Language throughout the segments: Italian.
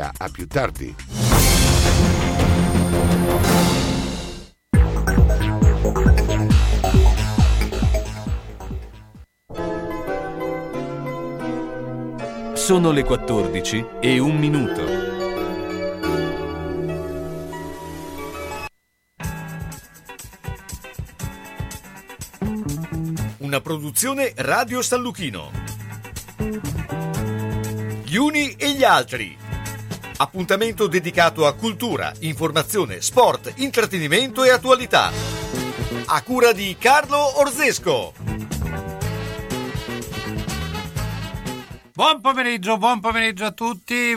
A più tardi. Sono le 14 e un minuto. Una produzione Radio San Lucchino. Gli uni e gli altri. Appuntamento dedicato a cultura, informazione, sport, intrattenimento e attualità. A cura di Carlo Orzesco. Buon pomeriggio, buon pomeriggio a tutti.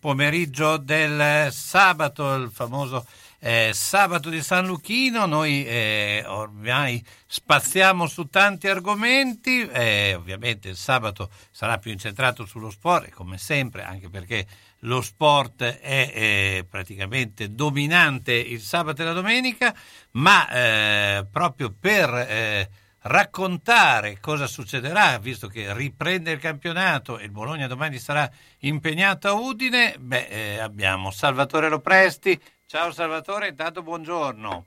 Pomeriggio del sabato, il famoso eh, sabato di San Luchino. Noi eh, ormai spaziamo su tanti argomenti. Eh, ovviamente il sabato sarà più incentrato sullo sport, come sempre, anche perché lo sport è eh, praticamente dominante il sabato e la domenica, ma eh, proprio per eh, raccontare cosa succederà, visto che riprende il campionato e il Bologna domani sarà impegnato a Udine, beh, eh, abbiamo Salvatore Lopresti. Ciao Salvatore, intanto buongiorno.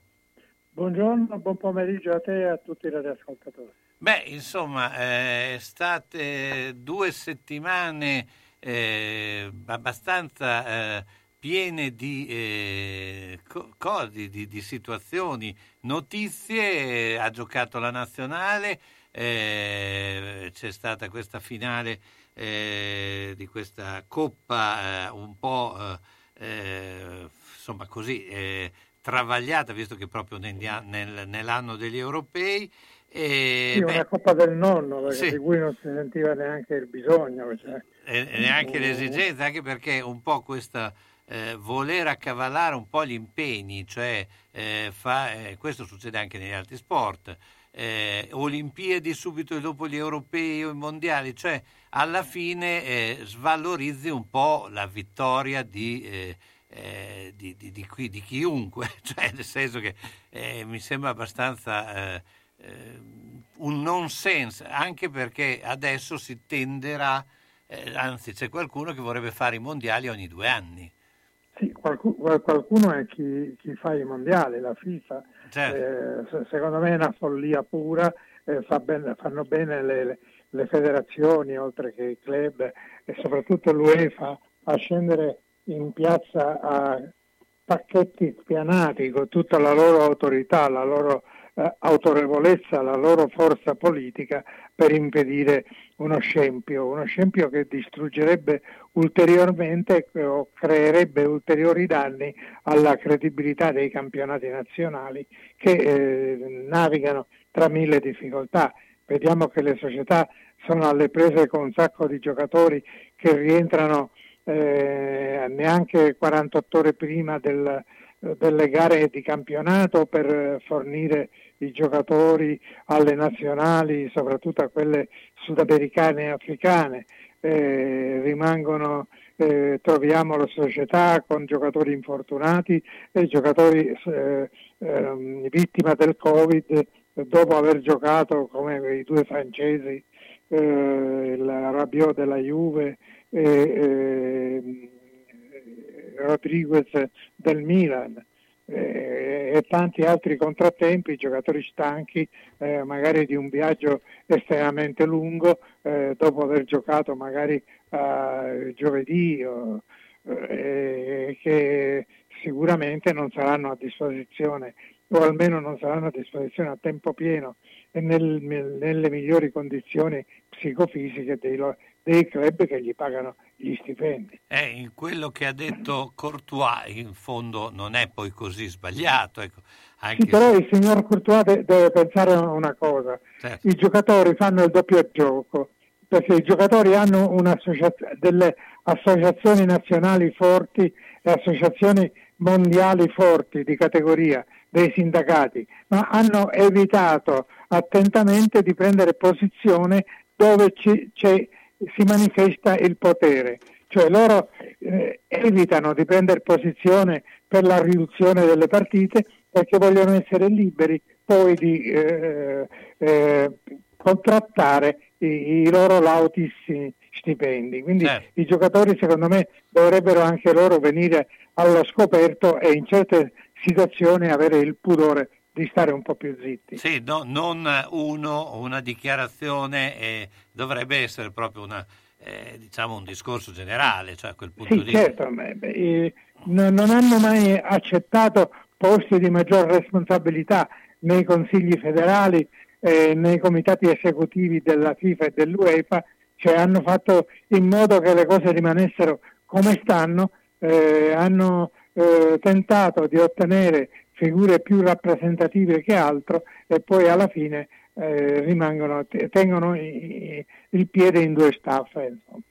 Buongiorno, buon pomeriggio a te e a tutti i radioascoltatori. Beh, insomma, eh, state due settimane eh, abbastanza eh, piene di, eh, co- di, di, situazioni, notizie, ha giocato la nazionale, eh, c'è stata questa finale eh, di questa coppa eh, un po' insomma così travagliata, visto che proprio negli, nel, nell'anno degli europei. E, sì, beh, una coppa del nonno, sì. di cui non si sentiva neanche il bisogno. Cioè. E neanche l'esigenza, anche perché un po' questa eh, voler accavallare un po' gli impegni, cioè eh, fa, eh, questo succede anche negli altri sport, eh, Olimpiadi subito dopo gli europei o i mondiali, cioè alla fine eh, svalorizzi un po' la vittoria di, eh, di, di, di, di chiunque, cioè nel senso che mi sembra abbastanza un non sense, anche perché adesso si tenderà, anzi c'è qualcuno che vorrebbe fare i mondiali ogni due anni. Sì, qualcuno, qualcuno è chi, chi, fa i mondiali, la FIFA. Certo. Eh, secondo me è una follia pura, eh, fa ben, fanno bene le, le, federazioni oltre che i club e soprattutto l'UEFA a scendere in piazza a pacchetti spianati con tutta la loro autorità, la loro eh, autorevolezza, la loro forza politica per impedire uno scempio, uno scempio che distruggerebbe ulteriormente o creerebbe ulteriori danni alla credibilità dei campionati nazionali che eh, navigano tra mille difficoltà. Vediamo che le società sono alle prese con un sacco di giocatori che rientrano eh, neanche 48 ore prima del, delle gare di campionato per fornire i giocatori alle nazionali, soprattutto a quelle sudamericane e africane. Eh, rimangono, eh, troviamo la società con giocatori infortunati e giocatori eh, ehm, vittima del Covid dopo aver giocato come i due francesi, eh, il Rabiot della Juve e ehm, Rodriguez del Milan eh, e tanti altri contrattempi, giocatori stanchi eh, magari di un viaggio estremamente lungo eh, dopo aver giocato magari giovedì o, eh, che sicuramente non saranno a disposizione o almeno non saranno a disposizione a tempo pieno e nel, nelle migliori condizioni psicofisiche dei, dei club che gli pagano gli stipendi. Eh, in quello che ha detto Courtois in fondo non è poi così sbagliato. Ecco, sì, però se... il signor Courtois de- deve pensare a una cosa, certo. i giocatori fanno il doppio gioco, perché i giocatori hanno delle associazioni nazionali forti e associazioni mondiali forti di categoria dei sindacati, ma hanno evitato attentamente di prendere posizione dove ci, si manifesta il potere, cioè loro eh, evitano di prendere posizione per la riduzione delle partite perché vogliono essere liberi poi di eh, eh, contrattare i, i, loro lautissimi stipendi. Quindi certo. i giocatori secondo me dovrebbero anche loro venire allo scoperto e in certe situazioni avere il pudore di stare un po' più zitti. Sì, no, non uno, una dichiarazione, eh, dovrebbe essere proprio una, eh, diciamo un discorso generale, cioè a quel punto sì, di certo, beh, eh, non hanno mai accettato posti di maggior responsabilità nei consigli federali, eh, nei comitati esecutivi della FIFA e dell'UEFA, cioè hanno fatto in modo che le cose rimanessero come stanno, eh, hanno eh, tentato di ottenere figure più rappresentative che altro e poi alla fine eh, rimangono, tengono il piede in due staffe. Insomma.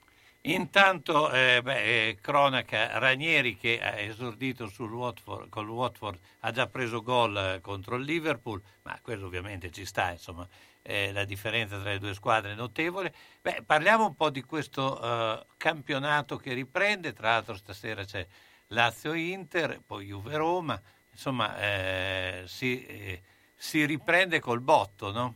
Intanto, eh, beh, eh, cronaca, Ranieri che ha esordito sul Watford, con il Watford ha già preso gol eh, contro il Liverpool, ma quello ovviamente ci sta, insomma, eh, la differenza tra le due squadre è notevole. Beh, parliamo un po' di questo uh, campionato che riprende, tra l'altro stasera c'è Lazio-Inter, poi Juve-Roma, insomma eh, si, eh, si, riprende col botto, no?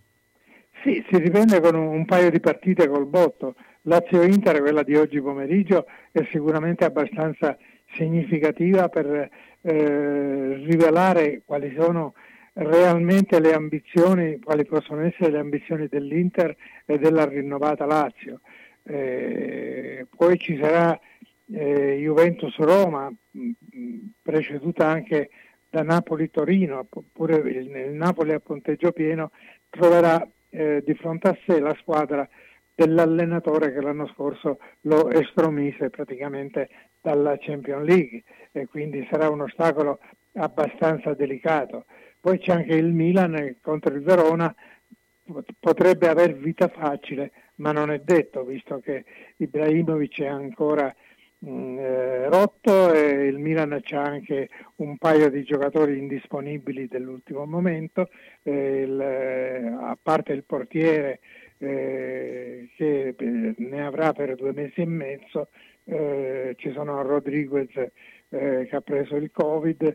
Sì, si riprende con un, un paio di partite col botto. Lazio-Inter, quella di oggi pomeriggio, è sicuramente abbastanza significativa per eh, rivelare quali sono realmente le ambizioni, quali possono essere le ambizioni dell'Inter e della rinnovata Lazio. Eh, poi ci sarà eh, Juventus-Roma, preceduta anche da Napoli-Torino, oppure il, Napoli a punteggio pieno, troverà eh, di fronte a sé la squadra dell'allenatore che l'anno scorso lo estromise praticamente dalla Champions League e quindi sarà un ostacolo abbastanza delicato. Poi c'è anche il Milan contro il Verona, potrebbe aver vita facile, ma non è detto, visto che Ibrahimovic è ancora mh, mm, eh, rotto e il Milan ha anche un paio di giocatori indisponibili dell'ultimo momento, eh, il, eh, a parte il portiere eh, che ne avrà per due mesi e mezzo, eh, ci sono Rodriguez eh, che ha preso il Covid,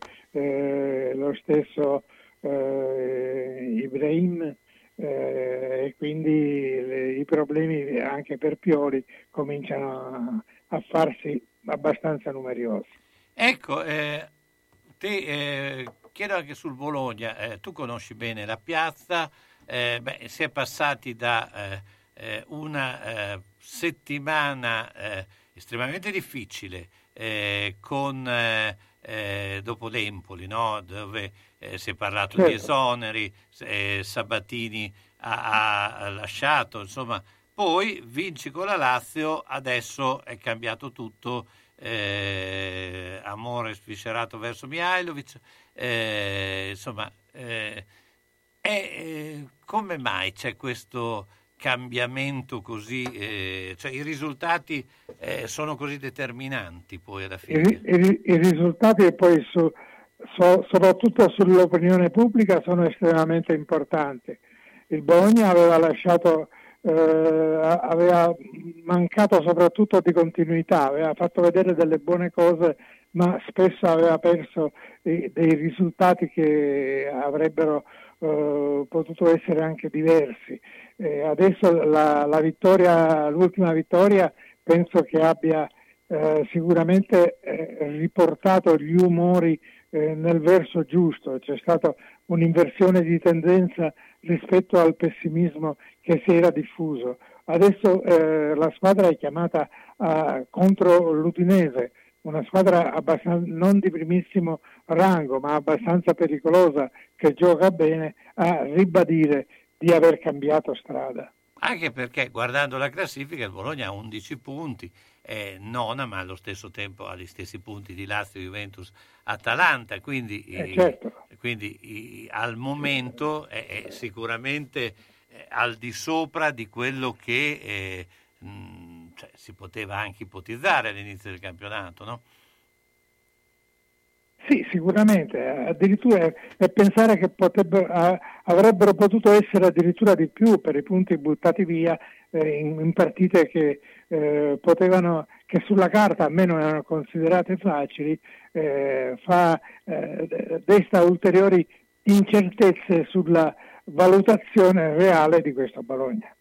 lo stesso Ibrahim e quindi le, i problemi anche per Pioli cominciano a, a farsi abbastanza numerosi. Ecco, eh, te, chiedo anche sul Bologna, tu conosci bene la piazza, eh, beh, si è passati da eh, eh una eh, settimana eh, estremamente difficile con, dopo l'Empoli, no? dove si è parlato certo. di esoneri, Sabatini ha, ha lasciato, insomma, poi vinci con la Lazio, adesso è cambiato tutto, eh, amore sviscerato verso Mihailovic, eh, insomma, eh, eh, come mai c'è questo cambiamento così, eh, cioè i risultati eh, sono così determinanti poi alla fine? I, i, i risultati poi su, so, soprattutto sull'opinione pubblica sono estremamente importanti. Il Bologna aveva lasciato, eh, aveva mancato soprattutto di continuità, aveva fatto vedere delle buone cose ma spesso aveva perso dei risultati che avrebbero eh, potuto essere anche diversi. Eh, adesso la, la vittoria, l'ultima vittoria penso che abbia eh, sicuramente eh, riportato gli umori eh, nel verso giusto, c'è stata un'inversione di tendenza rispetto al pessimismo che si era diffuso. Adesso eh, la squadra è chiamata a, contro l'Udinese, una squadra non di primissimo rango, ma abbastanza pericolosa, che gioca bene, a ribadire di aver cambiato strada. Anche perché guardando la classifica il Bologna ha 11 punti, è nona ma allo stesso tempo ha gli stessi punti di Lazio, Juventus, Atalanta, quindi, eh, certo. quindi al momento è, è sicuramente eh, al di sopra di quello che eh, mh, cioè, si poteva anche ipotizzare all'inizio del campionato, no? Sì, sicuramente, addirittura è pensare che avrebbero potuto essere addirittura di più per i punti buttati via eh, in, in, partite che eh, potevano, che sulla carta almeno erano considerate facili, eh, fa, eh, desta ulteriori incertezze sulla valutazione reale di questo Bologna.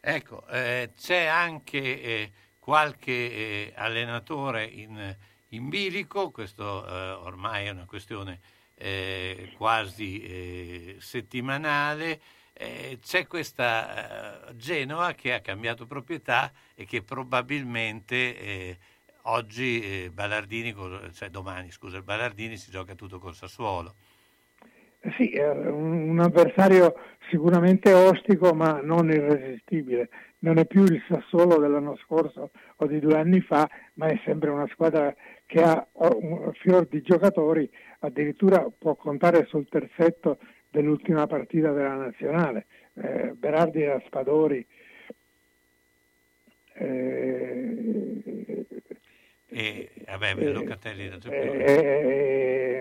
Ecco, eh, c'è anche eh, qualche eh, allenatore in, in, bilico, questo eh, ormai è una questione eh, quasi eh, settimanale. c'è questa Genova che ha cambiato proprietà e che probabilmente oggi Ballardini, cioè domani scusa, Ballardini si gioca tutto col Sassuolo. Sì, è un avversario sicuramente ostico ma non irresistibile. Non è più il Sassuolo dell'anno scorso o di due anni fa, ma è sempre una squadra che ha un fior di giocatori, addirittura può contare sul terzetto dell'ultima partita della nazionale. Eh, Berardi e Raspadori. Eh, e vabbè, eh, Locatelli da eh,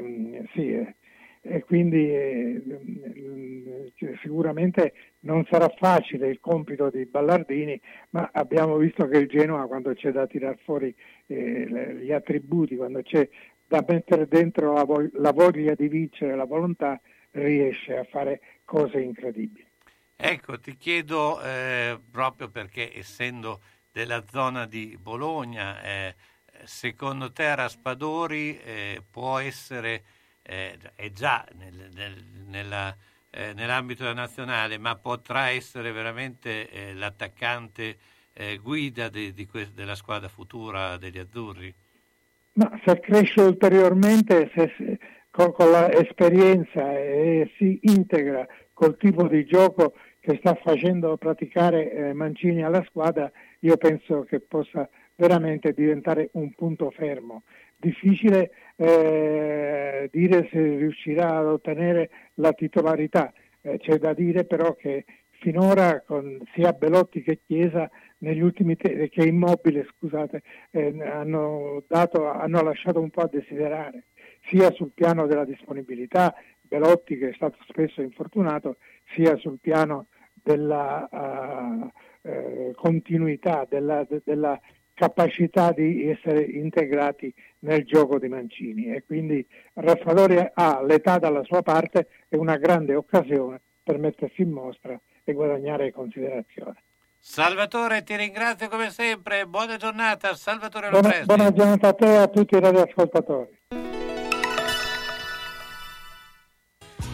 eh, sì, eh e quindi eh, sicuramente non sarà facile il compito di Ballardini, ma abbiamo visto che il Genoa quando c'è da tirar fuori eh, gli attributi, quando c'è da mettere dentro la, vog- la voglia di vincere, la volontà, riesce a fare cose incredibili. Ecco, ti chiedo eh, proprio perché essendo della zona di Bologna, eh, secondo te Raspadori eh, può essere eh, è già nel, nel, nella, eh, nell'ambito nazionale, ma potrà essere veramente eh, l'attaccante eh, guida di, di que- della squadra futura degli azzurri? Ma se cresce ulteriormente, se, se, con, con l'esperienza e si integra col tipo di gioco che sta facendo praticare eh, Mancini alla squadra, io penso che possa veramente diventare un punto fermo difficile eh, dire se riuscirà ad ottenere la titolarità. Eh, c'è da dire però che finora con sia Belotti che Chiesa negli ultimi te- che Immobile scusate, eh, hanno, dato, hanno lasciato un po' a desiderare sia sul piano della disponibilità, Belotti che è stato spesso infortunato, sia sul piano della uh, uh, continuità, della, de- della capacità di essere integrati nel gioco di Mancini e quindi Raspadori ha l'età dalla sua parte e una grande occasione per mettersi in mostra e guadagnare considerazione. Salvatore, ti ringrazio come sempre, buona giornata, Salvatore Buona, buona giornata a te e a tutti i radioascoltatori.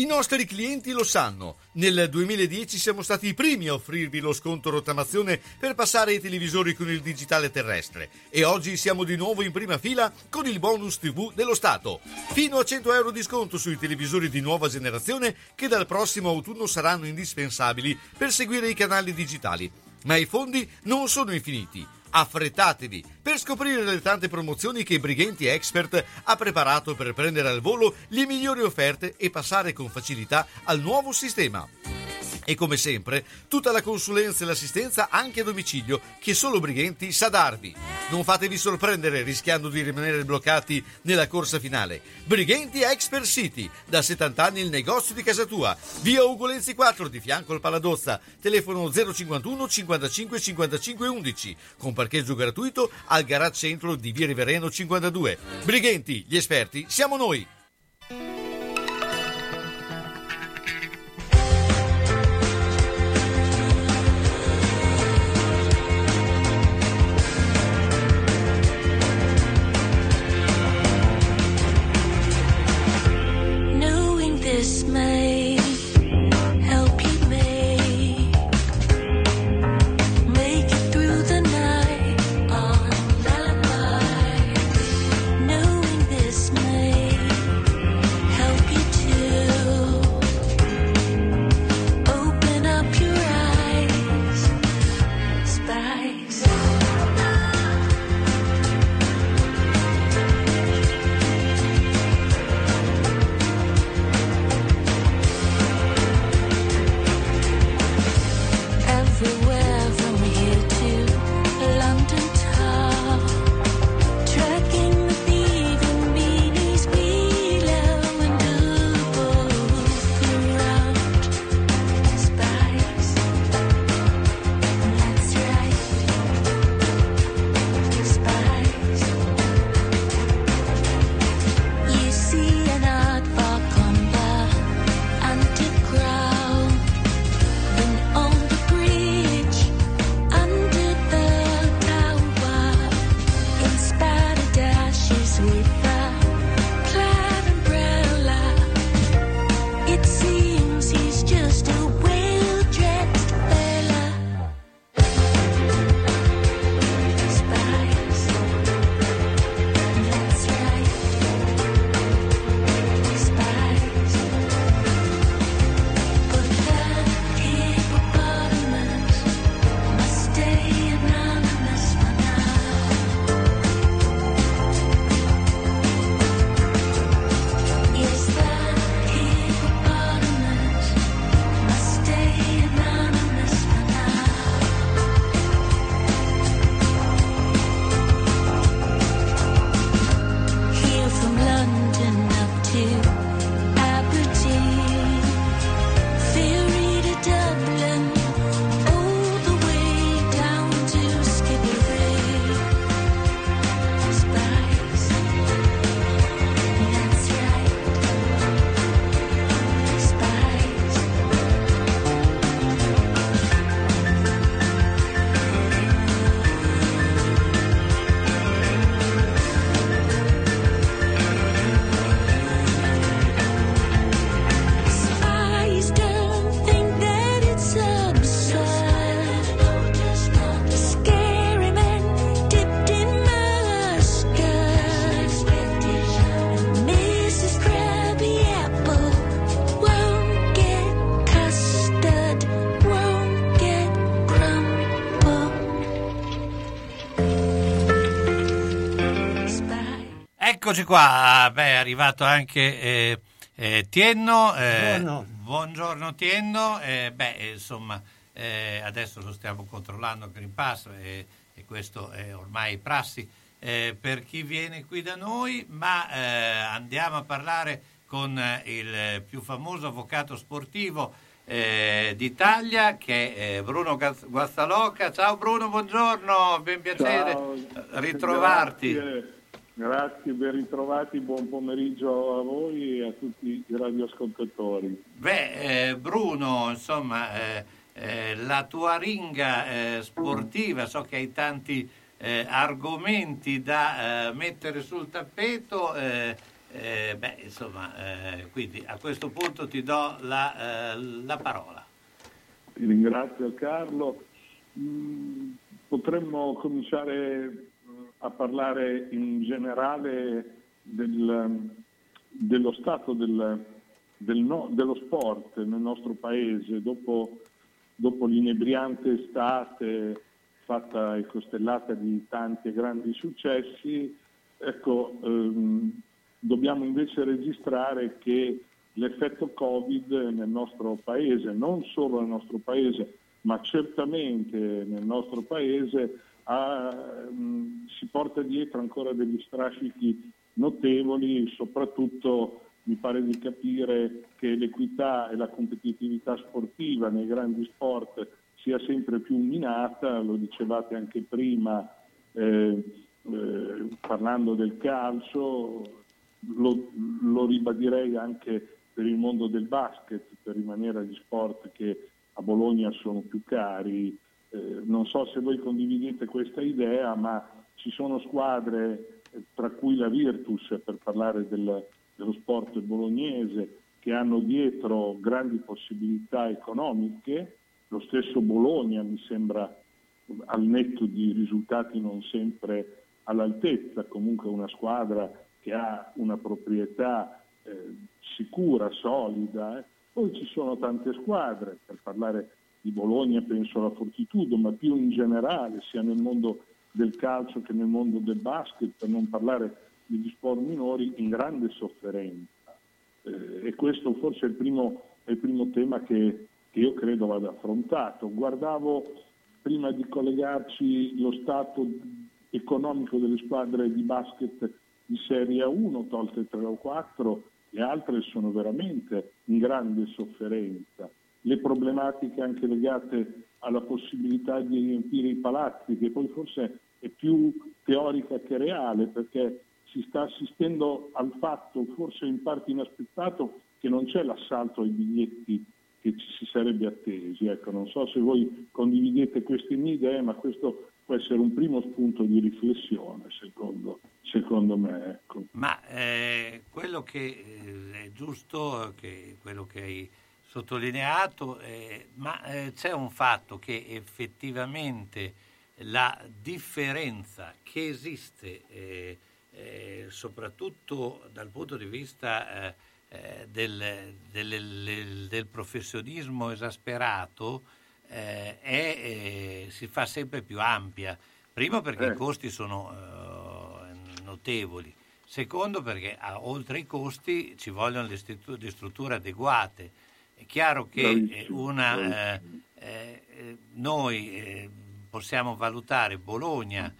I nostri clienti lo sanno. Nel 2010 siamo stati i primi a offrirvi lo sconto rottamazione per passare ai televisori con il digitale terrestre e oggi siamo di nuovo in prima fila con il bonus TV dello Stato. Fino a 100 euro di sconto sui televisori di nuova generazione che dal prossimo autunno saranno indispensabili per seguire i canali digitali. Ma i fondi non sono infiniti Affrettatevi per scoprire le tante promozioni che Brighenti Expert ha preparato per prendere al volo le migliori offerte e passare con facilità al nuovo sistema. E come sempre, tutta la consulenza e l'assistenza anche a domicilio che solo Brighenti sa darvi. Non fatevi sorprendere rischiando di rimanere bloccati nella corsa finale. Brighenti Expert City, da 70 anni il negozio di casa tua. Via Ugolenzi 4 di fianco al Paladozza. Telefono 051 55 55 11 con parcheggio gratuito al garage centro di Via Rivereno 52. Brighenti, gli esperti, siamo noi! Eccoci qua, beh, è arrivato anche eh, eh, Tienno. Eh, buongiorno. buongiorno Tienno, eh, beh, insomma, eh, adesso lo stiamo controllando il Green Pass e, e questo è ormai prassi eh, per chi viene qui da noi, ma andiamo a parlare con il più famoso avvocato sportivo d'Italia che è Bruno Guazzaloca. Ciao Bruno, buongiorno, ben piacere Ciao. ritrovarti. Grazie. Grazie, ben ritrovati, buon pomeriggio a voi e a tutti i radioascoltatori. Beh, eh, Bruno, insomma, eh, eh, la tua ringa eh, sportiva, so che hai tanti eh, argomenti da eh, mettere sul tappeto, beh, insomma, quindi a questo punto ti do la, la parola. Ti ringrazio Carlo. Mm, potremmo cominciare a parlare in generale del, dello stato del, del no, dello sport nel nostro paese. Dopo, dopo l'inebriante estate fatta e costellata di tanti grandi successi, ecco, ehm, dobbiamo invece registrare che l'effetto Covid nel nostro paese, non solo nel nostro paese, ma certamente nel nostro paese ha, mh, si porta dietro ancora degli strascichi notevoli, soprattutto mi pare di capire che l'equità e la competitività sportiva nei grandi sport sia sempre più minata, lo dicevate anche prima eh, eh, parlando del calcio, lo, lo, ribadirei anche per il mondo del basket, per rimanere agli sport che a Bologna sono più cari. Eh, non so se voi condividete questa idea, ma ci sono squadre, eh, tra cui la Virtus, per parlare del, dello sport bolognese, che hanno dietro grandi possibilità economiche. Lo stesso Bologna mi sembra al netto di risultati non sempre all'altezza, comunque una squadra che ha una proprietà eh, sicura, solida. Eh. Poi ci sono tante squadre, per parlare di Bologna penso alla Fortitudo, ma più in generale, sia nel mondo del calcio che nel mondo del basket, per non parlare degli sport minori, in grande sofferenza. Eh, e questo forse è il primo, è il primo tema che, che io credo vada affrontato. Guardavo prima di collegarci lo stato economico delle squadre di basket di Serie 1, tolte 3 o 4, le altre sono veramente in grande sofferenza. Le problematiche anche legate alla possibilità di riempire i palazzi, che poi forse è più teorica che reale, perché si sta assistendo al fatto, forse in parte inaspettato, che non c'è l'assalto ai biglietti che ci si sarebbe attesi. Ecco, non so se voi condividete queste mie idee, ma questo può essere un primo spunto di riflessione, secondo, secondo me. Ecco. Ma eh, quello che eh, è giusto, che quello che hai sottolineato, eh, ma eh, c'è un fatto che effettivamente la differenza che esiste, eh, eh, soprattutto dal punto di vista eh, del, del, del, professionismo esasperato eh, è, eh, si fa sempre più ampia. Primo perché i costi sono eh, notevoli, secondo perché a, oltre ai costi ci vogliono le, stru- le strutture adeguate. È chiaro che una, eh, noi possiamo valutare Bologna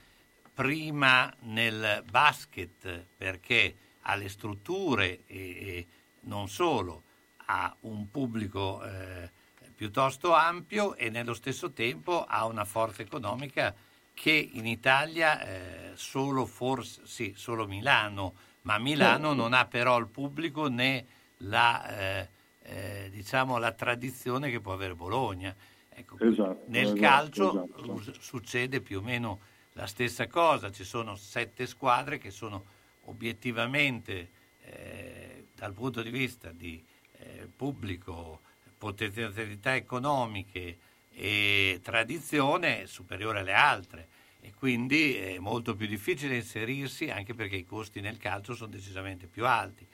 prima nel basket perché ha le strutture e, e non solo ha un pubblico eh, piuttosto ampio e nello stesso tempo ha una forza economica che in Italia eh, solo, forse, sì, solo Milano, ma Milano certo. non ha però il pubblico né la, eh, diciamo, la tradizione che può avere Bologna. Ecco, esatto, nel esatto, calcio esatto. succede più o meno la stessa cosa, ci sono sette squadre che sono obiettivamente eh, dal punto di vista di eh, pubblico, potenzialità economiche e tradizione superiore alle altre e quindi è molto più difficile inserirsi anche perché i costi nel calcio sono decisamente più alti.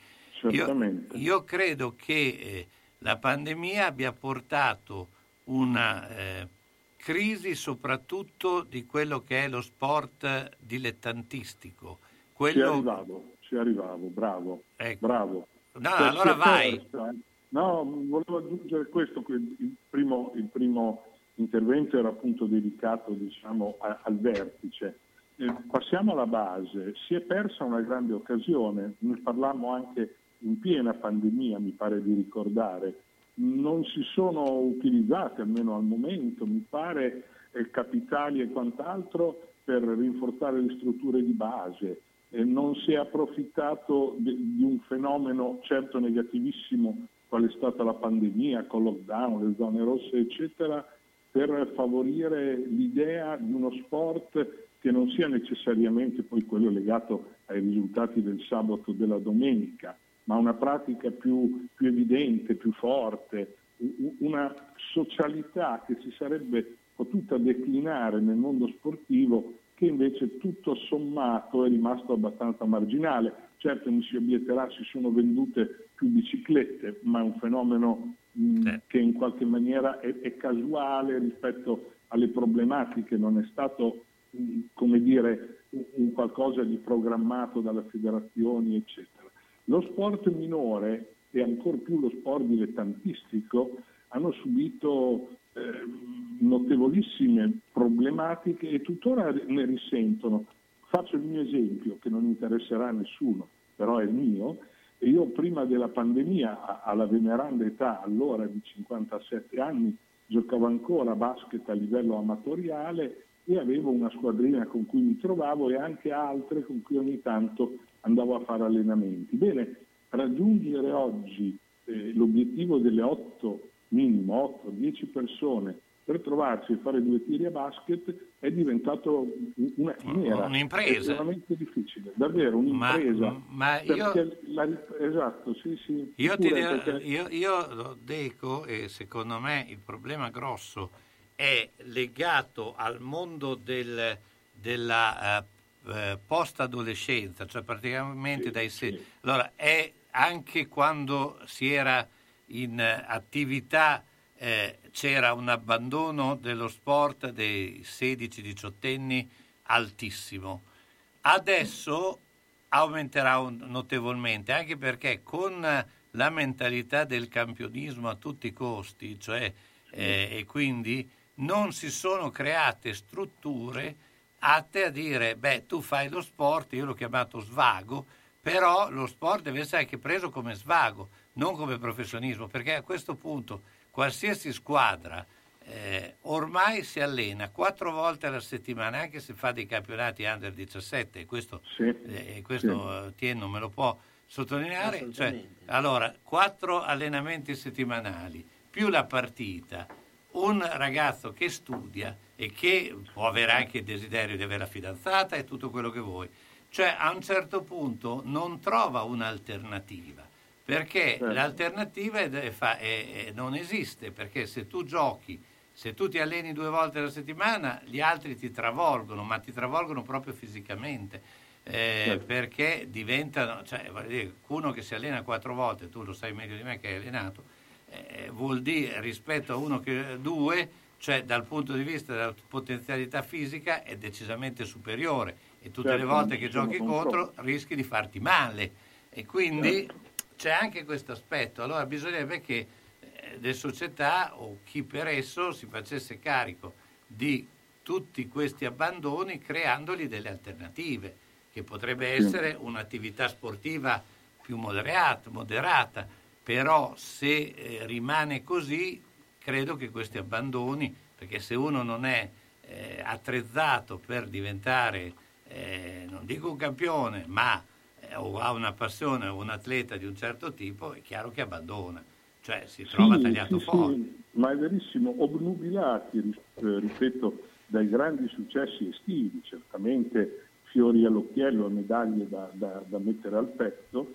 Io, io, credo che eh, la pandemia abbia portato una eh, crisi soprattutto di quello che è lo sport dilettantistico. Quello... Ci arrivavo, ci arrivavo, bravo, ecco. bravo. No, per allora vai. Persa, no, volevo aggiungere questo, il primo, il primo intervento era appunto dedicato diciamo, a, al vertice. Eh, passiamo alla base, si è persa una grande occasione, ne parlammo anche in piena pandemia, mi pare di ricordare, non si sono utilizzate, almeno al momento, mi pare, eh, capitali e quant'altro per rinforzare le strutture di base. Non si è approfittato di un fenomeno certo negativissimo qual è stata la pandemia, con lockdown, le zone rosse, eccetera, per favorire l'idea di uno sport che non sia necessariamente poi quello legato ai risultati del sabato o della domenica, ma una pratica più, più evidente, più forte, una socialità che si sarebbe potuta declinare nel mondo sportivo che invece tutto sommato è rimasto abbastanza marginale. Certo mi si obietterà si sono vendute più biciclette, ma è un fenomeno mh, che in qualche maniera è, è, casuale rispetto alle problematiche, non è stato mh, come dire, un, un qualcosa di programmato dalle federazioni, eccetera. Lo sport minore e ancor più lo sport dilettantistico hanno subito eh, notevolissime problematiche e tuttora ne risentono. Faccio il mio esempio, che non interesserà a nessuno, però è mio. Io prima della pandemia, alla veneranda età allora di 57 anni, giocavo ancora a basket a livello amatoriale e avevo una squadrina con cui mi trovavo e anche altre con cui ogni tanto andavo a fare allenamenti. Bene, raggiungere oggi eh, l'obiettivo delle 8, minimo 8-10 persone per trovarsi e fare due tiri a basket è diventato una chimera. Un'impresa. Veramente difficile, davvero un'impresa. Ma, ma io, la, esatto, sì, sì. Io, ti perché... io, io dico, e secondo me il problema grosso è legato al mondo del, della uh, uh, post-adolescenza, cioè praticamente sì, dai sei. Sì. Allora, è anche quando si era in attività eh, c'era un abbandono dello sport dei 16-18 anni altissimo. Adesso aumenterà un, notevolmente, anche perché con la mentalità del campionismo a tutti i costi, cioè, eh, e quindi non si sono create strutture atte a dire, beh, tu fai lo sport, io l'ho chiamato svago, però lo sport deve essere anche preso come svago, non come professionismo, perché a questo punto qualsiasi squadra eh, ormai si allena quattro volte alla settimana, anche se fa dei campionati under 17, questo, sì, eh, questo sì. Tien non me lo può sottolineare. Cioè, allora, quattro allenamenti settimanali più la partita, un ragazzo che studia e che può avere anche il desiderio di avere la fidanzata e tutto quello che vuoi, cioè a un certo punto non trova un'alternativa perché certo. l'alternativa è, è, è, non esiste, perché se tu giochi, se tu ti alleni due volte alla settimana, gli altri ti travolgono, ma ti travolgono proprio fisicamente. Eh, certo. Perché diventano, cioè, dire, uno che si allena quattro volte, tu lo sai meglio di me che hai allenato, eh, vuol dire rispetto a uno che due, cioè dal punto di vista della potenzialità fisica è decisamente superiore. E tutte certo, le volte che giochi contro rischi di farti male. E quindi certo. c'è anche questo aspetto. Allora bisognerebbe che eh, le società o chi per esso si facesse carico di tutti questi abbandoni creandogli delle alternative, che potrebbe essere un'attività sportiva più moderata, moderata. Però se eh, rimane così credo che questi abbandoni, perché se uno non è eh, attrezzato per diventare, eh, non dico un campione, ma o ha una passione o un atleta di un certo tipo, è chiaro che abbandona, cioè si trova sì, tagliato sì, fuori. Sì, ma è verissimo, obnubilati, eh, ripeto, dai grandi successi estivi, certamente fiori all'occhiello, medaglie da, da, da mettere al petto,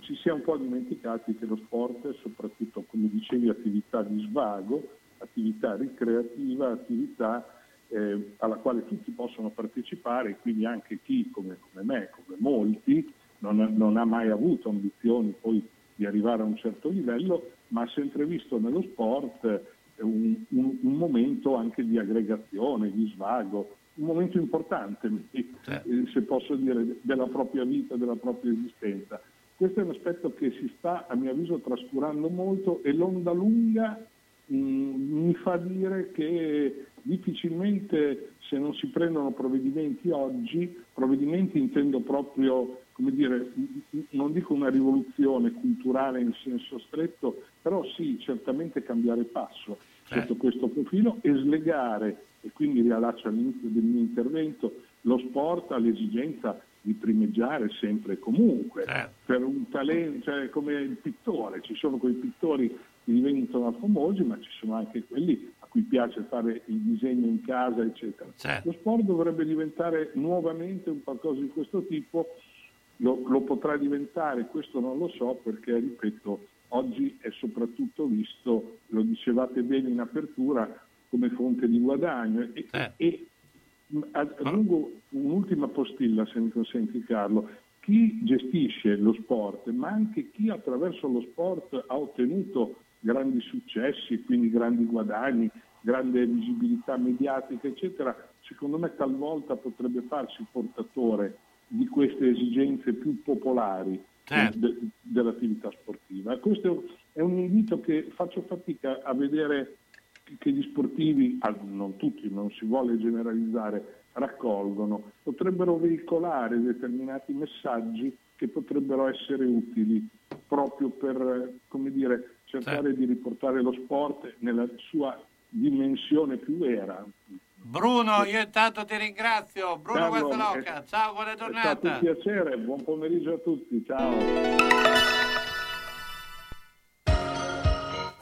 ci si è un po' dimenticati che lo sport è soprattutto, come dicevi, attività di svago, attività ricreativa, attività eh, alla quale tutti possono partecipare, quindi anche chi come, come me, come molti, non, non, ha mai avuto ambizioni poi di arrivare a un certo livello, ma ha sempre visto nello sport un, un, un momento anche di aggregazione, di svago, un momento importante, certo. eh, se posso dire, della propria vita, della propria esistenza. Questo è un aspetto che si sta, a mio avviso, trascurando molto e l'onda lunga mh, mm, mi fa dire che difficilmente se non si prendono provvedimenti oggi, provvedimenti intendo proprio come dire, non dico una rivoluzione culturale in senso stretto, però sì, certamente cambiare passo eh. sotto questo profilo e slegare, e quindi riallaccio all'inizio del mio intervento, lo sport all'esigenza di primeggiare sempre e comunque, eh. per un talento, cioè come il pittore, ci sono quei pittori che diventano famosi, ma ci sono anche quelli a cui piace fare il disegno in casa, eccetera. Certo. Lo sport dovrebbe diventare nuovamente un qualcosa di questo tipo lo, lo potrà diventare, questo non lo so perché, ripeto, oggi è soprattutto visto, lo dicevate bene in apertura, come fonte di guadagno. E, eh. e aggiungo un'ultima postilla, se mi consenti Carlo. Chi gestisce lo sport, ma anche chi attraverso lo sport ha ottenuto grandi successi, quindi grandi guadagni, grande visibilità mediatica, eccetera, secondo me talvolta potrebbe farsi portatore di queste esigenze più popolari certo. de, dell'attività sportiva. Questo è un invito che faccio fatica a vedere che gli sportivi, non tutti, non si vuole generalizzare, raccolgono, potrebbero veicolare determinati messaggi che potrebbero essere utili proprio per dire, cercare sì. di riportare lo sport nella sua dimensione più vera. Bruno, io intanto ti ringrazio. Bruno Guazzaloca, ciao, buona giornata. È stato un piacere, buon pomeriggio a tutti, ciao.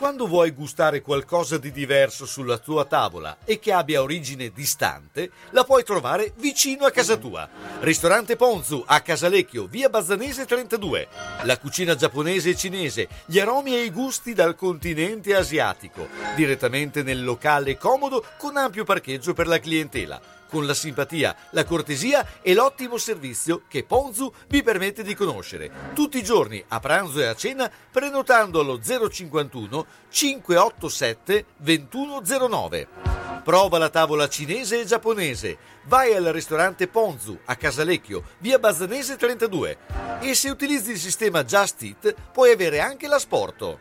Quando vuoi gustare qualcosa di diverso sulla tua tavola e che abbia origine distante, la puoi trovare vicino a casa tua. Ristorante Ponzu a Casalecchio, via Bazzanese 32. La cucina giapponese e cinese, gli aromi e i gusti dal continente asiatico. Direttamente nel locale comodo con ampio parcheggio per la clientela con la simpatia, la cortesia e l'ottimo servizio che Ponzu vi permette di conoscere. Tutti i giorni, a pranzo e a cena, prenotando allo 051 587 2109. Prova la tavola cinese e giapponese. Vai al ristorante Ponzu a Casalecchio, via Bazzanese 32. E se utilizzi il sistema Just Eat, puoi avere anche l'asporto.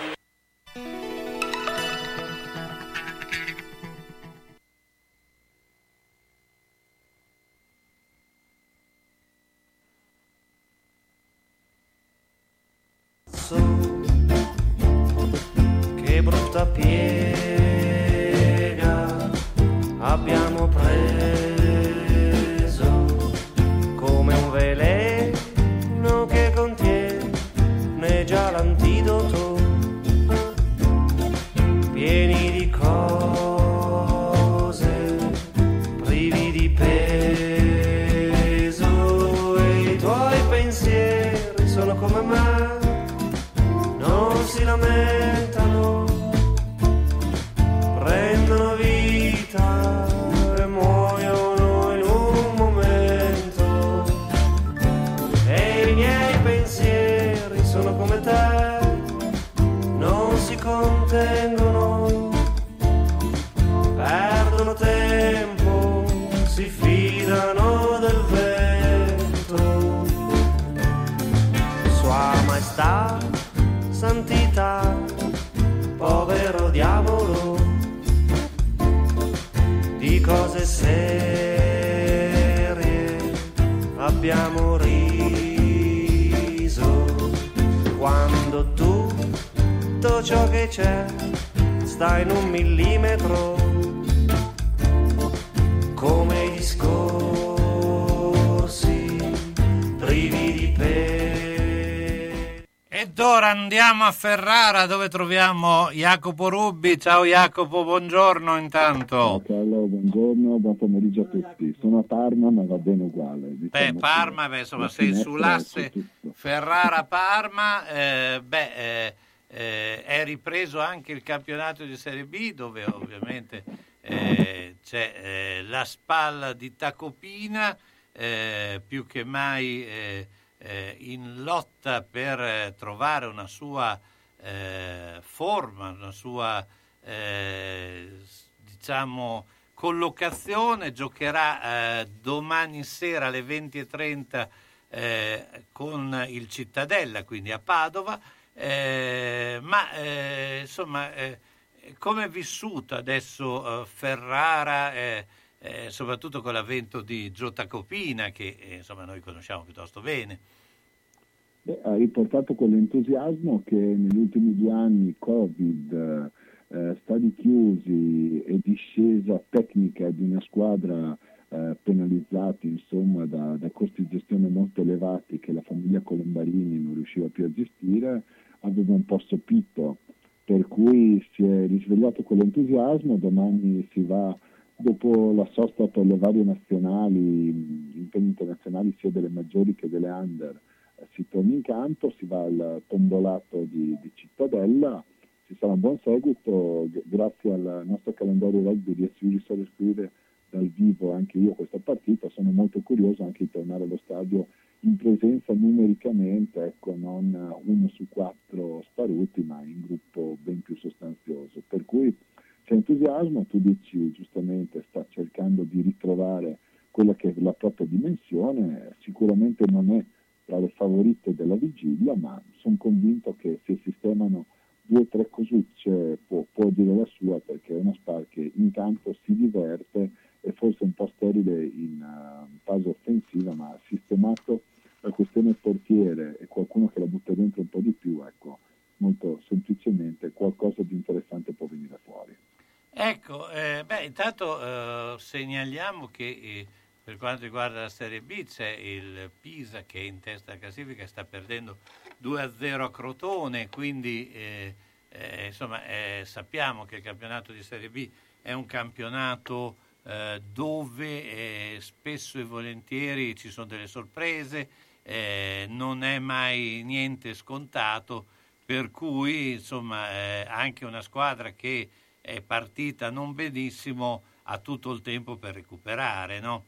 Ferrara dove troviamo Jacopo Rubbi. Ciao Jacopo, buongiorno intanto. Ciao buongiorno, buon pomeriggio a tutti. Sono a Parma ma va bene uguale. Diciamo beh, Parma, beh, insomma, sei sull'asse Ferrara-Parma, eh, beh, eh, eh, è ripreso anche il campionato di Serie B dove ovviamente eh, c'è eh, la spalla di Tacopina, più che mai eh, in lotta per eh, trovare una sua eh, forma, una sua eh, diciamo collocazione, giocherà domani sera alle 20.30 con il Cittadella, quindi a Padova, ma insomma come è vissuto adesso Ferrara? eh, soprattutto con l'avvento di Giota Copina che eh, insomma noi conosciamo piuttosto bene. Beh, ha riportato quell'entusiasmo che negli ultimi due anni Covid, eh, stadi chiusi e discesa tecnica di una squadra eh, penalizzati insomma, da, da, costi di gestione molto elevati che la famiglia Colombarini non riusciva più a gestire, aveva un po' sopito, per cui si è risvegliato quell'entusiasmo, domani si va dopo la sosta per le varie nazionali, impegni internazionali sia delle maggiori che delle under, eh, si torna in campo, si va al tombolato di, di Cittadella, ci sarà un buon seguito, grazie al nostro calendario rugby riesco a riscrivere dal vivo anche io questa partita, sono molto curioso anche di tornare allo stadio in presenza numericamente, ecco, non uno su quattro sparuti, ma in gruppo ben più sostanzioso. Per cui c'è entusiasmo, tu dici giustamente sta cercando di ritrovare quella che è la propria dimensione, sicuramente non è tra le favorite della vigilia, ma sono convinto che se sistemano due o tre cosucce può, può, dire la sua perché è una Spar che intanto si diverte e forse un po' sterile in uh, fase offensiva, ma sistemato la questione portiere e qualcuno che la butta dentro un po' di più, ecco, molto semplicemente qualcosa di interessante può venire fuori. Ecco, eh, beh, intanto eh, segnaliamo che eh, per quanto riguarda la Serie B c'è il Pisa che è in testa alla classifica, sta perdendo 2-0 a Crotone, quindi eh, eh, insomma eh, sappiamo che il campionato di Serie B è un campionato dove spesso e volentieri ci sono delle sorprese, non è mai niente scontato, per cui insomma anche una squadra che è partita non benissimo, ha tutto il tempo per recuperare, no?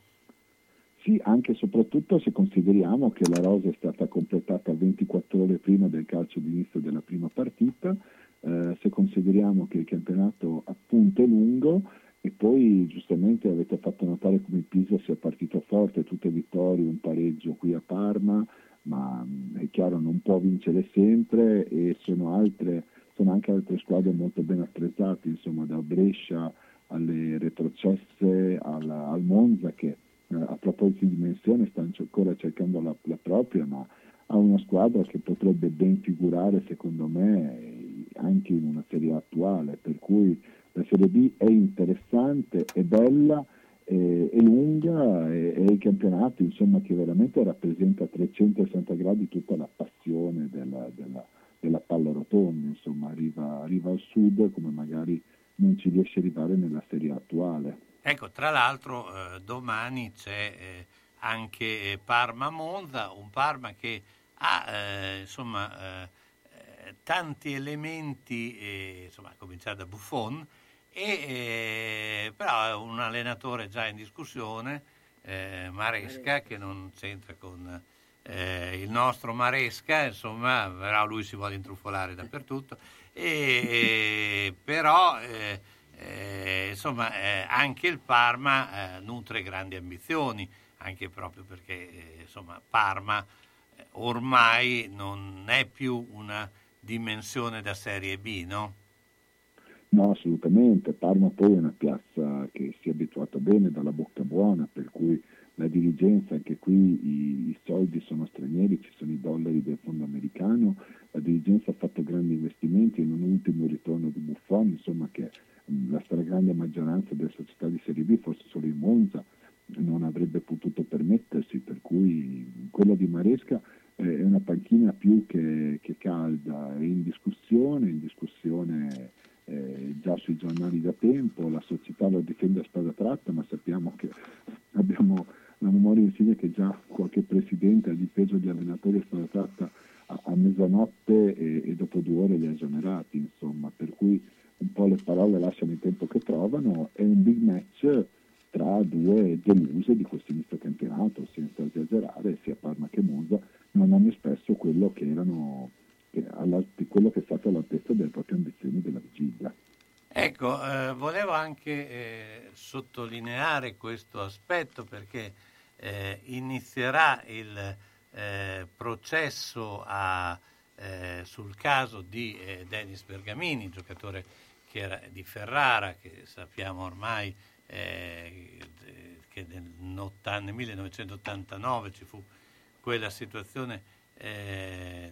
Sì, anche e soprattutto se consideriamo che la rosa è stata completata 24 ore prima del calcio d'inizio della prima partita, eh, se consideriamo che il campionato appunto è lungo e poi giustamente avete fatto notare come il Pisa sia partito forte, tutte vittorie, un pareggio qui a Parma, ma mm, è chiaro non può vincere sempre e sono altre sono anche altre squadre molto ben attrezzate, insomma da Brescia alle retrocesse al, al Monza che a proposito di dimensione stanno ancora cercando la, la, propria, ma ha una squadra che potrebbe ben figurare secondo me anche in una serie attuale, per cui la Serie B è interessante, è bella, è, è lunga e, e il campionato insomma, che veramente rappresenta a 360 gradi tutta la passione della, della della palla rotonda, insomma arriva, arriva, al sud come magari non ci riesce a arrivare nella serie attuale. Ecco, tra l'altro eh, domani c'è eh, anche eh, Parma-Monza, un Parma che ha eh, insomma, eh, eh, tanti elementi, insomma, a cominciare da Buffon, e, però è un allenatore già in discussione, Maresca, che non c'entra con eh, il nostro Maresca, insomma, però lui si vuole intrufolare dappertutto, e, però eh, eh, insomma eh, anche il Parma eh, nutre grandi ambizioni, anche proprio perché eh, insomma, Parma ormai non è più una dimensione da Serie B, no? No, assolutamente. Parma poi è una piazza che si è abituata bene dalla bocca buona, per cui la dirigenza, anche qui i, i, soldi sono stranieri, ci sono i dollari del fondo americano, la dirigenza ha fatto grandi investimenti e non ultimo ritorno di Buffon, insomma che la stragrande maggioranza delle società di Serie B, forse solo in Monza, non avrebbe potuto permettersi, per cui quella di Maresca è una panchina più che, che calda, è in discussione, in discussione eh, già sui giornali da tempo, la società lo difende a spada tratta, ma sappiamo che abbiamo la memoria insegna che già qualche presidente ha difeso gli allenatori a spada tratta a, a mezzanotte e, e, dopo due ore li ha esonerati, insomma, per cui un po' le parole lasciano il tempo che trovano, è un big match tra due deluse di questo inizio campionato, senza esagerare, sia Parma che Monza non hanno espresso quello che erano quello che è stato all'altezza delle proprie ambizioni della vigilia. Ecco, eh, volevo anche eh, sottolineare questo aspetto perché eh, inizierà il eh, processo a, eh, sul caso di eh, Dennis Bergamini, giocatore che era di Ferrara, che sappiamo ormai che nel, nel 1989 ci fu quella situazione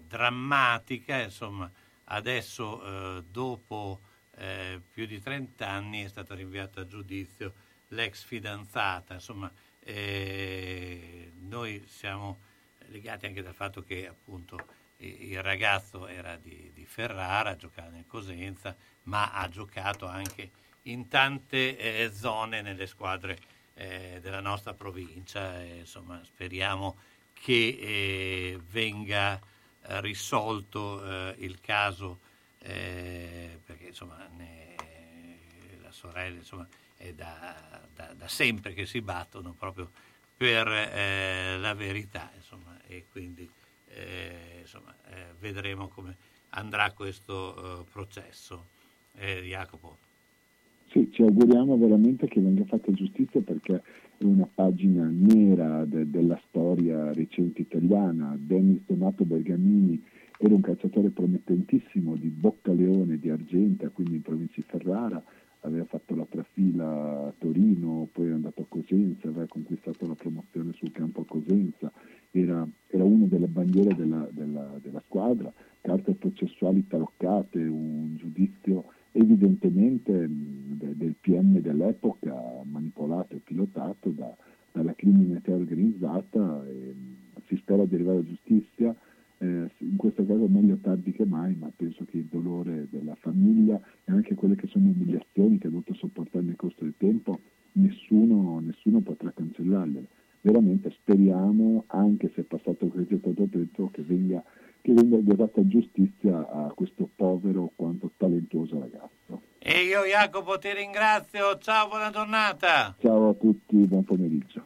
drammatica, insomma, adesso dopo eh, più di 30 anni è stata rinviata a giudizio l'ex fidanzata, insomma, eh, noi siamo legati anche dal fatto che appunto il ragazzo era di, di Ferrara, giocava nel Cosenza, ma ha giocato anche in tante eh, zone nelle squadre eh, della nostra provincia. Insomma, speriamo che eh, venga risolto eh, il caso eh, perché insomma ne, la sorella insomma, è da, da, da, sempre che si battono proprio per eh, la verità insomma, e quindi eh, insomma, eh, vedremo come andrà questo processo. Jacopo. Sì, ci auguriamo veramente che venga fatta giustizia perché è una pagina nera de- della storia recente italiana. Denis Donato Bergamini era un calciatore promettentissimo di Boccaleone di Argenta, quindi in provincia di Ferrara, aveva fatto la trafila a Torino, poi è andato a Cosenza, aveva conquistato la promozione sul campo a Cosenza, era, era una delle bandiere della, della, della squadra, carte processuali taroccate, un giudizio evidentemente de, del PM dell'epoca manipolato e pilotato da, dalla criminalità organizzata e si spera di arrivare a giustizia. Eh, in questo caso meglio tardi che mai, ma penso che il dolore della famiglia e anche quelle che sono umiliazioni che ha dovuto sopportare nel corso del tempo, nessuno, nessuno potrà cancellarle. Veramente speriamo, anche se è passato così tanto tempo, che venga che venga data giustizia a questo povero quanto talentuoso ragazzo. E io Jacopo ti ringrazio, ciao, buona giornata. Ciao a tutti, buon pomeriggio.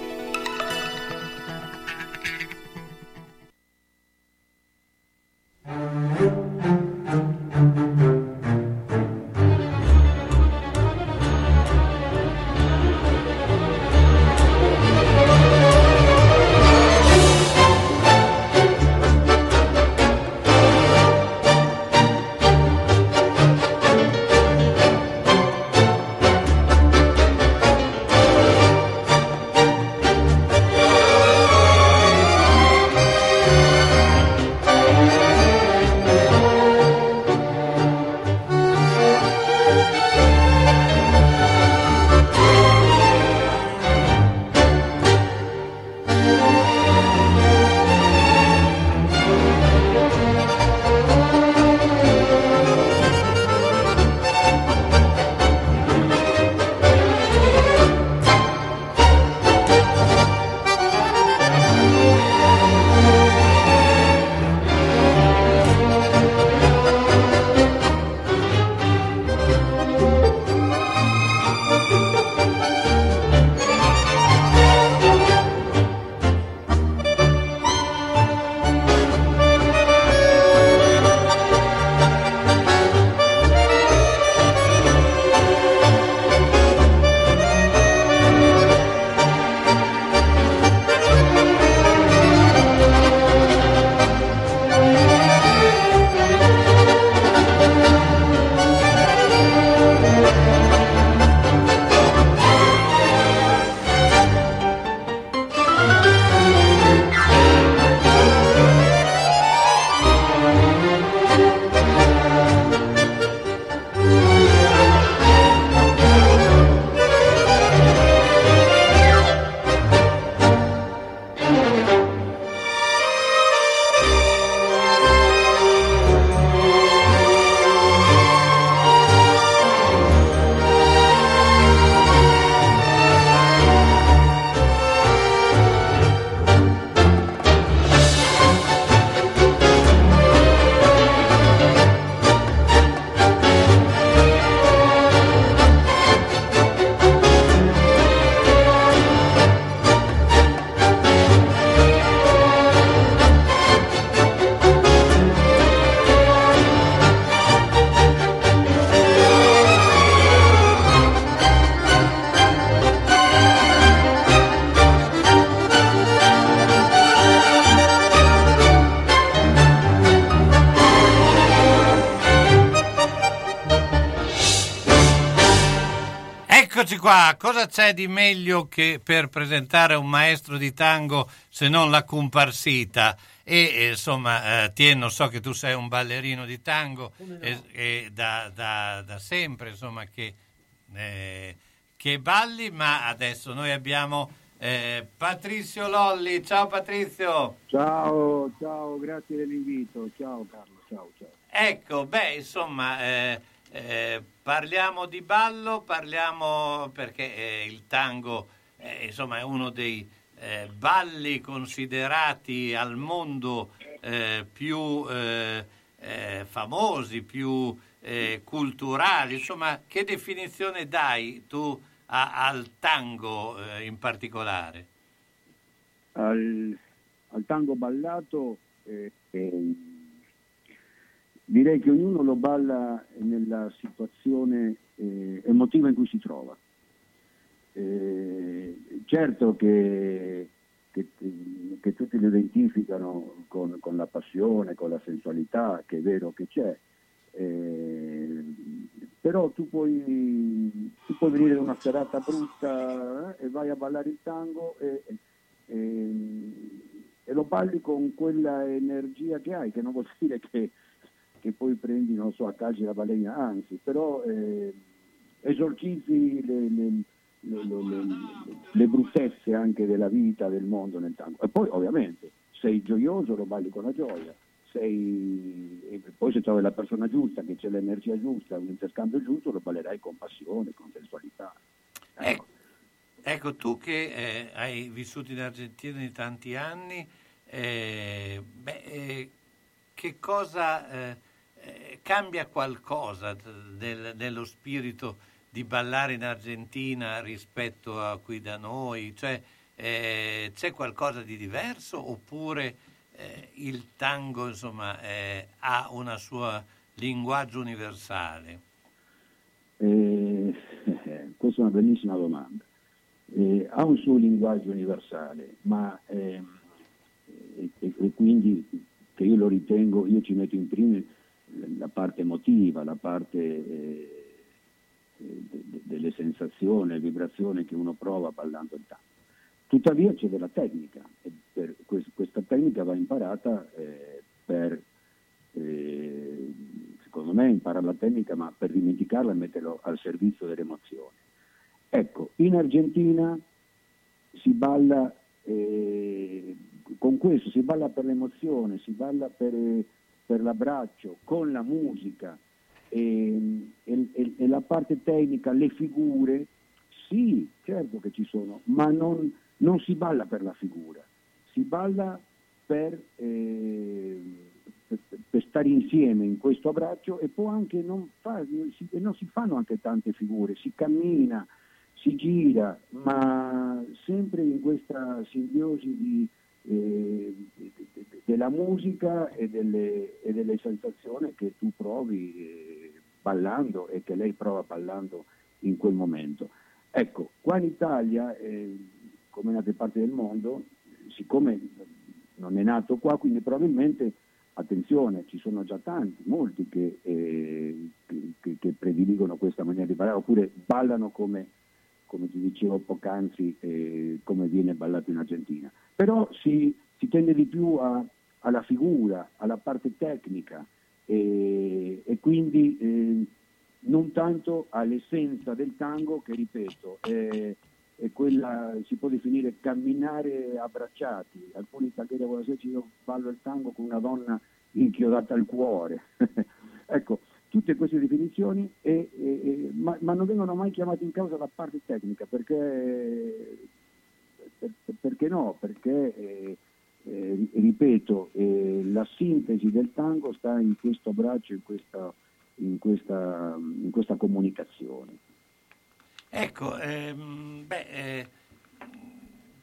Eccoci qua, cosa c'è di meglio che per presentare un maestro di tango se non la comparsita? E insomma, eh, Tieno, so che tu sei un ballerino di tango no? e, e da, da, da, sempre, insomma, che, eh, che, balli, ma adesso noi abbiamo eh, Patrizio Lolli. Ciao Patrizio! Ciao, ciao, grazie dell'invito. Ciao Carlo, ciao, ciao. Ecco, beh, insomma eh, eh, parliamo di ballo, parliamo perché eh, il tango eh, insomma, è uno dei eh, balli considerati al mondo eh, più eh, famosi, più culturali. Insomma, che definizione dai tu a, al tango in particolare? Al, al tango ballato direi che ognuno lo balla nella situazione eh, emotiva in cui si trova. Eh, certo che, che, che, tutti lo identificano con, con, la passione, con la sensualità, che è vero che c'è, eh, però tu puoi, tu puoi, venire da una serata brutta eh, e vai a ballare il tango e, e, e lo balli con quella energia che hai, che non vuol dire che che poi prendi, non so, a calci la balena, anzi, però eh, esorcizzi le, le, le, le, bruttezze anche della vita, del mondo nel tango. E poi ovviamente sei gioioso, lo balli con la gioia, sei, e poi se trovi la persona giusta, che c'è l'energia giusta, un interscambio giusto, lo ballerai con passione, con sensualità. Ecco, ecco, ecco tu che eh, hai vissuto in Argentina di tanti anni, eh, beh, eh, che cosa eh, cambia qualcosa del, dello spirito di ballare in Argentina rispetto a qui da noi? Cioè, eh, c'è qualcosa di diverso oppure eh, il tango insomma, eh, ha un suo linguaggio universale? Eh, questa è una bellissima domanda. Eh, ha un suo linguaggio universale, ma ehm, e, e, quindi che io lo ritengo, io ci metto in prima la parte emotiva, la parte eh, de, delle sensazioni, vibrazioni che uno prova ballando il tango. Tuttavia c'è della tecnica e per, questa tecnica va imparata eh, per, eh, secondo me, imparare la tecnica ma per dimenticarla e metterla al servizio delle emozioni. Ecco, in Argentina si balla eh, con questo, si balla per l'emozione, si balla per per l'abbraccio, con la musica e, e, e, la parte tecnica, le figure, sì, certo che ci sono, ma non, non si balla per la figura, si balla per, eh, per, per, stare insieme in questo abbraccio e poi anche non, fa, si, non si fanno anche tante figure, si cammina, si gira, ma sempre in questa simbiosi di della musica e delle, e delle, sensazioni che tu provi eh, ballando e che lei prova ballando in quel momento. Ecco, qua in Italia, eh, come in altre parti del mondo, siccome non è nato qua, quindi probabilmente, attenzione, ci sono già tanti, molti che, eh, che, che prediligono questa maniera di ballare, oppure ballano come come ti dicevo poc'anzi, eh, come viene ballato in Argentina. Però si, si tende di più a, alla figura, alla parte tecnica e, e quindi eh, non tanto all'essenza del tango che, ripeto, è, è, quella, si può definire camminare abbracciati. Alcuni taglieri vogliono dire io ballo il tango con una donna inchiodata al cuore. ecco, tutte queste definizioni, e, e, ma, ma, non vengono mai chiamate in causa la parte tecnica, perché, per, perché no? Perché, eh, eh, ripeto, eh, la sintesi del tango sta in questo abbraccio, in questa, in questa, in questa comunicazione. Ecco, ehm, beh, eh,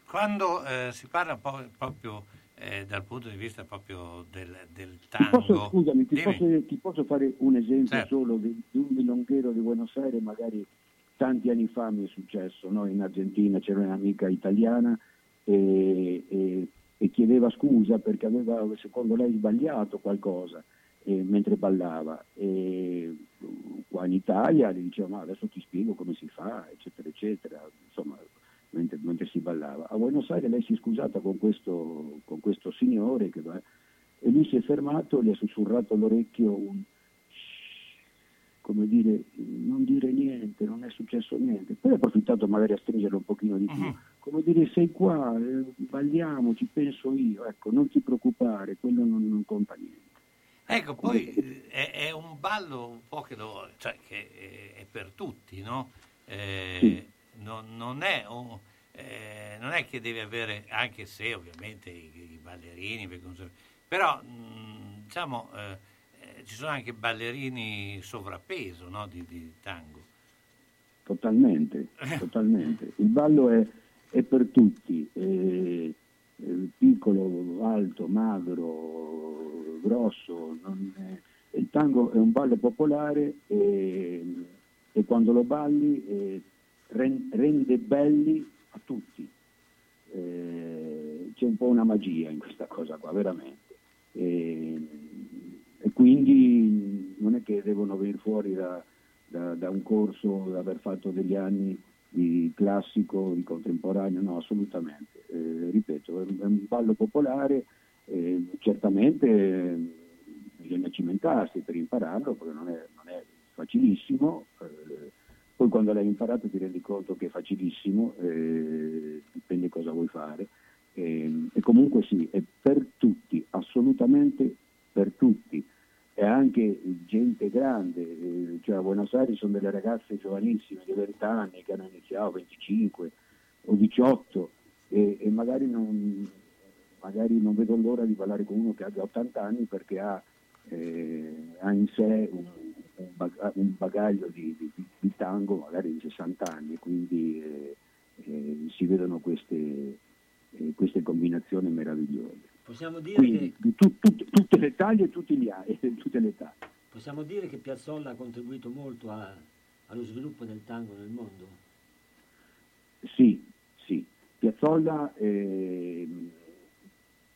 quando eh, si parla po- proprio eh, dal punto di vista proprio del, del tango. Ti posso, scusami, ti posso, ti posso, fare un esempio certo. solo di, di, un milonghero di Buenos Aires, magari tanti anni fa mi è successo, no? in Argentina c'era un'amica italiana e, e, e, chiedeva scusa perché aveva secondo lei sbagliato qualcosa eh, mentre ballava. E qua in Italia, gli diceva ma adesso ti spiego come si fa, eccetera, eccetera, insomma, mentre, mentre si ballava. A Buenos Aires lei si è scusata con questo, con questo signore che, e lui si è fermato, gli ha sussurrato all'orecchio un come dire, non dire niente, non è successo niente. Poi ha approfittato magari a stringerlo un pochino di più, uh-huh. come dire sei qua, eh, balliamo, ci penso io, ecco, non ti preoccupare, quello non, non conta niente. Ecco, poi è, è, un ballo un po' che, lo, cioè, che è, per tutti, no? Eh, sì. Non, non, è un, eh, non, è che deve avere, anche se ovviamente i, i ballerini, però mh, diciamo eh, eh, ci sono anche ballerini sovrappeso no? di, di, tango. Totalmente, totalmente. Il ballo è, è per tutti, è, piccolo, alto, magro, grosso. È, il tango è un ballo popolare e, e quando lo balli eh, rende belli a tutti. Eh, c'è un po' una magia in questa cosa qua, veramente. E, e quindi non è che devono venire fuori da, da, da un corso, da aver fatto degli anni di classico, di contemporaneo, no, assolutamente. Eh, ripeto, è un, ballo popolare, eh, certamente bisogna cimentarsi per impararlo, perché non è, non è facilissimo, eh, poi quando l'hai imparato ti rendi conto che è facilissimo, eh, dipende cosa vuoi fare, e comunque sì, è per tutti, assolutamente per tutti. E anche gente grande, eh, cioè a Buenos Aires sono delle ragazze giovanissime di 20 anni che hanno iniziato 25 o 18 e, e magari, non, magari, non, vedo l'ora di ballare con uno che abbia 80 anni perché ha, eh, ha in sé un, un bagaglio di, di, di, tango magari di 60 anni, quindi eh, eh, si vedono queste, eh, queste combinazioni meravigliose. Possiamo dire Quindi, che... tu, tu, tutte le taglie e tutti gli anni, tutte le taglie. Possiamo dire che Piazzolla ha contribuito molto a, allo sviluppo del tango nel mondo? Sì, sì. Piazzolla, eh,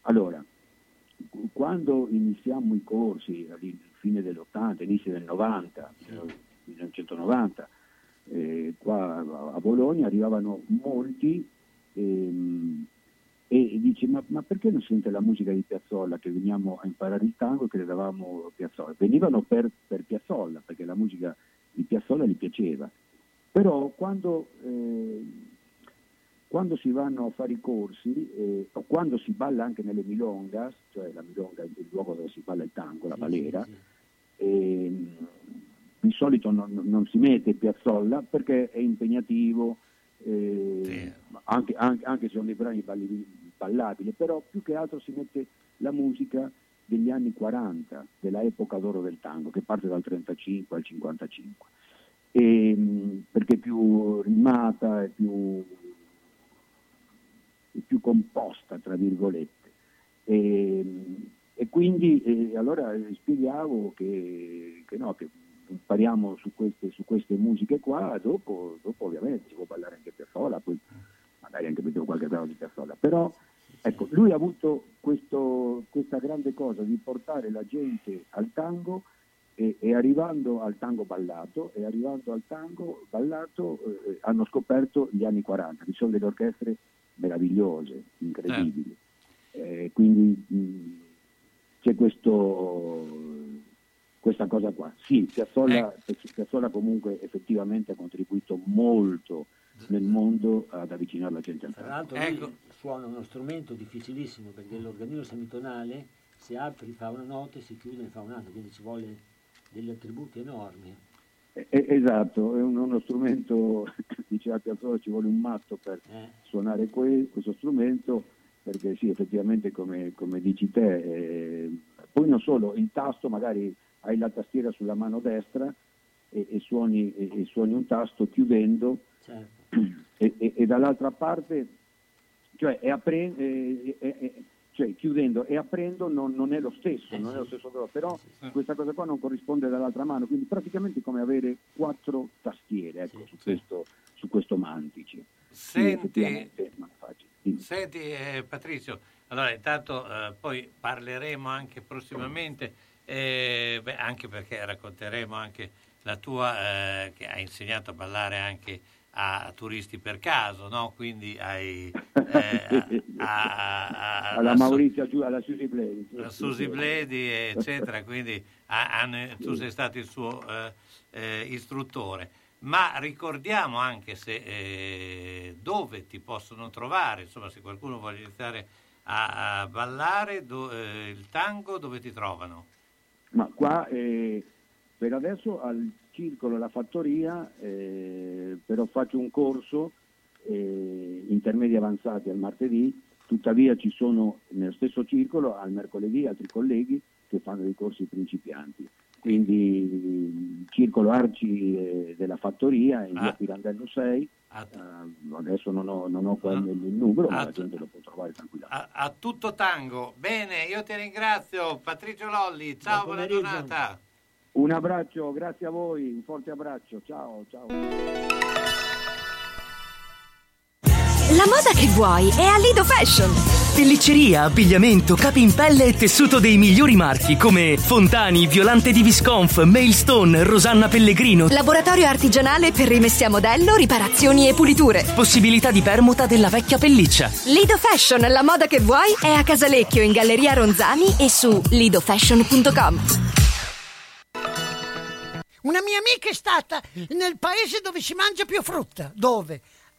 allora, quando iniziamo i corsi fine dell'80, inizio del 90, sì. 1990, eh, qua a Bologna arrivavano molti ehm, e dice ma, ma, perché non sente la musica di Piazzolla che veniamo a imparare il tango e che le davamo Piazzolla? Venivano per, per Piazzolla perché la musica di Piazzolla gli piaceva, però quando, eh, quando si vanno a fare i corsi eh, o quando si balla anche nelle milongas, cioè la milonga è il luogo dove si balla il tango, la balera, sì, sì, sì. Eh, di solito non, non, si mette Piazzolla perché è impegnativo, eh, anche, anche, anche, se sono dei brani balli, ballabile, però più che altro si mette la musica degli anni 40, della epoca d'oro del tango, che parte dal 35 al 55, e, perché è più rimata, è più, è più composta, tra virgolette. E, e quindi eh, allora spiegavo che, che, no, che impariamo su queste, su queste, musiche qua, dopo, dopo ovviamente si può ballare anche per sola, poi magari anche mettevo qualche brano di Piazzolla, però Ecco, lui ha avuto questo, questa grande cosa di portare la gente al tango e, e, arrivando al tango ballato e arrivando al tango ballato eh, hanno scoperto gli anni 40, che sono delle orchestre meravigliose, incredibili. Eh. Eh, quindi mh, c'è questo, questa cosa qua. Sì, Piazzolla, eh. Piazzolla comunque effettivamente ha contribuito molto nel mondo ad avvicinare la gente al Tra l'altro ecco. suona uno strumento difficilissimo perché l'organino semitonale se apri fa una nota e si chiude ne fa un'altra, quindi ci vuole degli attributi enormi. esatto, è uno strumento, diceva Piazzolla, ci vuole un matto per eh. suonare que- questo strumento, perché sì, effettivamente come, come dici te, eh, poi non solo, il tasto magari hai la tastiera sulla mano destra e, e, suoni, e, e suoni un tasto chiudendo. Certo. E, e, e dall'altra parte, cioè, appre- eh, cioè, chiudendo e aprendo non, non, è lo stesso, non è lo stesso però questa cosa qua non corrisponde dall'altra mano, quindi praticamente come avere quattro tastiere ecco, su, questo, su, questo, mantice. Senti, senti eh, Patrizio, allora intanto eh, poi parleremo anche prossimamente, eh, beh, anche perché racconteremo anche la tua eh, che hai insegnato a ballare anche a turisti per caso, no? Quindi hai eh, a, a, alla Maurizia, alla Susi Bledi, la Susi Bledi, eccetera. Quindi tu sei stato il suo eh, istruttore. Ma ricordiamo anche se eh, dove ti possono trovare, insomma, se qualcuno vuole iniziare a, a ballare do, eh, il tango, dove ti trovano? Ma qua eh, per adesso al circolo La Fattoria, eh, però faccio un corso eh, intermedi avanzati al martedì, tuttavia ci sono nello stesso circolo al mercoledì altri colleghi che fanno dei corsi principianti. Quindi il circolo Arci eh, della Fattoria in via ah. Pirandello 6, ah. uh, adesso non ho, non ho ah. il, numero, ma la gente lo può trovare tranquillamente. A, a, tutto tango. Bene, io ti ringrazio, Patrizio Lolli, ciao, buona giornata. Un abbraccio, grazie a voi, un forte abbraccio, ciao, ciao. La moda che vuoi è a Lido Fashion. Pellicceria, abbigliamento, capi in pelle e tessuto dei migliori marchi come Fontani, Violante di Visconf, Mailstone, Rosanna Pellegrino. Laboratorio artigianale per rimessi a modello, riparazioni e puliture. Possibilità di permuta della vecchia pelliccia. Lido Fashion, la moda che vuoi è a Casalecchio in Galleria Ronzani e su lidofashion.com. Una mia amica è stata nel paese dove si mangia più frutta. Dove?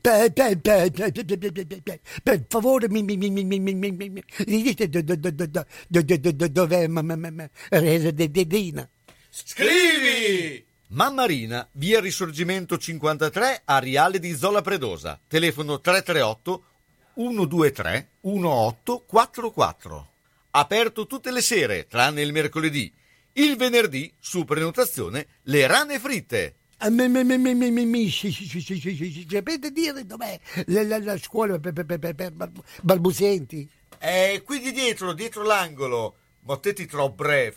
Per, favore, mi, dite dove è Dedina. Scrivi! Mammarina, via Risorgimento 53, Ariale di Zola Predosa. Telefono 338 123 1844. Aperto tutte le sere, tranne il mercoledì. Il venerdì, su prenotazione, le rane fritte. Sapete dire dov'è la, scuola per, balbuzienti? Eh, quindi dietro, dietro l'angolo, Mottetti Trop Bref.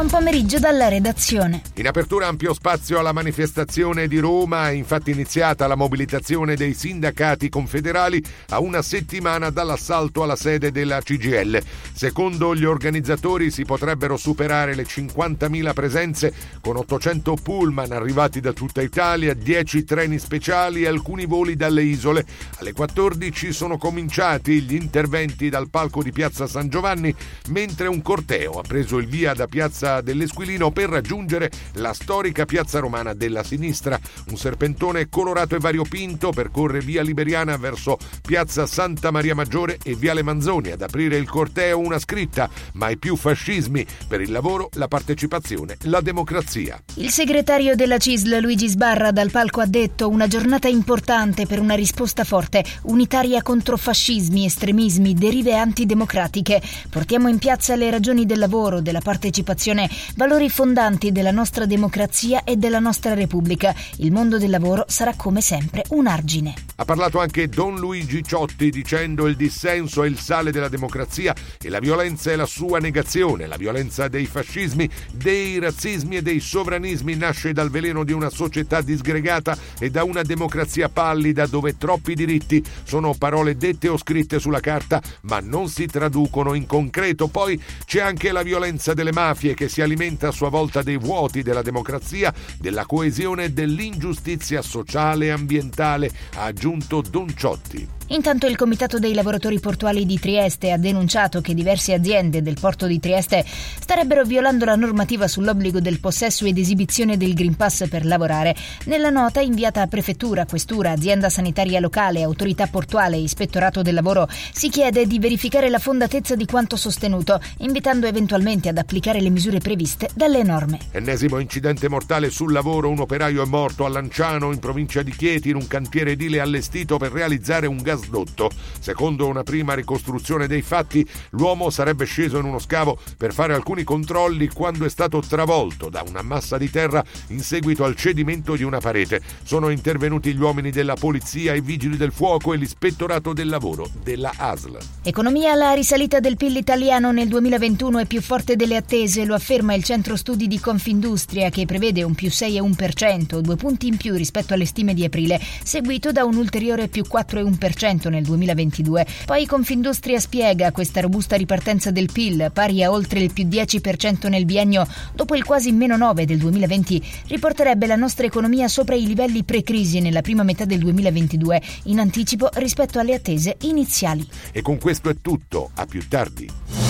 Buon pomeriggio dalla redazione. In apertura ampio spazio alla manifestazione di Roma è infatti iniziata la mobilitazione dei sindacati confederali a una settimana dall'assalto alla sede della CGL. Secondo gli organizzatori si potrebbero superare le 50.000 presenze con 800 pullman arrivati da tutta Italia, 10 treni speciali e alcuni voli dalle isole. Alle 14 sono cominciati gli interventi dal palco di Piazza San Giovanni mentre un corteo ha preso il via da Piazza dell'Esquilino per raggiungere la storica piazza romana della sinistra. Un serpentone colorato e variopinto percorre via Liberiana verso piazza Santa Maria Maggiore e viale Manzoni. Ad aprire il corteo una scritta: mai più fascismi, per il lavoro, la partecipazione, la democrazia. Il segretario della CISL Luigi Sbarra dal palco ha detto una giornata importante per una risposta forte, unitaria contro fascismi, estremismi, derive antidemocratiche. Portiamo in piazza le ragioni del lavoro, della partecipazione, valori fondanti della nostra democrazia e della nostra Repubblica. Il mondo del lavoro sarà come sempre un argine. Ha parlato anche Don Luigi Ciotti dicendo il dissenso è il sale della democrazia e la violenza è la sua negazione. La violenza dei fascismi, dei razzismi e dei sovranismi nasce dal veleno di una società disgregata e da una democrazia pallida dove troppi diritti sono parole dette o scritte sulla carta ma non si traducono in concreto. Poi c'è anche la violenza delle mafie che si alimenta a sua volta dei vuoti della democrazia, della coesione e dell'ingiustizia sociale e ambientale, ha aggiunto Don Ciotti. Intanto il Comitato dei lavoratori portuali di Trieste ha denunciato che diverse aziende del porto di Trieste starebbero violando la normativa sull'obbligo del possesso ed esibizione del Green Pass per lavorare. Nella nota inviata a prefettura, questura, azienda sanitaria locale, autorità portuale e ispettorato del lavoro si chiede di verificare la fondatezza di quanto sostenuto, invitando eventualmente ad applicare le misure previste dalle norme. Ennesimo incidente mortale sul lavoro, un operaio è morto a Lanciano in provincia di Chieti in un cantiere edile allestito per realizzare un gas gasdotto. Secondo una prima ricostruzione dei fatti, l'uomo sarebbe sceso in uno scavo per fare alcuni controlli quando è stato travolto da una massa di terra in seguito al cedimento di una parete. Sono intervenuti gli uomini della polizia, i vigili del fuoco e l'ispettorato del lavoro della ASL. Economia, la risalita del PIL italiano nel 2021 è più forte delle attese, lo afferma il centro studi di Confindustria che prevede un più 6,1%, due punti in più rispetto alle stime di aprile, seguito da un ulteriore più 4,1% 10% nel 2022. Poi Confindustria spiega questa robusta ripartenza del PIL, pari a oltre il più 10% nel biennio, dopo il quasi meno 9 del 2020, riporterebbe la nostra economia sopra i livelli pre-crisi nella prima metà del 2022, in anticipo rispetto alle attese iniziali. E con questo è tutto, a più tardi.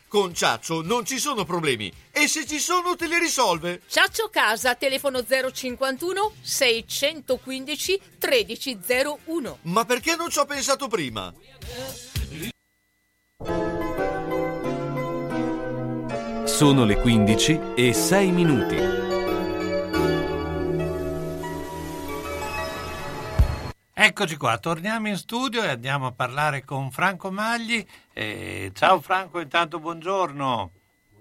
Con Ciaccio non ci sono problemi e se ci sono te li risolve. Ciaccio Casa, telefono 051 615 1301. Ma perché non ci ho pensato prima? Sono le 15 e 6 minuti. Eccoci qua, torniamo in studio e andiamo a parlare con Franco Magli. Eh, ciao Franco, intanto buongiorno.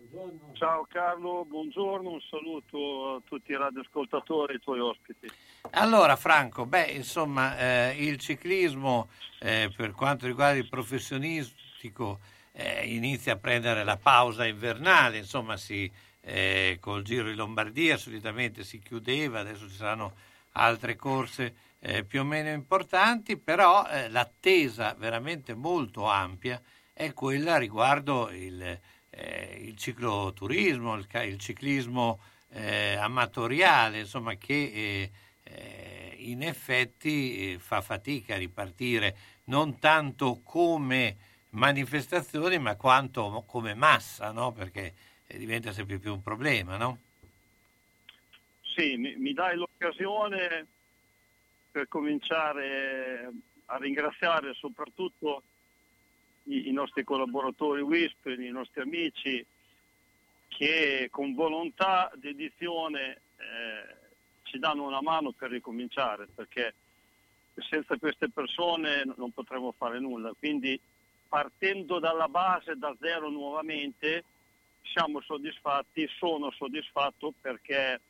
buongiorno. Ciao Carlo, buongiorno, un saluto a tutti i radioascoltatori e ai tuoi ospiti. Allora Franco, beh insomma eh, il ciclismo eh, per quanto riguarda il professionistico eh, inizia a prendere la pausa invernale, insomma si, eh, col Giro di Lombardia solitamente si chiudeva, adesso ci saranno altre corse eh, più o meno importanti, però eh, l'attesa veramente molto ampia è quella riguardo il, eh, il cicloturismo, il, il ciclismo eh, amatoriale, insomma, che eh, eh, in effetti fa fatica a ripartire non tanto come manifestazioni, ma quanto come massa, no? perché diventa sempre più un problema. No? Sì, mi, mi dai l'occasione per cominciare a ringraziare soprattutto i, i nostri collaboratori WISP, i nostri amici che con volontà di edizione eh, ci danno una mano per ricominciare perché senza queste persone non potremo fare nulla. Quindi partendo dalla base, da zero nuovamente, siamo soddisfatti, sono soddisfatto perché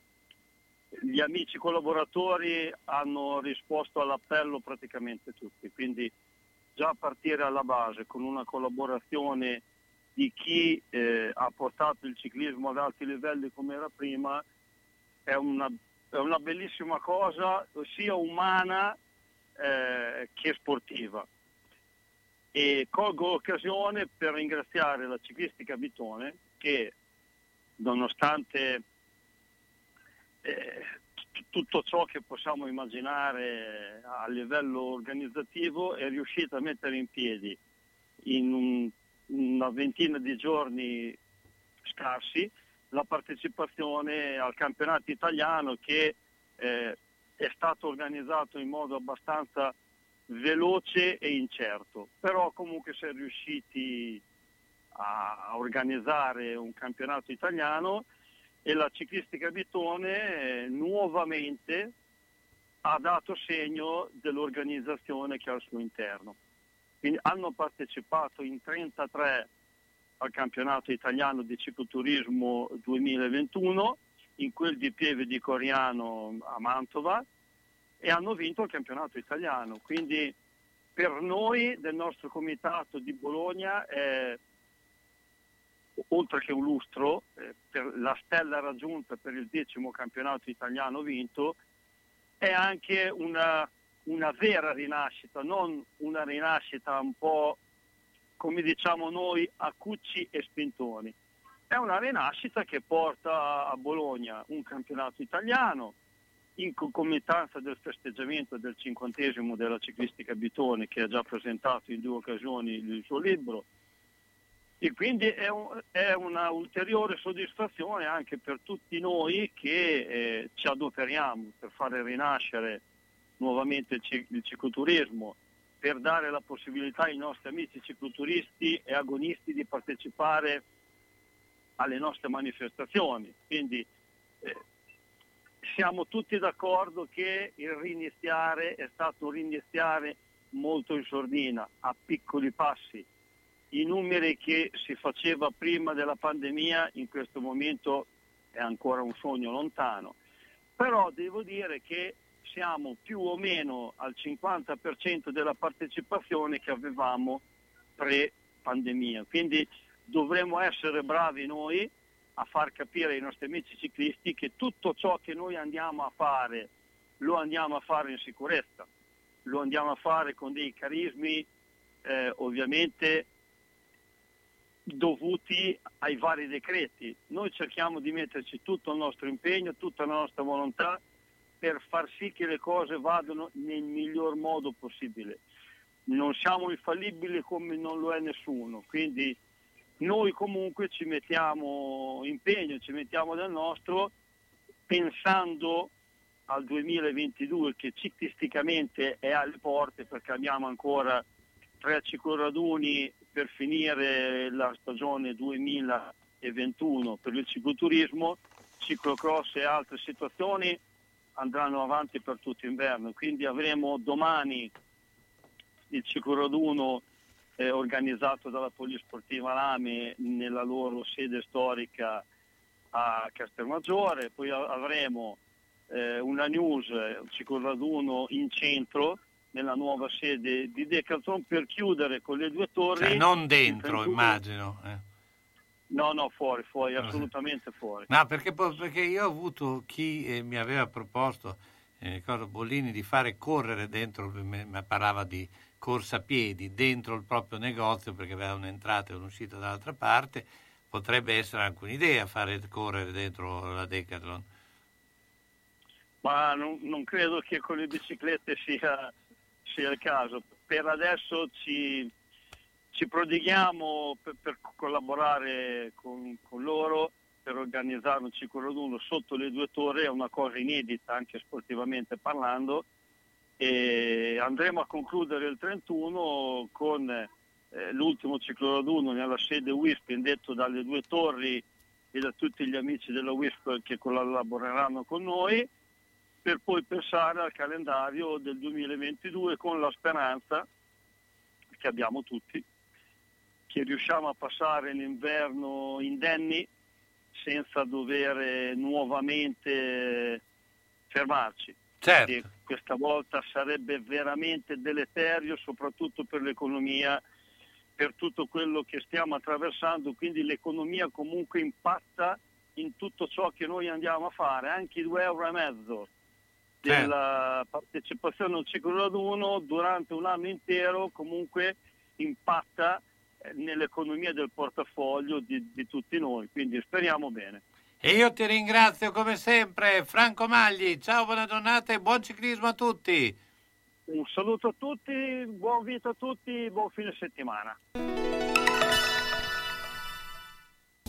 gli amici collaboratori hanno risposto all'appello praticamente tutti, quindi già partire alla base con una collaborazione di chi eh, ha portato il ciclismo ad alti livelli come era prima è una, è una bellissima cosa sia umana eh, che sportiva. E colgo l'occasione per ringraziare la ciclistica Bitone che nonostante eh, tutto ciò che possiamo immaginare a livello organizzativo è riuscita a mettere in piedi in un, una ventina di giorni scarsi la partecipazione al campionato italiano che eh, è stato organizzato in modo abbastanza veloce e incerto, però comunque si è riusciti a organizzare un campionato italiano e la ciclistica Bitone eh, nuovamente ha dato segno dell'organizzazione che ha al suo interno. Quindi hanno partecipato in 33 al campionato italiano di cicloturismo 2021, in quel di Pieve di Coriano a Mantova e hanno vinto il campionato italiano. Quindi per noi del nostro comitato di Bologna è oltre che un lustro, eh, per la stella raggiunta per il decimo campionato italiano vinto, è anche una, una vera rinascita, non una rinascita un po' come diciamo noi a cucci e spintoni. È una rinascita che porta a Bologna un campionato italiano in concomitanza del festeggiamento del cinquantesimo della ciclistica Bitone che ha già presentato in due occasioni il suo libro, e quindi è, un, è, una ulteriore soddisfazione anche per tutti noi che eh, ci adoperiamo per fare rinascere nuovamente il, il cicloturismo, per dare la possibilità ai nostri amici cicloturisti e agonisti di partecipare alle nostre manifestazioni. Quindi eh, siamo tutti d'accordo che il riniziare è stato un riniziare molto in sordina, a piccoli passi i numeri che si faceva prima della pandemia in questo momento è ancora un sogno lontano, però devo dire che siamo più o meno al 50% della partecipazione che avevamo pre-pandemia, quindi dovremmo essere bravi noi a far capire ai nostri amici ciclisti che tutto ciò che noi andiamo a fare lo andiamo a fare in sicurezza, lo andiamo a fare con dei carismi eh, ovviamente dovuti ai vari decreti. Noi cerchiamo di metterci tutto il nostro impegno, tutta la nostra volontà per far sì che le cose vadano nel miglior modo possibile. Non siamo infallibili come non lo è nessuno, quindi noi comunque ci mettiamo impegno, ci mettiamo del nostro pensando al 2022 che ciclisticamente è alle porte perché abbiamo ancora tre cicloraduni per finire la stagione 2021 per il cicloturismo, ciclocross e altre situazioni andranno avanti per tutto l'inverno, quindi avremo domani il cicloraduno eh, organizzato dalla Polisportiva Lame nella loro sede storica a Castelmaggiore, poi avremo eh, una news, un cicloraduno in centro nella nuova sede di Decathlon per chiudere con le due torri. Cioè, non dentro, immagino. Eh. No, no, fuori, fuori, assolutamente fuori. No, perché, perché io ho avuto chi eh, mi aveva proposto, eh, ricordo Bollini, di fare correre dentro, mi parlava di corsa a piedi, dentro il proprio negozio perché aveva un'entrata e un'uscita dall'altra parte. Potrebbe essere anche un'idea fare correre dentro la Decathlon. Ma non, non credo che con le biciclette sia sia il caso. Per adesso ci, ci prodighiamo per, per collaborare con, con, loro per organizzare un ciclo raduno sotto le due torri, è una cosa inedita anche sportivamente parlando e andremo a concludere il 31 con eh, l'ultimo ciclo raduno nella sede WISP indetto dalle due torri e da tutti gli amici della WISP che collaboreranno con noi per poi pensare al calendario del 2022 con la speranza che abbiamo tutti che riusciamo a passare l'inverno indenni senza dover nuovamente fermarci. Certo. questa volta sarebbe veramente deleterio, soprattutto per l'economia, per tutto quello che stiamo attraversando, quindi l'economia comunque impatta in tutto ciò che noi andiamo a fare, anche i due euro e mezzo della partecipazione al ciclo raduno durante un anno intero comunque impatta eh, nell'economia del portafoglio di, di tutti noi, quindi speriamo bene. E io ti ringrazio come sempre, Franco Magli. Ciao, buona giornata e buon ciclismo a tutti. Un saluto a tutti, buon vita a tutti, buon fine settimana.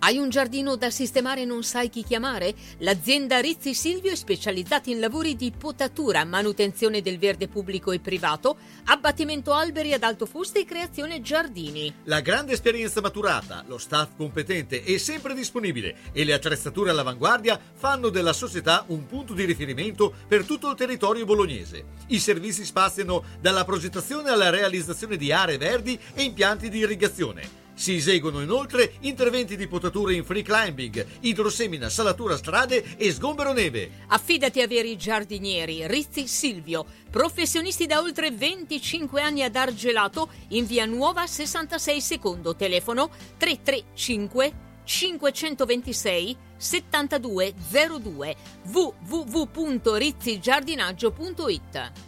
Hai un giardino da sistemare e non sai chi chiamare? L'azienda Rizzi Silvio è specializzata in lavori di potatura, manutenzione del verde pubblico e privato, abbattimento alberi ad alto fusto e creazione giardini. La grande esperienza maturata, lo staff competente e sempre disponibile e le attrezzature all'avanguardia fanno della società un punto di riferimento per tutto il territorio bolognese. I servizi spaziano dalla progettazione alla realizzazione di aree verdi e impianti di irrigazione. Si eseguono inoltre interventi di potatura in free climbing, idrosemina, salatura strade e sgombero neve. Affidati a veri giardinieri, Rizzi Silvio, professionisti da oltre 25 anni ad Argelato, in via Nuova 66 secondo, telefono 335 526 7202 www.rizzigiardinaggio.it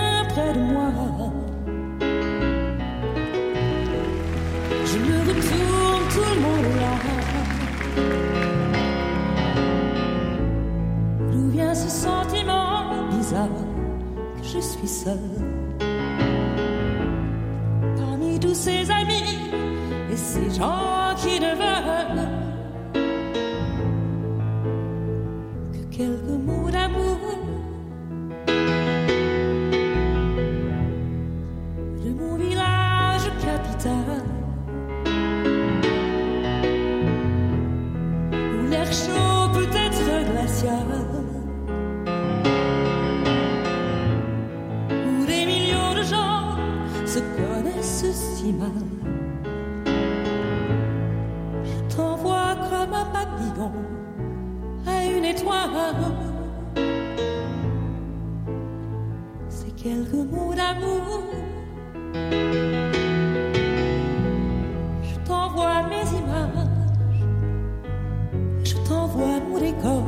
près de moi. Je me retourne, tout le monde là. D'où vient ce sentiment bizarre que je suis seule? Parmi tous ces amis et ces gens qui ne veulent que quelques chaud peut être glacial. Où des millions de gens se connaissent si mal. Je t'envoie comme un papillon à une étoile. C'est quelques mots d'amour t'envoie mon décor,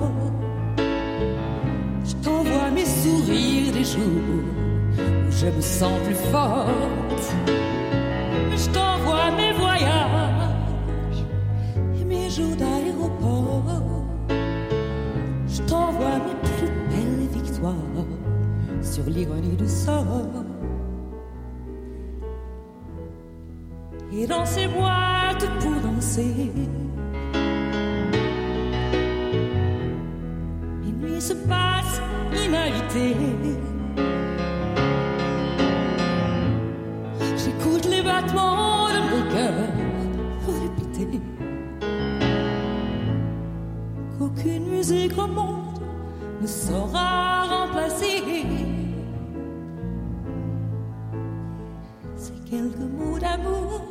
je t'envoie mes sourires des jours où je me sens plus forte. Je t'envoie mes voyages et mes jours d'aéroport. Je t'envoie mes plus belles victoires sur l'ironie du sort. et dans ces boîtes pour danser. Se passent inhabitées. J'écoute les battements de mon cœur répéter qu'aucune musique au monde ne saura remplacer. Ces quelques mots d'amour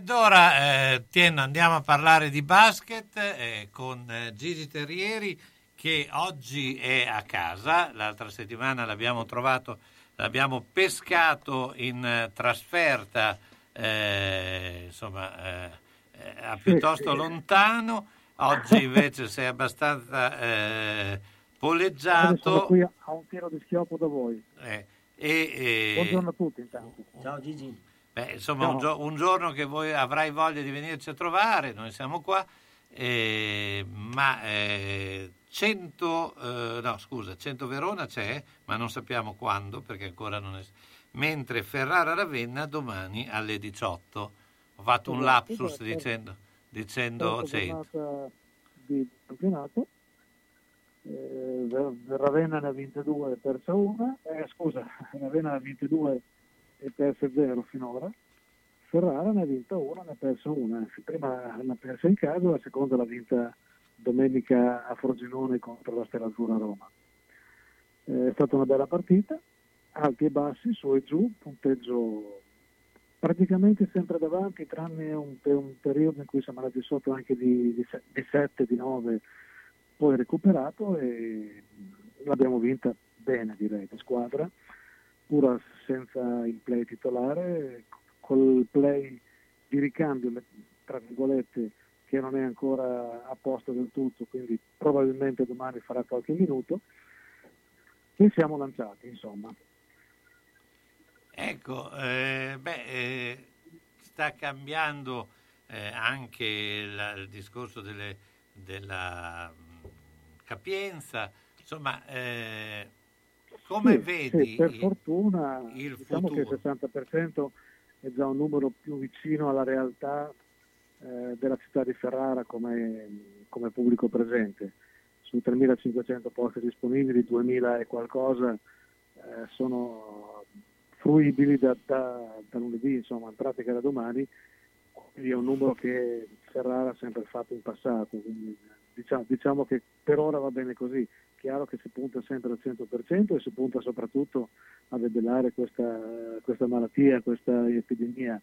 allora, eh, Tien, andiamo a parlare di basket eh, con eh, Gigi Terrieri che oggi è a casa. L'altra settimana l'abbiamo trovato, l'abbiamo pescato in eh, trasferta, eh, insomma, eh, a piuttosto lontano. Oggi invece sei abbastanza poleggiato. Sono qui a un tiro di schioppo da voi. E, e... Buongiorno a tutti intanto. Ciao Gigi. Beh, insomma, un, gio- un, giorno che voi avrai voglia di venirci a trovare, noi siamo qua, eh, ma eh, 100, eh, no scusa, 100 Verona c'è, ma non sappiamo quando perché ancora non è... Mentre Ferrara Ravenna domani alle 18. Ho fatto un lapsus dicendo, dicendo 100. di campionato. Eh, Ravenna ne ha vinte due persa una, eh, scusa, Ravenna ne ha vinte due e perse zero finora. Ferrara ne ha vinta una, ne ha perso una. Prima l'ha persa in casa, la seconda l'ha vinta domenica a Frosinone contro la Stella Azzurra Roma. Eh, è stata una bella partita, alti e bassi, su e giù, punteggio praticamente sempre davanti, tranne un, un periodo in cui siamo andati sotto anche di, di, di 7, di 9, poi recuperato e l'abbiamo vinta bene direi, di squadra pur senza il play titolare, col play di ricambio, tra virgolette, che non è ancora a posto del tutto, quindi probabilmente domani farà qualche minuto, e siamo lanciati, insomma. Ecco, eh, beh, eh, sta cambiando eh, anche la, il discorso delle, della mh, capienza, insomma eh, come sì, vedi? Sì, per fortuna il diciamo futuro? che il 60% è già un numero più vicino alla realtà eh, della città di Ferrara come, come, pubblico presente. Su 3.500 posti disponibili, 2.000 e qualcosa eh, sono fruibili da, da, da, lunedì, insomma, in pratica da domani, quindi è un numero che Ferrara ha sempre fatto in passato. Quindi, diciamo, diciamo che per ora va bene così chiaro che si punta sempre al 100% e si punta soprattutto a debellare questa, questa malattia, questa epidemia.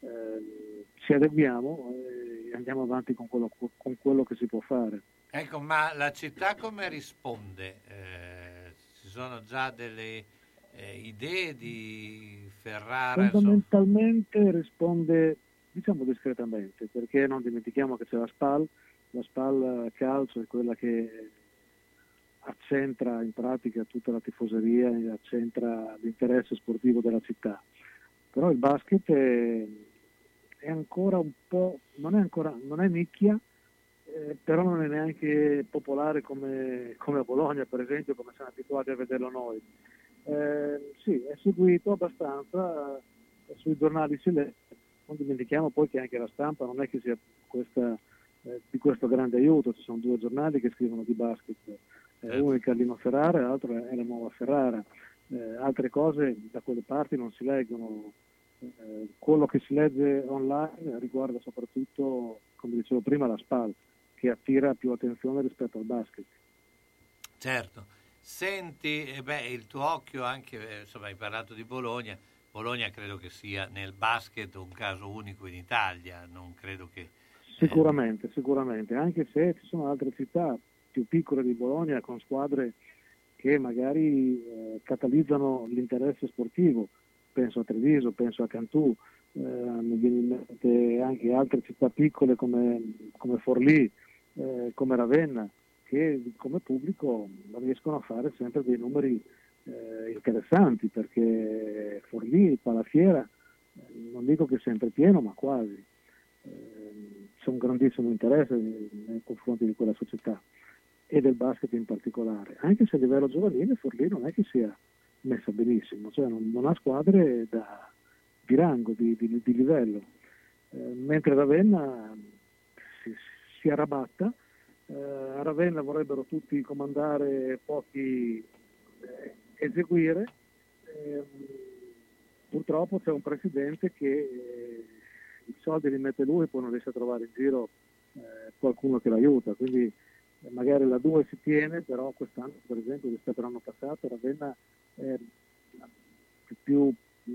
Eh, ci adeguiamo e andiamo avanti con quello, con quello, che si può fare. Ecco, ma la città come risponde? Eh, ci sono già delle eh, idee di Ferrara? Fondamentalmente insomma. risponde, diciamo discretamente, perché non dimentichiamo che c'è la SPAL, la SPAL calcio è quella che accentra in pratica tutta la tifoseria e accentra l'interesse sportivo della città. Però il basket è, è ancora un po', non è ancora, non è nicchia, eh, però non è neanche popolare come, come, a Bologna, per esempio, come siamo abituati a vederlo noi. Eh, sì, è seguito abbastanza, eh, sui giornali si legge, non dimentichiamo poi che anche la stampa non è che sia questa, eh, di questo grande aiuto, ci sono due giornali che scrivono di basket eh, uno è Carlino Ferrara e l'altro è la nuova Ferrara. Eh, altre cose da quelle parti non si leggono. Eh, quello che si legge online riguarda soprattutto, come dicevo prima, la SPAL, che attira più attenzione rispetto al basket. Certo. Senti, eh beh, il tuo occhio anche, eh, insomma, hai parlato di Bologna. Bologna credo che sia nel basket un caso unico in Italia, non credo che... Eh, sicuramente, sicuramente, anche se ci sono altre città, più piccole di Bologna con squadre che magari eh, catalizzano l'interesse sportivo, penso a Treviso, penso a Cantù, eh, mi viene in mente anche altre città piccole come, come Forlì, eh, come Ravenna, che come pubblico riescono a fare sempre dei numeri eh, interessanti perché Forlì, Palafiera, eh, non dico che è sempre pieno, ma quasi. Eh, c'è un grandissimo interesse nei, nei confronti di quella società e del basket in particolare, anche se a livello giovanile Forlì non è che sia messa benissimo, cioè non, non ha squadre da, di rango, di, di, di livello, eh, mentre Ravenna si, si arrabatta, eh, a Ravenna vorrebbero tutti comandare, pochi eh, eseguire, ehm, purtroppo c'è un presidente che eh, i soldi li mette lui e poi non riesce a trovare in giro eh, qualcuno che l'aiuta, quindi magari la 2 si tiene, però quest'anno per esempio rispetto all'anno passato Ravenna è più, mh,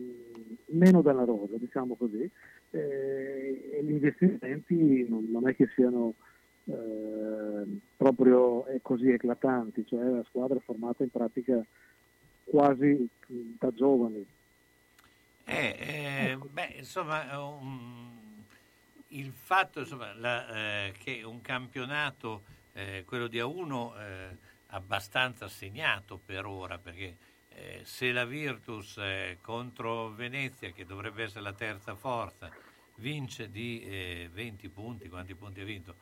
meno della rosa, diciamo così, eh, e gli investimenti non, è che siano eh, proprio così eclatanti, cioè la squadra è formata in pratica quasi da giovani. Eh, eh, beh, insomma, um, il fatto insomma, la, eh, che un campionato, eh, quello di A1, eh, abbastanza segnato per ora, perché eh, se la Virtus contro Venezia, che dovrebbe essere la terza forza, vince di 20 punti, quanti punti ha vinto?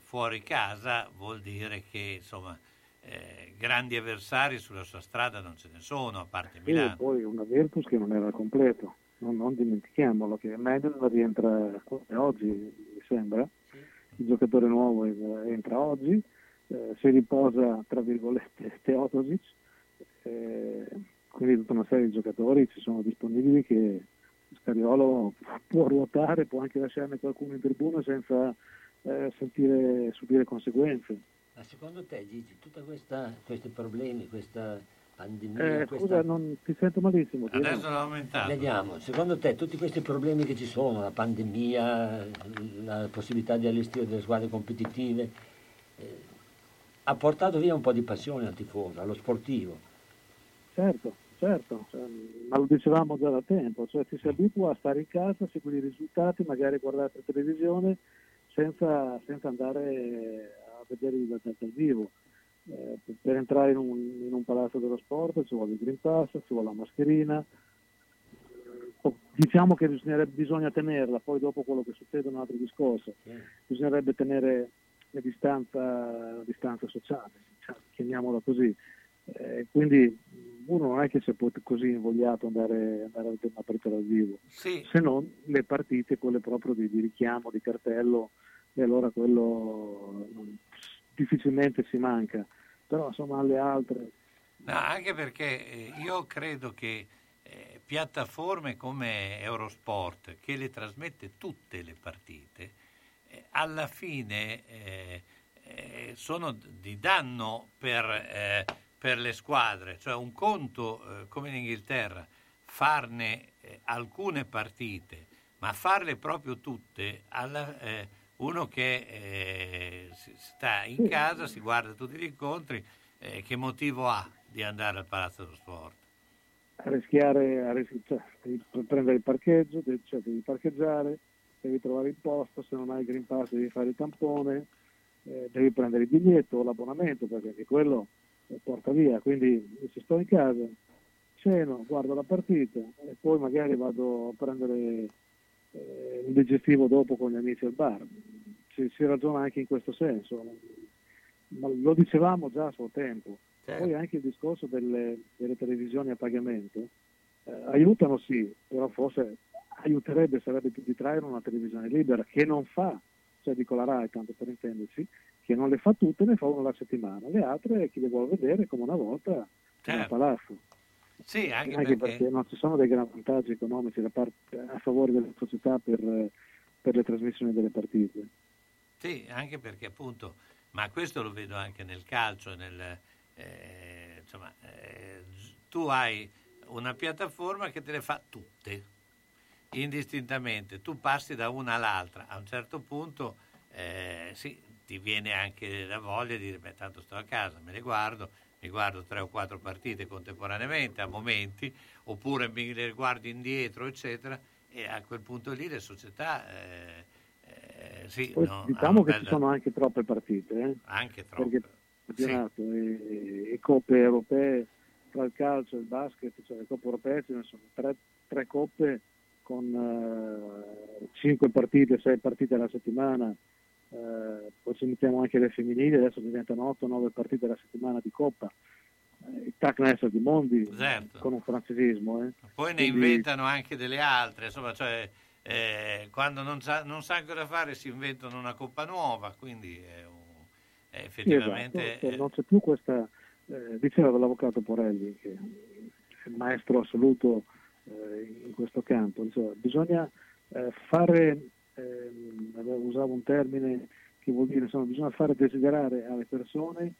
fuori casa vuol dire che insomma eh, grandi avversari sulla sua strada non ce ne sono, a parte Milano. E poi una Virtus che non era completo, non, non dimentichiamolo che Medel rientra oggi, mi sembra, il giocatore nuovo entra oggi, eh, si riposa tra virgolette Teotosic, eh, quindi tutta una serie di giocatori ci sono disponibili che Scariolo può ruotare, può anche lasciarne qualcuno in tribuna senza eh, sentire, subire conseguenze. Ma secondo te, Gigi, tutti questi problemi, questa pandemia... Eh, questa... Scusa, non ti sento malissimo. Adesso l'ho aumentato. Vediamo, secondo te tutti questi problemi che ci sono, la pandemia, la possibilità di allestire delle squadre competitive, eh, ha portato via un po' di passione al tifoso, allo sportivo? Certo, certo, cioè, ma lo dicevamo già da tempo, cioè ci si abitua a stare in casa, a seguire i risultati, magari a guardare la televisione senza, senza andare vedere dal, dal vivo. Eh, per entrare in un, in un, palazzo dello sport ci vuole il Green Pass, ci vuole la mascherina. Diciamo che bisogna tenerla, poi dopo quello che succede è un altro discorso. Bisognerebbe tenere la distanza, la distanza sociale, diciamo, chiamiamola così. Eh, quindi uno non è che sia così invogliato andare, andare a una partita dal vivo, sì. se non le partite, quelle proprio di, di richiamo, di cartello, e allora quello difficilmente si manca, però insomma alle altre... No, anche perché eh, io credo che eh, piattaforme come Eurosport, che le trasmette tutte le partite, eh, alla fine eh, eh, sono di danno per, eh, per, le squadre, cioè un conto come in Inghilterra, farne alcune partite, ma farle proprio tutte, alla, uno che eh, sta in casa, si guarda tutti gli incontri, eh, che motivo ha di andare al Palazzo dello Sport? A rischiare, a rischi- cioè, prendere il parcheggio, devi, cioè, devi, parcheggiare, devi trovare il posto, se non hai il Green Pass devi fare il tampone, eh, devi prendere il biglietto o l'abbonamento perché anche quello porta via, quindi se sto in casa, ceno, guardo la partita e poi magari vado a prendere eh, un digestivo dopo con gli amici al bar. Si, si, ragiona anche in questo senso, ma lo dicevamo già a suo tempo. Certo. Poi anche il discorso delle, delle televisioni a pagamento eh, aiutano sì, però forse aiuterebbe, sarebbe più di traere una televisione libera che non fa, cioè dico la RAI tanto per intenderci, che non le fa tutte, ne fa una alla settimana, le altre chi le vuole vedere come una volta certo. nel palazzo. Sì, anche, anche perché... perché... non ci sono dei gran vantaggi economici parte, a favore delle società per, per, le trasmissioni delle partite. Sì, anche perché appunto, ma questo lo vedo anche nel calcio, nel, eh, insomma, eh, tu hai una piattaforma che te le fa tutte, indistintamente, tu passi da una all'altra, a un certo punto eh, sì, ti viene anche la voglia di dire, beh tanto sto a casa, me le guardo, mi guardo tre o quattro partite contemporaneamente a momenti, oppure mi le guardo indietro, eccetera, e a quel punto lì le società... Eh, eh, sì, no, diciamo che bella... ci sono anche troppe partite, eh? anche troppe. Perché campionato sì. e, e, coppe europee tra il calcio e il basket, cioè le coppe europee ce ne sono tre, tre coppe con uh, cinque partite, sei partite alla settimana, eh, poi ci mettiamo anche le femminili, adesso diventano 8-9 partite alla settimana di Coppa. Eh, il TAC di Mondi certo. con un francesismo. Eh. Poi ne inventano anche delle altre, insomma, cioè, eh, quando non, sa, non sanno cosa fare si inventano una Coppa nuova, quindi è, un, è effettivamente... Esatto. Non c'è più questa, diceva l'avvocato Porelli, che è il maestro assoluto in questo campo, diceva, bisogna fare ehm, usavo un termine che vuol dire insomma bisogna fare desiderare alle persone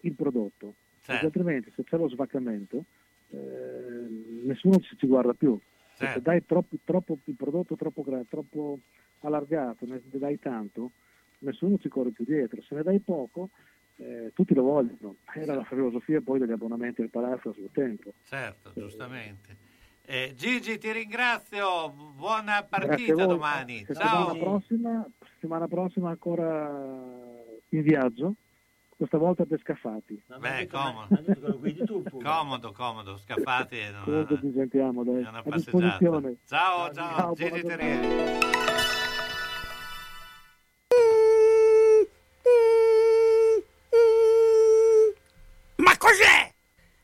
il prodotto, certo. altrimenti se c'è lo svaccamento eh, nessuno ci, ci, guarda più. Certo. Se dai troppo, troppo, il prodotto troppo, troppo allargato, ne dai tanto, nessuno ci corre più dietro. Se ne dai poco, eh, tutti lo vogliono. Era la filosofia poi degli abbonamenti al palazzo a suo tempo. Certo, giustamente. Eh, Gigi, ti ringrazio, buona partita domani. Settimana Ciao. prossima, settimana prossima ancora in viaggio, questa volta per Scafati. Beh, comodo. comodo, comodo, scappati. e non- Comunque ci sentiamo, dai. è una passeggiata. Ciao, ciao, Ciao, Gigi Terrieri. Ma cos'è?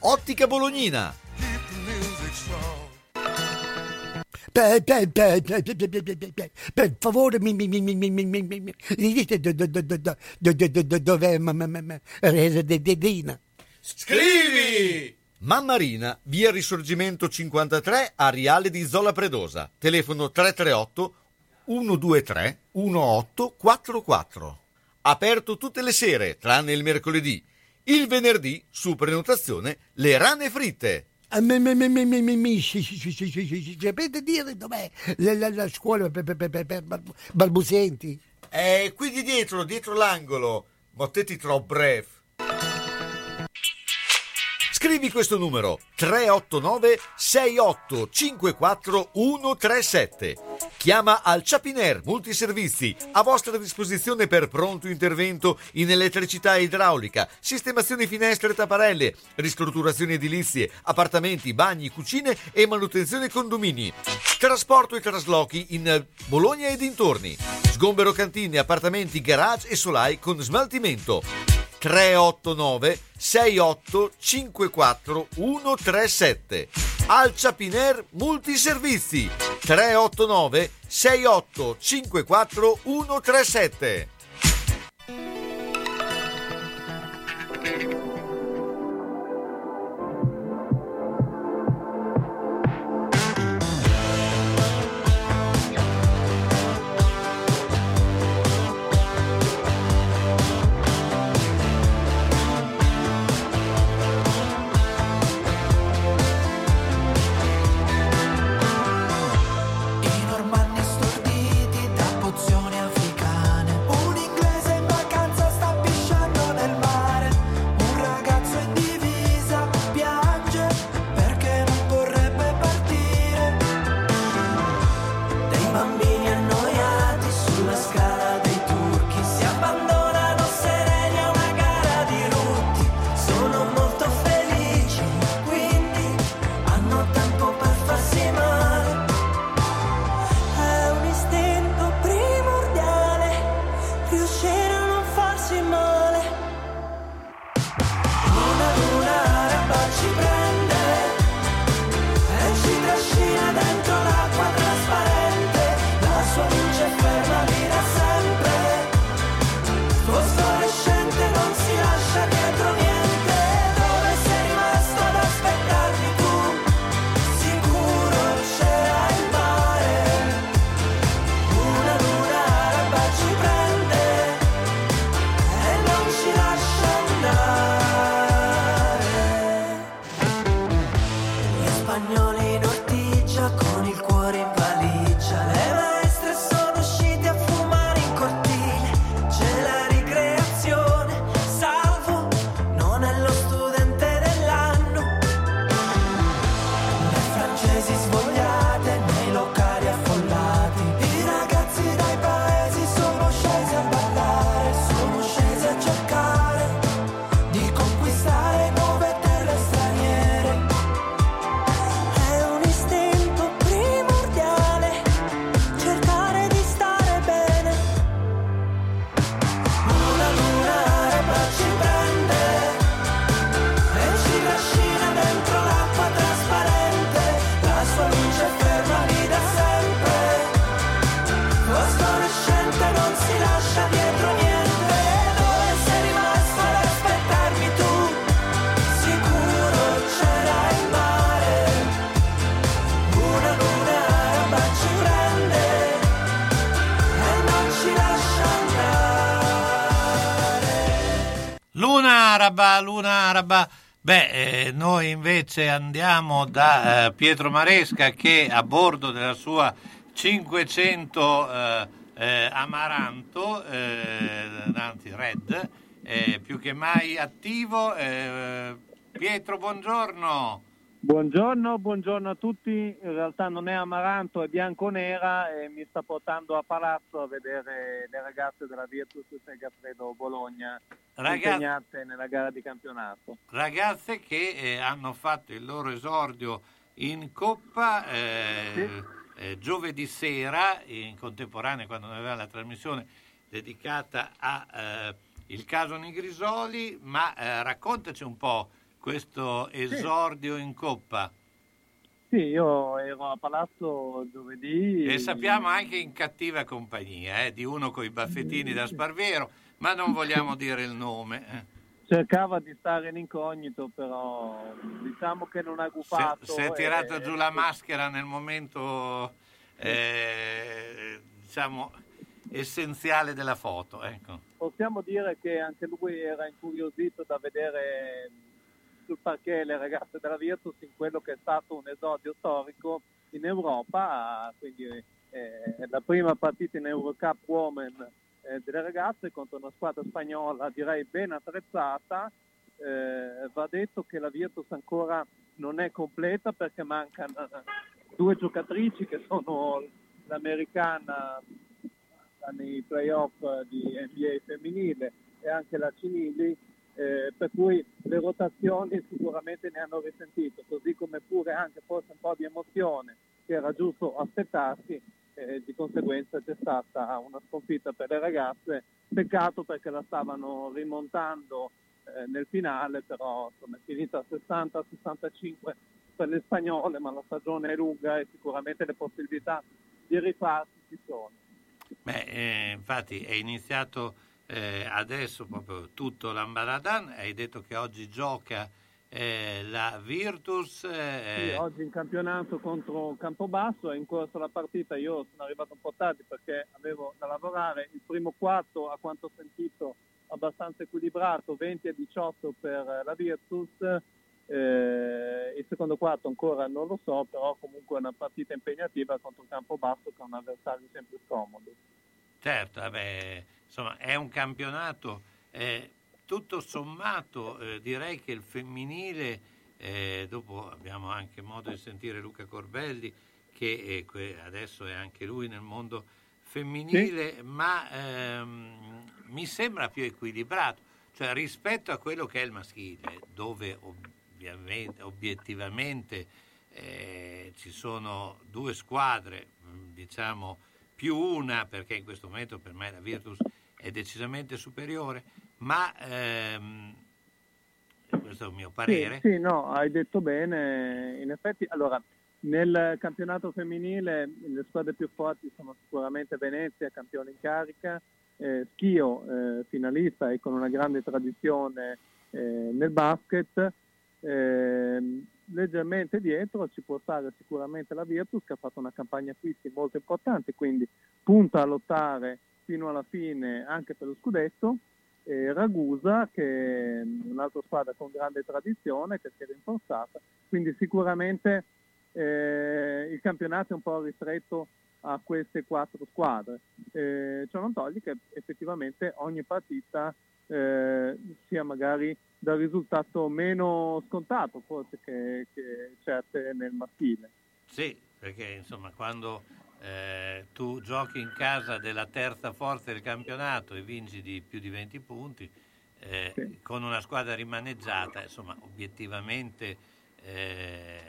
Ottica Bolognina. Per, favore, mi, mi, mi, mi, mi, mi, mi, mi, mi mi dite do- do- do- do- do- do- do- do- do- dov'è Dedina? Scrivi! Mammarina, via Risorgimento 53, Ariale di Zola Predosa. Telefono 338 123 1844. Aperto tutte le sere, tranne il mercoledì. Il venerdì, su prenotazione, le rane fritte. Ah, Sapete dire dov'è la, scuola per, balbuzienti? È qui di dietro, dietro l'angolo. Mottetti troppo bref. Scrivi questo numero 389 6854 137 Chiama al Chapiner Multiservizi a vostra disposizione per pronto intervento in elettricità e idraulica, sistemazioni finestre e tapparelle, ristrutturazioni edilizie, appartamenti, bagni, cucine e manutenzione condomini. Trasporto e traslochi in Bologna e dintorni. Sgombero cantine, appartamenti, garage e solai con smaltimento. 389 6854 137 Alcia Piner Multiservizi 389 6854 137 araba, luna araba. Beh, eh, noi invece andiamo da eh, Pietro Maresca che a bordo della sua 500 eh, eh, Amaranto, eh, anzi Red, più che mai attivo. eh, Pietro, buongiorno. Buongiorno, buongiorno a tutti. In realtà non è amaranto, è bianco-nera e mi sta portando a Palazzo a vedere le ragazze della Virtus Segafredo Bologna Ragazzi- impegnate nella gara di campionato. Ragazze che eh, hanno fatto il loro esordio in Coppa eh, eh, giovedì sera, in contemporanea quando noi avevamo la trasmissione dedicata al caso Nigrisoli, ma eh, raccontaci un po' questo esordio in Coppa. Sì, io ero a Palazzo giovedì. E sappiamo anche in cattiva compagnia eh, di uno con i baffettini da Sparvero, ma non vogliamo dire il nome. eh. Cercava di stare in incognito, però diciamo che non ha gufato. Si è e- tirato giù la maschera nel momento, eh, diciamo, essenziale della foto. Ecco. Possiamo dire che anche lui era incuriosito da vedere sul parquet le ragazze della Virtus in quello che è stato un esordio storico in Europa, quindi eh, la prima partita in Eurocup Women eh, delle ragazze contro una squadra spagnola direi ben attrezzata. Eh, va detto che la Virtus ancora non è completa perché mancano due giocatrici che sono l'americana nei playoff di NBA femminile e anche la Cinilli, eh, per cui le rotazioni sicuramente ne hanno risentito, così come pure anche forse un po' di emozione che era giusto aspettarsi, eh, di conseguenza c'è stata una sconfitta per le ragazze, peccato perché la stavano rimontando eh, nel finale, però insomma, è finita 60-65 per le spagnole, ma la stagione è lunga e sicuramente le possibilità di rifarsi ci sono. Beh, eh, infatti è iniziato eh, adesso proprio tutto l'Ambaradan, hai detto che oggi gioca eh, la Virtus. eh, Sì, oggi in campionato contro Campobasso è in corso la partita, io sono arrivato un po' tardi perché avevo da lavorare, il primo quarto a quanto ho sentito abbastanza equilibrato, 20 a 18 per la Virtus, eh, il secondo quarto ancora non lo so, però comunque è una partita impegnativa contro Campobasso che è un avversario sempre scomodo. Certo, vabbè, insomma è un campionato eh, tutto sommato, eh, direi che il femminile, eh, dopo abbiamo anche modo di sentire Luca Corbelli che eh, adesso è anche lui nel mondo femminile, ma ehm, mi sembra più equilibrato, cioè rispetto a quello che è il maschile, dove ovviamente, obiettivamente eh, ci sono due squadre, mh, diciamo più una, perché in questo momento per me la Virtus è decisamente superiore, ma ehm, questo è un mio parere. Sì, sì, no, hai detto bene. In effetti, allora, nel campionato femminile le squadre più forti sono sicuramente Venezia, campione in carica, eh, Schio, eh, finalista e con una grande tradizione eh, nel basket. Ehm, leggermente dietro ci può stare sicuramente la Virtus che ha fatto una campagna acquisti molto importante, quindi punta a lottare fino alla fine anche per lo scudetto. E Ragusa che è un'altra squadra con grande tradizione che si è rinforzata, quindi sicuramente eh, il campionato è un po' ristretto a queste quattro squadre. Eh, ciò non toglie che effettivamente ogni partita eh, sia magari dal risultato meno scontato forse che, che certe nel maschile. Sì, perché insomma quando eh, tu giochi in casa della terza forza del campionato e vinci di più di 20 punti, eh, con una squadra rimaneggiata, insomma obiettivamente eh,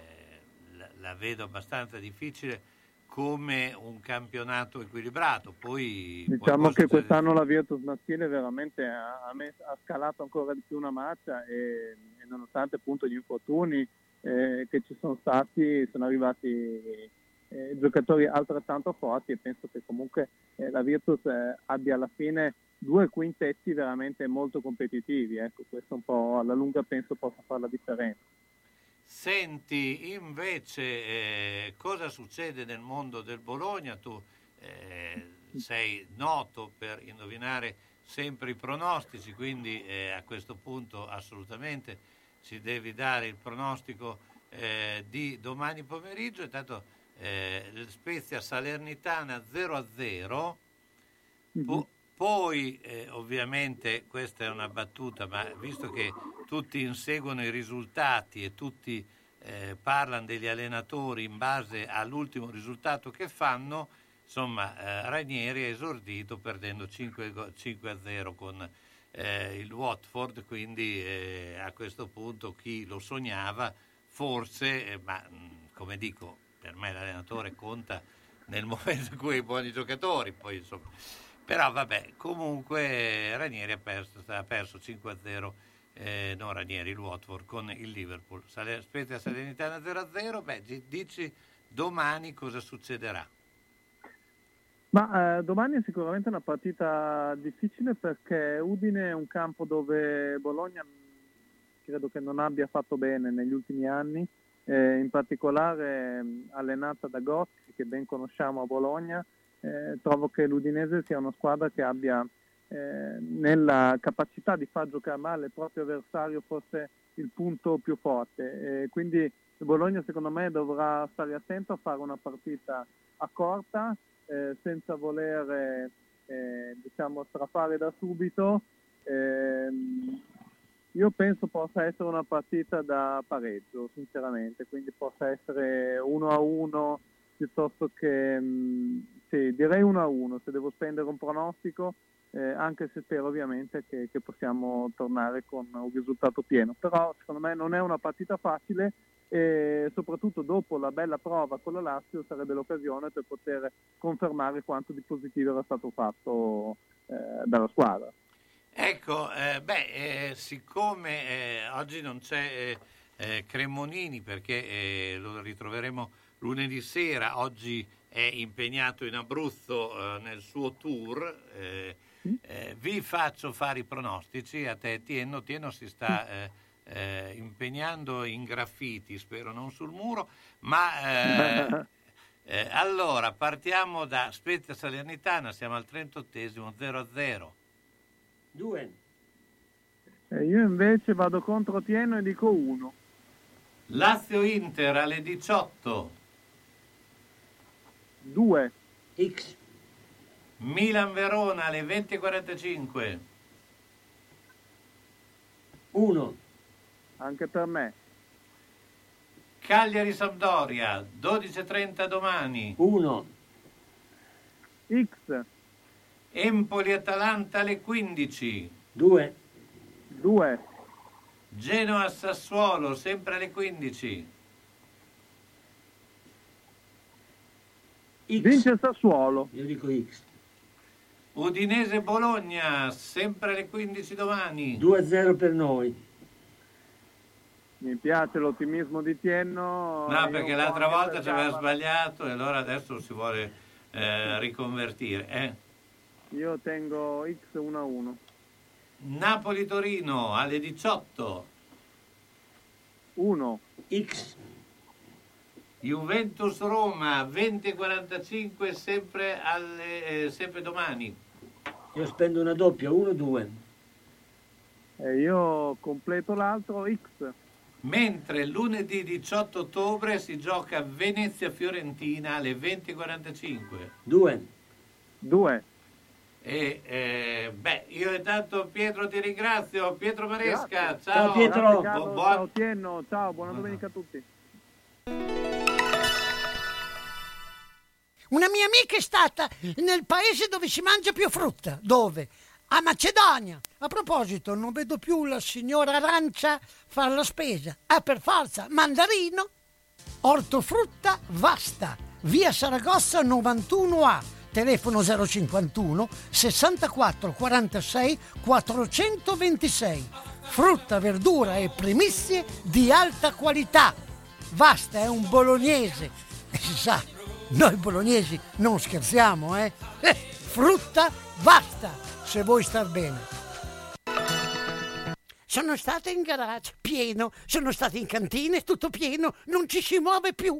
la, la vedo abbastanza difficile come un campionato equilibrato. Poi Diciamo che quest'anno la Virtus maschile veramente ha, ha scalato ancora di più una marcia e, e nonostante appunto gli infortuni eh, che ci sono stati sono arrivati eh, giocatori altrettanto forti e penso che comunque eh, la Virtus eh, abbia alla fine due quintetti veramente molto competitivi. Ecco, questo un po' alla lunga penso possa fare la differenza. Senti invece eh, cosa succede nel mondo del Bologna? Tu eh, sei noto per indovinare sempre i pronostici, quindi eh, a questo punto assolutamente ci devi dare il pronostico di domani pomeriggio. Intanto eh, Spezia Salernitana 0 a 0. Mm-hmm. Poi eh, ovviamente questa è una battuta, ma visto che tutti inseguono i risultati e tutti eh, parlano degli allenatori in base all'ultimo risultato che fanno, insomma eh, Ranieri ha esordito perdendo 5, 5 a 0 con eh, il Watford, quindi eh, a questo punto chi lo sognava forse, ma mh, come dico, per me l'allenatore conta nel momento in cui hai buoni giocatori, poi insomma però vabbè, comunque Ranieri ha perso, ha perso 5-0, eh, non Ranieri, il Watford con il Liverpool. Sale, Spezia Salernitana 0-0, beh, dici domani cosa succederà? Ma eh, domani è sicuramente una partita difficile perché Udine è un campo dove Bologna credo che non abbia fatto bene negli ultimi anni, eh, in particolare allenata da Gotti che ben conosciamo a Bologna eh, trovo che l'Udinese sia una squadra che abbia eh, nella capacità di far giocare male il proprio avversario forse il punto più forte. Quindi Bologna secondo me dovrà stare attento a fare una partita accorta eh, senza voler eh, diciamo, strafare da subito. Io penso possa essere una partita da pareggio, sinceramente, quindi possa essere 1 a 1 piuttosto che mh, sì, direi 1 a 1 se devo spendere un pronostico, eh, anche se spero ovviamente che, che, possiamo tornare con un risultato pieno. Però secondo me non è una partita facile e soprattutto dopo la bella prova con la Lazio sarebbe l'occasione per poter confermare quanto di positivo era stato fatto eh, dalla squadra. Ecco, eh, beh, eh, siccome eh, oggi non c'è eh, Cremonini perché lo ritroveremo lunedì sera, oggi è impegnato in Abruzzo eh, nel suo tour. Eh, eh, vi faccio fare i pronostici a te, Tieno. Tieno si sta eh, eh, impegnando in graffiti, spero non sul muro, ma eh, allora partiamo da Spezia Salernitana, siamo al 38esimo 0-0. 2. io invece vado contro Tieno e dico 1. Lazio Inter alle 18. 2. X. Milan Verona alle 20.45. 1. Anche per me. Cagliari Sampdoria 12.30 domani. 1. X. Empoli Atalanta alle 15. 2. 2. Genoa Sassuolo sempre alle 15. X. Vince Sassuolo. Io dico X. Udinese Bologna, sempre alle 15 domani. 2-0 per noi. Mi piace l'ottimismo di Tienno. No, perché l'altra volta ci aveva sbagliato e allora adesso si vuole eh, riconvertire. Eh? Io tengo X 1-1. Napoli-Torino alle 18. 1. X. Juventus Roma 20.45 sempre, alle, eh, sempre domani. Io spendo una doppia, 1-2. E io completo l'altro X. Mentre lunedì 18 ottobre si gioca Venezia-Fiorentina alle 20.45. 2. 2. E eh, beh, io intanto Pietro ti ringrazio, Pietro Maresca, Grazie. ciao. Ciao Pietro. Grazie, Carlo, buon... Ciao Tienno, ciao, buona domenica a tutti. Una mia amica è stata nel paese dove si mangia più frutta. Dove? A Macedonia. A proposito, non vedo più la signora Arancia fare la spesa. Ah, per forza, mandarino. Ortofrutta Vasta, via Saragossa 91A, telefono 051 64 46 426. Frutta, verdura e primizie di alta qualità. Vasta è un bolognese e si sa noi bolognesi non scherziamo, eh? eh frutta basta se vuoi star bene. Sono stata in garage, pieno, sono stata in cantina, tutto pieno, non ci si muove più,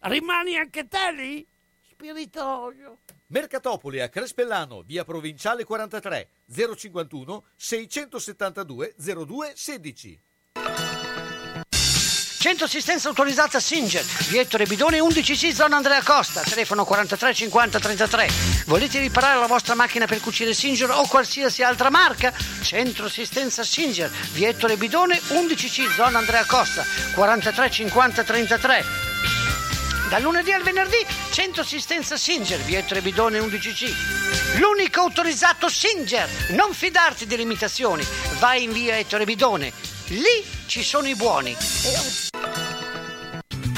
rimani anche te lì? Spiritoso. Mercatopoli a Crespellano, via Provinciale 43, 051 672 02 16. Centro assistenza autorizzata Singer, via Ettore Bidone 11C, zona Andrea Costa, telefono 43 50 33. Volete riparare la vostra macchina per cucire Singer o qualsiasi altra marca? Centro assistenza Singer, via Ettore Bidone 11C, zona Andrea Costa, 43 50 33. Dal lunedì al venerdì, centro assistenza Singer, via Ettore Bidone 11C. L'unico autorizzato Singer. Non fidarti delle imitazioni. Vai in via Ettore Bidone. Lì ci sono i buoni.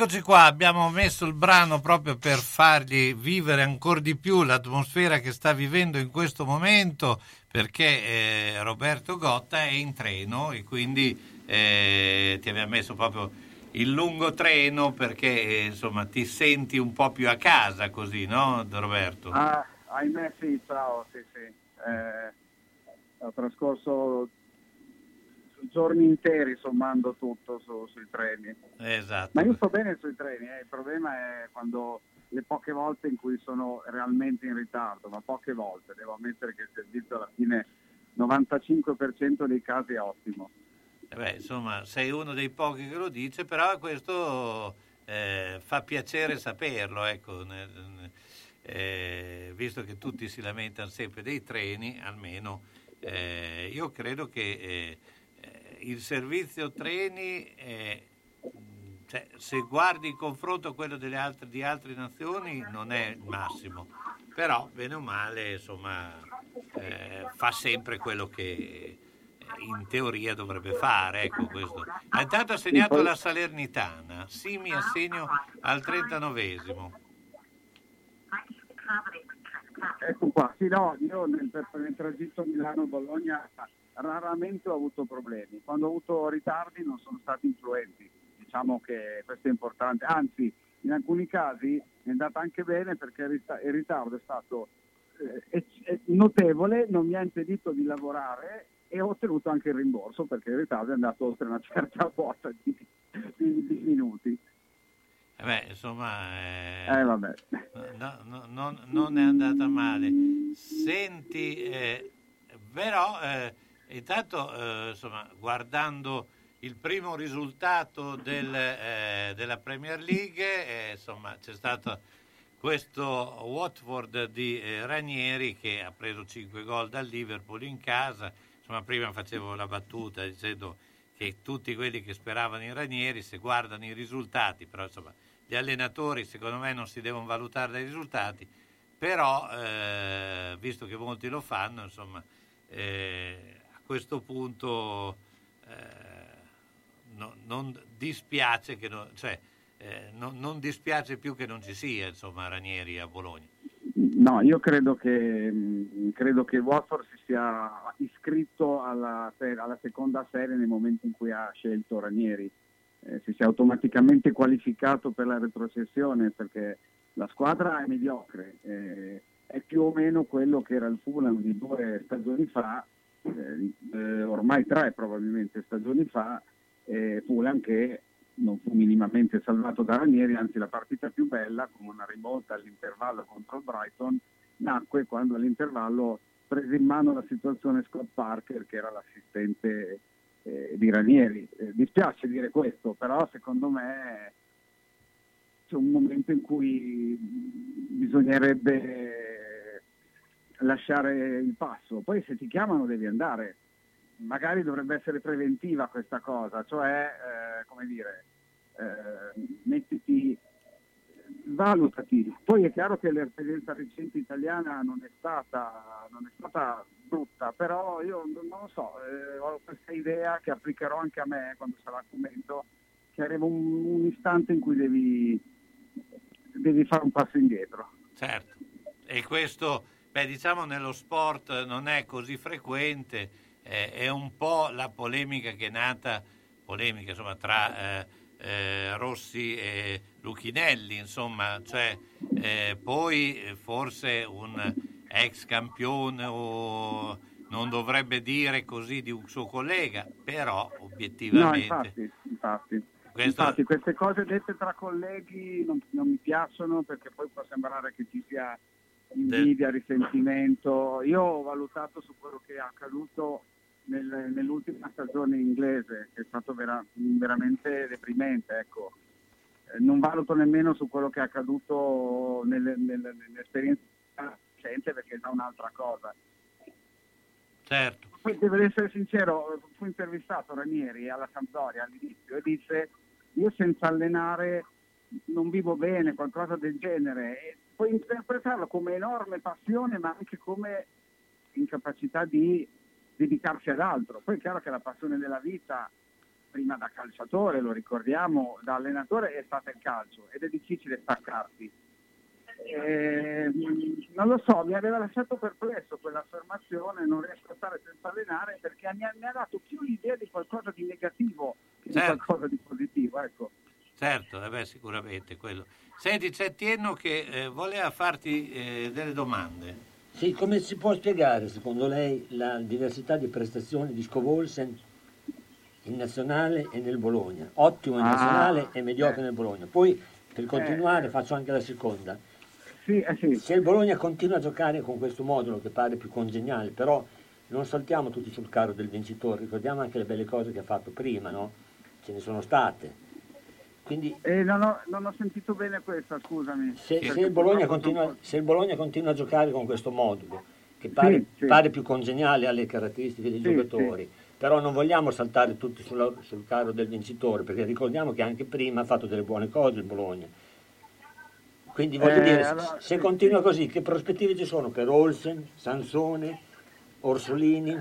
Eccoci qua, abbiamo messo il brano proprio per fargli vivere ancora di più l'atmosfera che sta vivendo in questo momento, perché eh, Roberto Gotta è in treno e quindi eh, ti abbiamo messo proprio il lungo treno perché eh, insomma ti senti un po' più a casa così, no Roberto? Ah, ahimè sì, ciao, sì, sì. Eh, ho trascorso giorni interi sommando tutto su- sui treni. Esatto. Ma io sto bene sui treni, eh. il problema è quando le poche volte in cui sono realmente in ritardo, ma poche volte, devo ammettere che il servizio alla fine 95% dei casi è ottimo. beh, insomma, sei uno dei pochi che lo dice, però questo eh, fa piacere saperlo, ecco, eh, visto che tutti si lamentano sempre dei treni, almeno eh, io credo che eh, il servizio treni, cioè, se guardi il confronto a quello delle altre, di altre nazioni, non è il massimo, però bene o male, insomma, eh, fa sempre quello che in teoria dovrebbe fare. Ecco questo. Intanto ha segnato la Salernitana, Simi a segno al 39esimo. Ecco qua, sì no, io nel, nel tragitto Milano-Bologna raramente ho avuto problemi, quando ho avuto ritardi non sono stati influenti, diciamo che questo è importante, anzi in alcuni casi è andata anche bene perché il ritardo è stato eh, notevole, non mi ha impedito di lavorare e ho ottenuto anche il rimborso perché il ritardo è andato oltre una certa quota di, di, di minuti. Eh beh, insomma, eh, eh, vabbè. No, no, non, non, è andata male. Senti, eh, però, intanto, eh, insomma, guardando il primo risultato del, eh, della Premier League, insomma, c'è stato questo Watford di Ranieri che ha preso 5 gol dal Liverpool in casa. Insomma, prima facevo la battuta dicendo che tutti quelli che speravano in Ranieri, se guardano i risultati, però insomma, gli allenatori secondo me non si devono valutare dai risultati, però eh, visto che molti lo fanno, insomma, eh, questo punto eh, no, non dispiace che no, cioè, eh, no, non dispiace più che non ci sia insomma, Ranieri a Bologna. No, io credo che, mm, credo che Watford si sia iscritto alla, alla, seconda serie nel momento in cui ha scelto Ranieri, eh, si sia automaticamente qualificato per la retrocessione perché la squadra è mediocre, eh, è più o meno quello che era il Fulham di due stagioni fa, eh, eh ormai tre probabilmente stagioni fa, Fulham che non fu minimamente salvato da Ranieri, anzi la partita più bella, con una rivolta all'intervallo contro il Brighton, nacque quando all'intervallo prese in mano la situazione Scott Parker, che era l'assistente eh, di Ranieri. Eh, dispiace dire questo, però secondo me c'è un momento in cui bisognerebbe lasciare il passo. Poi se ti chiamano devi andare magari dovrebbe essere preventiva questa cosa, cioè, eh, come dire, eh, mettiti, valutati. Poi è chiaro che l'esperienza recente italiana non è stata, non è stata brutta, però io non lo so, eh, ho questa idea che applicherò anche a me quando sarà commento, che arriva un, un istante in cui devi, devi fare un passo indietro. Certo, e questo, beh, diciamo nello sport non è così frequente eh, è un po' la polemica che è nata, polemica insomma, tra eh, eh, Rossi e Luchinelli, insomma, cioè, eh, poi forse un ex campione o non dovrebbe dire così di un suo collega, però obiettivamente... No, infatti, infatti. Questo... Infatti, queste cose dette tra colleghi non, non, mi piacciono perché poi può sembrare che ci sia invidia, risentimento. Io ho valutato su quello che è accaduto nel, nell'ultima stagione inglese, che è stato vera, veramente deprimente. Ecco. Eh, non valuto nemmeno su quello che è accaduto nelle, nelle, nell'esperienza recente perché è da un'altra cosa. Certo. Devo essere sincero, fu intervistato Ranieri alla Sampdoria all'inizio e disse io senza allenare non vivo bene, qualcosa del genere. E puoi interpretarlo come enorme passione ma anche come incapacità di dedicarsi ad altro. Poi è chiaro che la passione della vita, prima da calciatore, lo ricordiamo, da allenatore è stata il calcio ed è difficile staccarsi. Eh, non lo so, mi aveva lasciato perplesso quell'affermazione, non riesco a stare senza allenare perché mi ha, mi ha dato più l'idea di qualcosa di negativo che certo. di qualcosa di positivo. Ecco. Certo, eh beh, sicuramente quello. Senti, c'è Tienno che eh, voleva farti eh, delle domande. Sì, come si può spiegare secondo lei la diversità di prestazioni di Scovolsen in nazionale e nel Bologna? Ottimo in ah, nazionale e mediocre eh. nel Bologna. Poi per continuare eh. faccio anche la seconda. Sì, eh sì. Se il Bologna continua a giocare con questo modulo che pare più congeniale, però non saltiamo tutti sul carro del vincitore, ricordiamo anche le belle cose che ha fatto prima, no? Ce ne sono state. Quindi, Eh, non, ho, non ho sentito bene questa, scusami. se, se il Bologna continua, se il Bologna continua a giocare con questo modulo, che pare, Sì, sì. pare più congeniale alle caratteristiche dei Sì, giocatori, però non vogliamo saltare tutti sulla- sul carro del vincitore, perché ricordiamo che anche prima ha fatto delle buone cose il Bologna. Quindi voglio Eh, dire, se- allora, se continua così, che prospettive ci sono per Olsen, Sansone, Orsolini?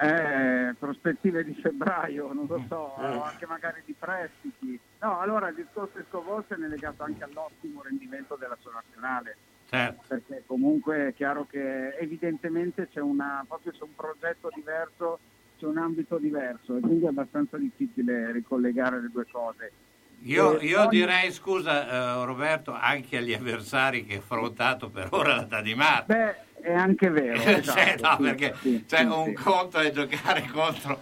Eh, prospettive di febbraio, non lo so, Eh. o anche magari di prestiti. No, allora il discorso di Scovolsen è legato anche all'ottimo rendimento della sua nazionale. Certo. Perché comunque è chiaro che evidentemente c'è, una, proprio c'è un progetto diverso, c'è un ambito diverso e quindi è abbastanza difficile ricollegare le due cose. Io, Eh, io direi, scusa eh, Roberto, anche agli avversari che ha affrontato per ora la Danimarca. Beh, è anche vero. Cioè, esatto, no, sì, perché sì, cioè, sì, un sì. conto è giocare contro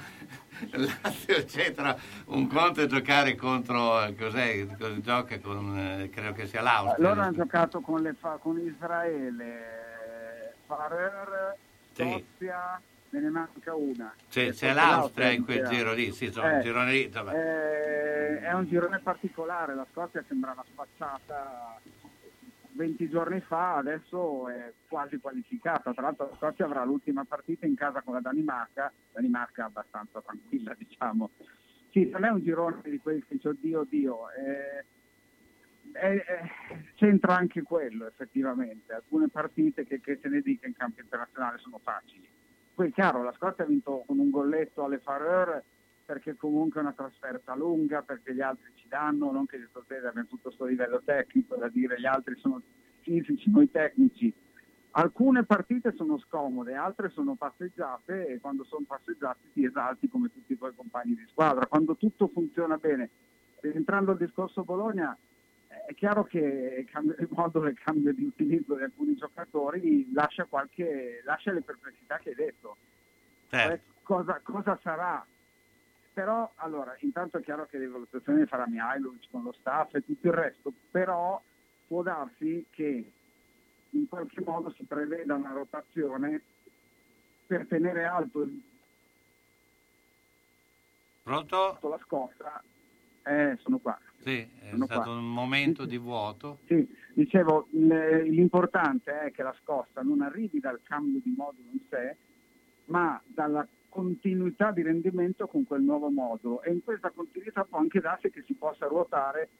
Lazio, eccetera, un conto è giocare contro, cos'è, gioca con, eh, credo che sia l'Austria. Loro hanno giocato con, le con Israele, Farer, Sì. Scozia, me ne manca una. C'è, c'è l'Austria in quel giro lì, sì, insomma, Eh, un girone lì, eh, è un girone particolare, la Scozia sembrava spacciata 20 giorni fa, adesso è quasi qualificata. Tra l'altro la Scozia avrà l'ultima partita in casa con la Danimarca, Danimarca abbastanza tranquilla diciamo. Sì, non è un girone di quelli che dice oddio, oddio. eh, è- è- c'entra anche quello effettivamente. Alcune partite che, che se ne dica in campo internazionale sono facili. Poi chiaro, la Scozia ha vinto con un golletto alle Fareur perché comunque è una trasferta lunga, perché gli altri ci danno, non che gli scozzesi abbiano tutto questo livello tecnico da dire gli altri sono fisici, noi tecnici. Alcune partite sono scomode, altre sono passeggiate e quando sono passeggiate ti esalti come tutti i tuoi compagni di squadra. Quando tutto funziona bene, rientrando al discorso Bologna, eh, è chiaro che il e il cambio di utilizzo di alcuni giocatori lascia, qualche, lascia le perplessità che hai detto. Eh, Cosa, cosa sarà? Però, allora, intanto è chiaro che le valutazioni le farà Mihailovic con lo staff e tutto il resto, però può darsi che in qualche modo si preveda una rotazione per tenere alto il- Pronto? la scossa. Eh, sono qua. Sì, è Sono stato qua. un momento di vuoto. Sì, dicevo, l'importante è che la scossa non arrivi dal cambio di modulo in sé, ma dalla continuità di rendimento con quel nuovo modulo e in questa continuità può anche darsi che si possa ruotare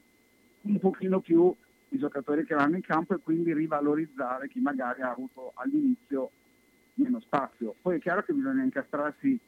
un pochino più i giocatori che vanno in campo e quindi rivalorizzare chi magari ha avuto all'inizio meno spazio. Poi è chiaro che bisogna incastrarsi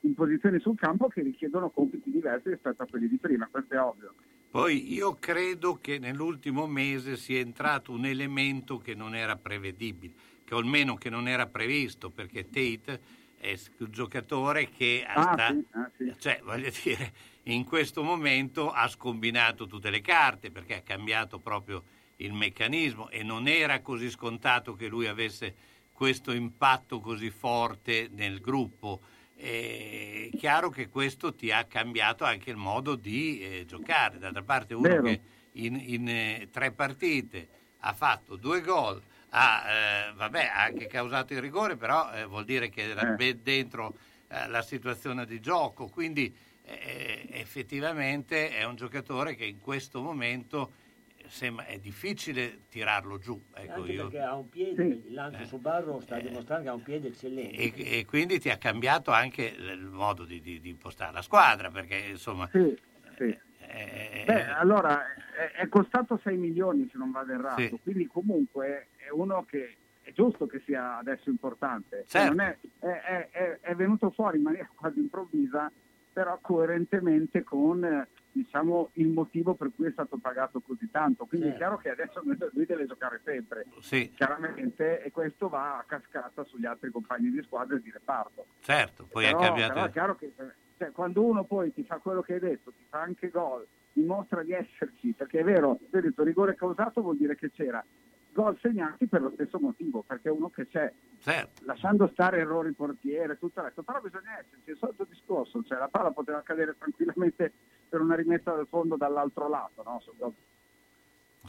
in posizioni sul campo che richiedono compiti diversi rispetto a quelli di prima, questo è ovvio. Poi io credo che nell'ultimo mese sia entrato un elemento che non era prevedibile, che almeno che non era previsto, perché Tate è un giocatore che Ah, sta- sì, ah, sì. cioè, voglio dire, in questo momento ha scombinato tutte le carte perché ha cambiato proprio il meccanismo e non era così scontato che lui avesse questo impatto così forte nel gruppo. È chiaro che questo ti ha cambiato anche il modo di eh, giocare. D'altra parte uno Vero. che in, in, eh, tre partite ha fatto due gol, ha, eh, vabbè, ha anche causato il rigore, però eh, vuol dire che era Eh. ben dentro eh, la situazione di gioco, quindi eh, effettivamente è un giocatore che in questo momento eh, sembra, è difficile tirarlo giù. Ecco, Anche io- perché ha un piede, il lancio su Barro sta dimostrando che ha un piede eccellente. e, e quindi ti ha cambiato anche il modo di, di- di impostare la squadra, perché insomma... Sì, sì. eh, Beh, allora è, è costato 6 milioni se non vado errato, Sì. quindi comunque è uno che è giusto che sia adesso importante. Certo. non è, è- è- è- è venuto fuori in maniera quasi improvvisa, però coerentemente con eh, diciamo, il motivo per cui è stato pagato così tanto. Quindi è Certo. chiaro che adesso lui deve giocare sempre, Sì, chiaramente, e questo va a cascata sugli altri compagni di squadra e di reparto. certo, poi però, ha cambiato... però è chiaro che cioè, quando uno poi ti fa quello che hai detto, ti fa anche gol, dimostra di esserci, perché è vero, hai detto rigore causato vuol dire che c'era, gol segnati per lo stesso motivo, perché uno che c'è, Certo. lasciando stare errori portiere, tutto il resto, però bisogna esserci, il solito discorso, cioè la palla poteva cadere tranquillamente per una rimessa dal fondo dall'altro lato, no?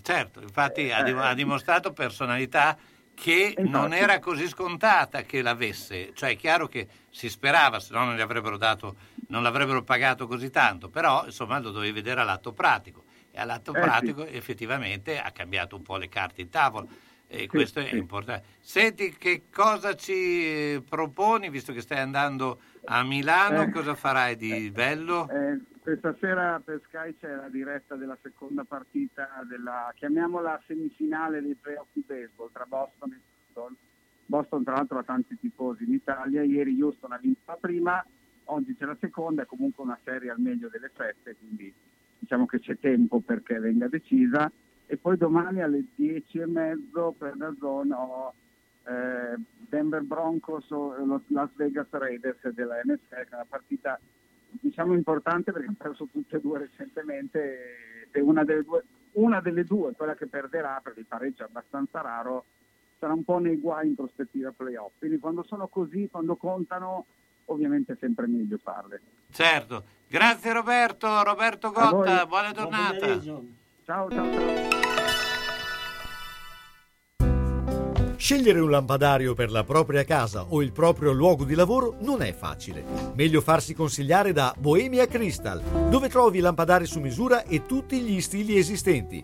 Certo, infatti ha, Eh, dim- ha dimostrato personalità che Infatti. non era così scontata che l'avesse, cioè è chiaro che si sperava, se no non gli avrebbero dato, non l'avrebbero pagato così tanto, però insomma lo dovevi vedere all'atto pratico e all'atto Eh, pratico effettivamente ha cambiato un po' le carte in tavola e questo è importante. Senti che cosa ci eh, proponi, visto che stai andando a Milano, Eh, cosa farai di bello? Eh, questa sera per Sky c'è la diretta della seconda partita della, chiamiamola semifinale dei playoff di baseball tra Boston e Houston. Boston tra l'altro ha tanti tifosi in Italia, ieri Houston ha vinto la prima, oggi c'è la seconda, è comunque una serie al meglio delle feste, quindi diciamo che c'è tempo perché venga decisa. E poi domani alle 10 e mezzo per la zona ho eh, Denver Broncos o lo Las Vegas Raiders della NFL, che è una partita diciamo importante perché hanno perso tutte e due recentemente e una delle due, una delle due, quella che perderà perché il pareggio è abbastanza raro, sarà un po' nei guai in prospettiva playoff. Quindi quando sono così, quando contano, ovviamente è sempre meglio farle. Certo, grazie Roberto, Roberto Gotta, buona giornata. Ciao, ciao, ciao. Scegliere un lampadario per la propria casa o il proprio luogo di lavoro non è facile. Meglio farsi consigliare da Bohemia Crystal, dove trovi lampadari su misura e tutti gli stili esistenti.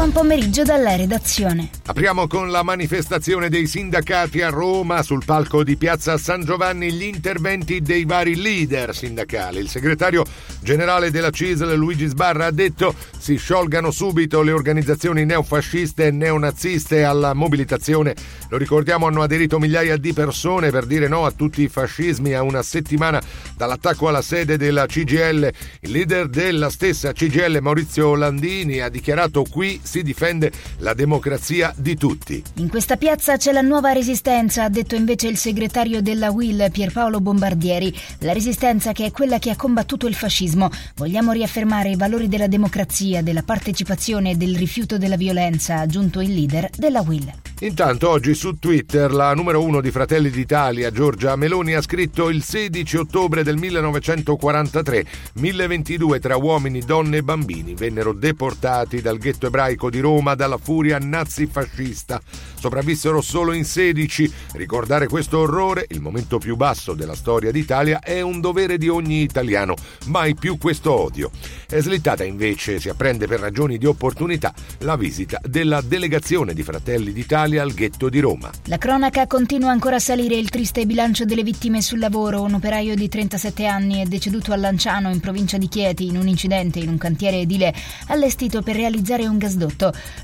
Buon pomeriggio dalla redazione. Apriamo con la manifestazione dei sindacati a Roma sul palco di Piazza San Giovanni gli interventi dei vari leader sindacali. Il segretario generale della CISL Luigi Sbarra ha detto si sciolgano subito le organizzazioni neofasciste e neonaziste alla mobilitazione. Lo ricordiamo hanno aderito migliaia di persone per dire no a tutti i fascismi a una settimana dall'attacco alla sede della CGL. Il leader della stessa CGL Maurizio Landini ha dichiarato qui si difende la democrazia di tutti. In questa piazza c'è la nuova resistenza, ha detto invece il segretario della UIL Pierpaolo Bombardieri. La resistenza che è quella che ha combattuto il fascismo. Vogliamo riaffermare i valori della democrazia, della partecipazione e del rifiuto della violenza, ha aggiunto il leader della UIL. Intanto oggi su Twitter la numero uno di Fratelli d'Italia, Giorgia Meloni, ha scritto il 16 ottobre del 1943, 1022 tra uomini, donne e bambini vennero deportati dal ghetto ebraico di Roma dalla furia nazifascista. Sopravvissero solo in 16. Ricordare questo orrore, il momento più basso della storia d'Italia, è un dovere di ogni italiano. Mai più questo odio. È slittata invece, si apprende per ragioni di opportunità, la visita della delegazione di Fratelli d'Italia Italia al ghetto di Roma. La cronaca continua ancora a salire il triste bilancio delle vittime sul lavoro. Un operaio di 37 anni è deceduto a Lanciano, in provincia di Chieti, in un incidente in un cantiere edile allestito per realizzare un gasdotto.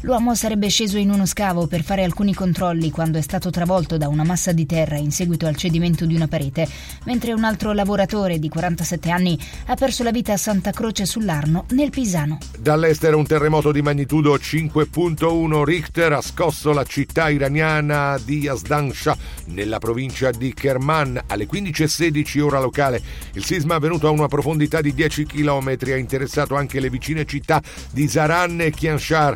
L'uomo sarebbe sceso in uno scavo per fare alcuni controlli quando è stato travolto da una massa di terra in seguito al cedimento di una parete, mentre un altro lavoratore di 47 anni ha perso la vita a Santa Croce sull'Arno, nel Pisano. Dall'estero un terremoto di magnitudo 5.1 Richter ha scosso la città iraniana di Yazdan Shah, nella provincia di Kerman, alle 15.16 ora locale. Il sisma avvenuto a una profondità di 10 km ha interessato anche le vicine città di Zaran e Kianshar.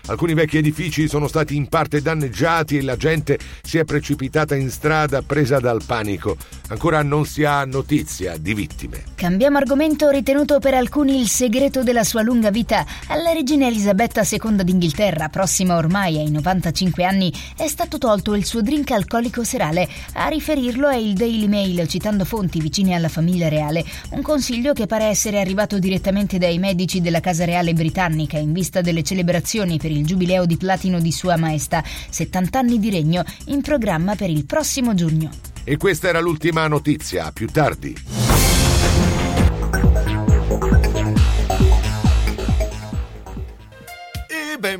Alcuni vecchi edifici sono stati in parte danneggiati e la gente si è precipitata in strada presa dal panico. Ancora non si ha notizia di vittime. Cambiamo argomento ritenuto per alcuni il segreto della sua lunga vita. Alla regina Elisabetta II d'Inghilterra, prossima ormai ai 95 anni, è stato tolto il suo drink alcolico serale. A riferirlo è il Daily Mail, citando fonti vicine alla famiglia reale. Un consiglio che pare essere arrivato direttamente dai medici della Casa Reale britannica in vista delle celebrazioni per il giubileo di platino di Sua Maestà, 70 anni di regno, in programma per il prossimo giugno. E questa era l'ultima notizia. A più tardi.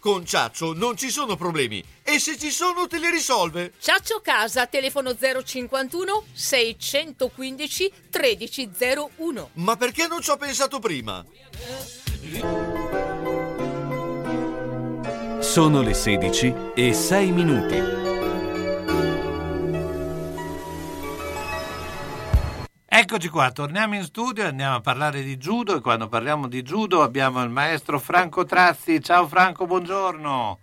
Con Ciaccio non ci sono problemi e se ci sono te li risolve. Ciaccio Casa, telefono 051 615 1301. Ma perché non ci ho pensato prima? Sono le 16 e 6 minuti. Eccoci qua, torniamo in studio e andiamo a parlare di judo e quando parliamo di judo abbiamo il maestro Franco Trazzi. Ciao Franco, buongiorno.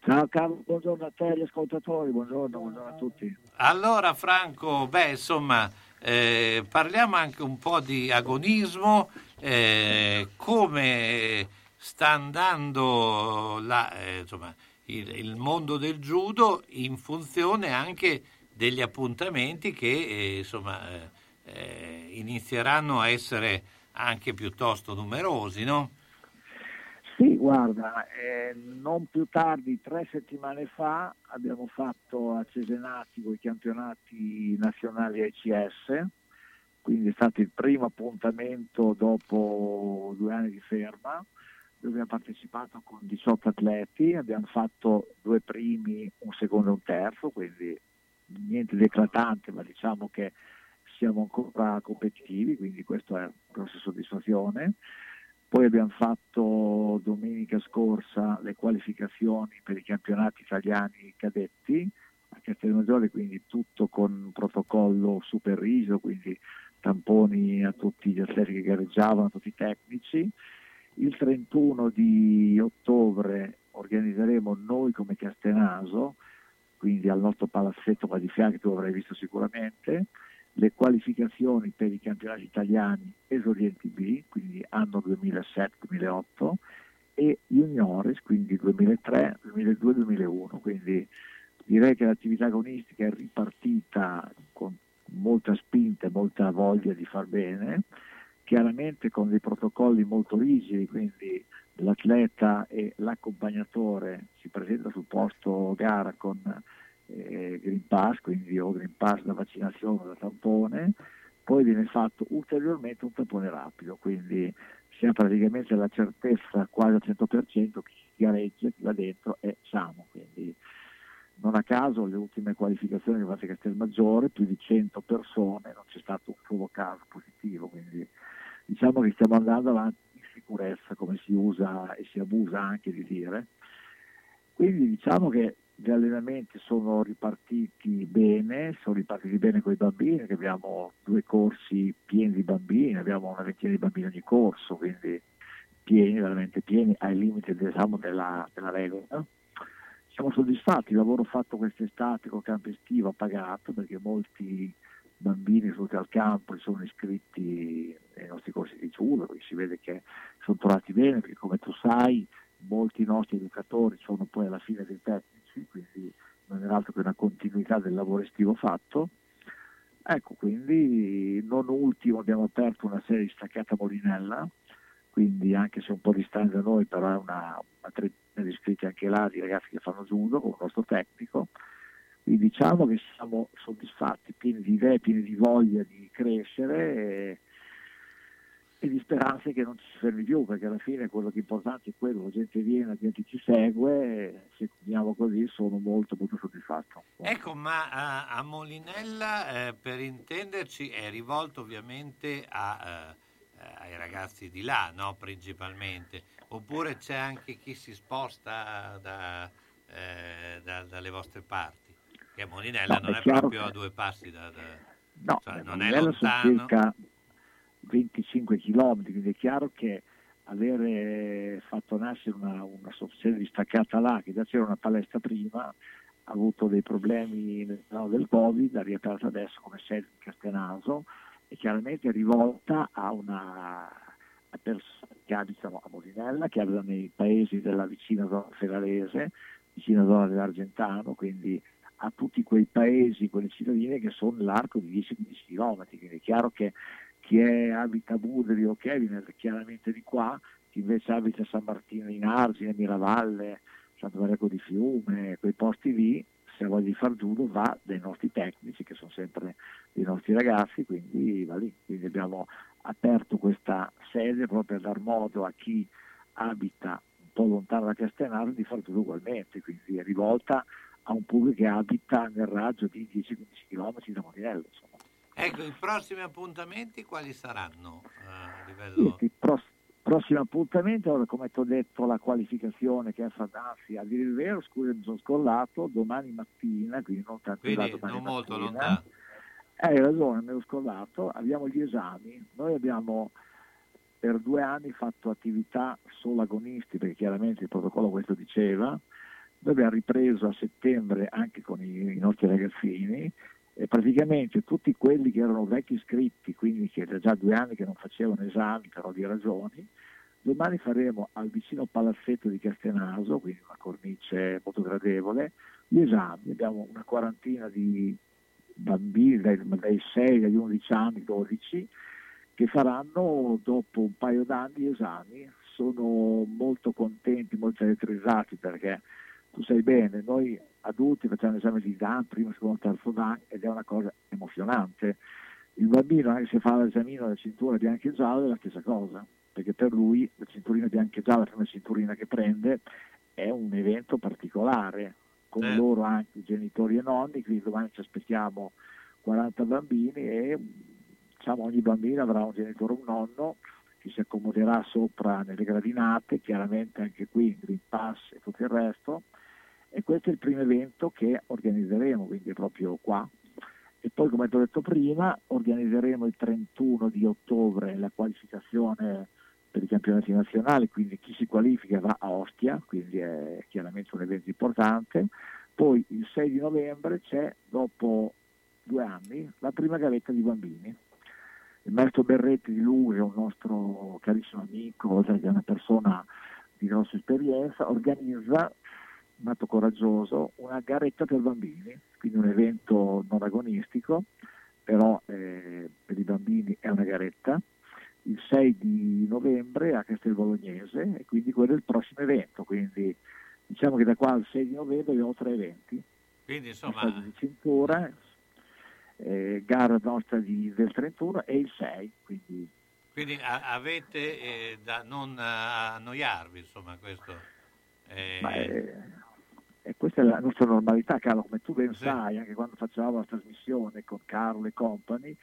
Ciao Carlo, buongiorno a te agli ascoltatori, buongiorno, buongiorno a tutti. Allora Franco, beh insomma, eh, parliamo anche un po' di agonismo, eh, come sta andando la, eh, insomma, il, il, mondo del judo in funzione anche degli appuntamenti che eh, insomma eh, inizieranno a essere anche piuttosto numerosi, no? Sì, guarda, eh, non più tardi, tre settimane fa, abbiamo fatto a Cesenati i campionati nazionali ICS, quindi è stato il primo appuntamento dopo due anni di ferma, dove abbiamo partecipato con 18 atleti, abbiamo fatto due primi, un secondo e un terzo, quindi niente di eclatante, ma diciamo che siamo ancora competitivi, quindi questa è una grossa soddisfazione. Poi abbiamo fatto domenica scorsa le qualificazioni per i campionati italiani cadetti a Castelmaggiore, quindi tutto con protocollo super rigido, quindi tamponi a tutti gli atleti che gareggiavano, a tutti i tecnici. Il 31 di ottobre organizzeremo noi come Castenaso, quindi al nostro palazzetto qua di fianco, tu avrai visto sicuramente, le qualificazioni per i campionati italiani esorienti B, quindi anno 2007-2008, e juniores, quindi 2003, 2002, 2001. Quindi direi che l'attività agonistica è ripartita con molta spinta e molta voglia di far bene, chiaramente con dei protocolli molto rigidi, quindi l'atleta e l'accompagnatore si presenta sul posto gara con eh, Green Pass, quindi o Green Pass da vaccinazione o da tampone, poi viene fatto ulteriormente un tampone rapido, quindi si ha praticamente la certezza quasi al 100% che chi gareggia, va dentro è sano, quindi non a caso le ultime qualificazioni che fatte Castelmaggiore, più di 100 persone, non c'è stato un solo caso positivo, quindi diciamo che stiamo andando avanti in sicurezza, come si usa e si abusa anche di dire. Quindi diciamo che gli allenamenti sono ripartiti bene, sono ripartiti bene con i bambini, abbiamo due corsi pieni di bambini, abbiamo una ventina di bambini ogni corso, quindi pieni, veramente pieni, ai limiti diciamo, della, della regola. Siamo soddisfatti, il lavoro fatto quest'estate con campo estivo ha pagato perché molti bambini venuti al campo e sono iscritti nei nostri corsi di giudo, quindi si vede che sono trovati bene, perché come tu sai molti nostri educatori sono poi alla fine dei tecnici, quindi non era altro che una continuità del lavoro estivo fatto. Ecco, quindi non ultimo abbiamo aperto una serie di staccata Molinella, quindi anche se un po' distante da noi, però è una, una trentina di iscritti anche là di ragazzi che fanno judo con il nostro tecnico. Quindi diciamo che siamo soddisfatti, pieni di idee, pieni di voglia di crescere. E, e di speranze che non ci si fermi più, perché alla fine quello che è importante è quello, la gente viene, la gente ci segue, se continuiamo così sono molto molto soddisfatto. Ecco, ma a, a Molinella, eh, per intenderci, è rivolto ovviamente a, eh, ai ragazzi di là, no? principalmente, oppure c'è anche chi si sposta da, eh, da, dalle vostre parti, che Molinella No, non è è, proprio che- a due passi da... da No, cioè, eh, non è lontano. circa 25 km, quindi è chiaro che avere fatto nascere una, una serie distaccata là, che già c'era una palestra prima, ha avuto dei problemi nell'anno del Covid, ha riaperto adesso come sede di Castenaso e chiaramente è rivolta a una a persone che abitano a Molinella, che abitano nei paesi della vicina zona ferrarese, vicina zona dell'Argentano, quindi a tutti quei paesi, quelle cittadine che sono nell'arco di 10-15 km. Quindi è chiaro che chi è, abita a Budri o che viene chiaramente di qua, chi invece abita a San Martino in Argine, Miravalle, Santo Maria di Fiume, quei posti lì, se ha voglia di far judo va dai nostri tecnici che sono sempre dei nostri ragazzi, quindi va lì. Quindi abbiamo aperto questa sede proprio per dar modo a chi abita un po' lontano da Castenaro di far judo ugualmente, quindi è rivolta a un pubblico che abita nel raggio di 10-15 km da Molinello. Insomma. Ecco, i prossimi appuntamenti quali saranno eh, livello... Sì, i pros- prossimi appuntamenti, allora, come ti ho detto, la qualificazione che è a darsi, a dire il vero, scusa mi sono scollato, domani mattina, quindi non tanto in là, Quindi domani non molto mattina. lontano. Eh, Hai ragione, me l'ho scordato, abbiamo gli esami, noi abbiamo per due anni fatto attività solo agonisti, perché chiaramente il protocollo questo diceva, noi abbiamo ripreso a settembre anche con i, i nostri ragazzini e praticamente tutti quelli che erano vecchi iscritti, quindi che era già due anni che non facevano esami per ovvie ragioni, domani faremo al vicino palazzetto di Castenaso, quindi una cornice molto gradevole, gli esami, abbiamo una quarantina di bambini dai, dai 6 agli 11 anni, 12, che faranno dopo un paio d'anni gli esami. Sono molto contenti, molto elettrizzati perché tu sai bene, noi adulti facciamo l'esame di Dan, primo, secondo, terzo Dan ed è una cosa emozionante. Il bambino, anche se fa l'esamino della cintura bianca e gialla, è la stessa cosa, perché per lui la cinturina bianca e gialla, la prima cinturina che prende, è un evento particolare, con Eh. loro anche i genitori e nonni, quindi domani ci aspettiamo 40 bambini e diciamo, ogni bambino avrà un genitore o un nonno che si accomoderà sopra nelle gradinate, chiaramente anche qui Green Pass e tutto il resto. E questo è il primo evento che organizzeremo, quindi proprio qua. E poi, come ho detto prima, organizzeremo il 31 di ottobre la qualificazione per i campionati nazionali, quindi chi si qualifica va a Ostia, quindi è chiaramente un evento importante. Poi il 6 di novembre c'è, dopo due anni, la prima gavetta di bambini. Il maestro Berretti di lui è un nostro carissimo amico, oltre che una persona di grossa esperienza, organizza, un atto coraggioso, una garetta per bambini, quindi un evento non agonistico, però eh, per i bambini è una garetta, il 6 di novembre a Castel Bolognese e quindi quello è il prossimo evento, quindi diciamo che da qua al 6 di novembre abbiamo tre eventi. Quindi insomma... di cintura, eh, gara nostra di, del 31 e il 6, quindi Quindi a- avete eh, da non eh, annoiarvi, insomma, questo. eh, Ma è- e questa è la nostra normalità, Carlo, come tu ben sai, anche quando facevamo la trasmissione con Carlo e compagni,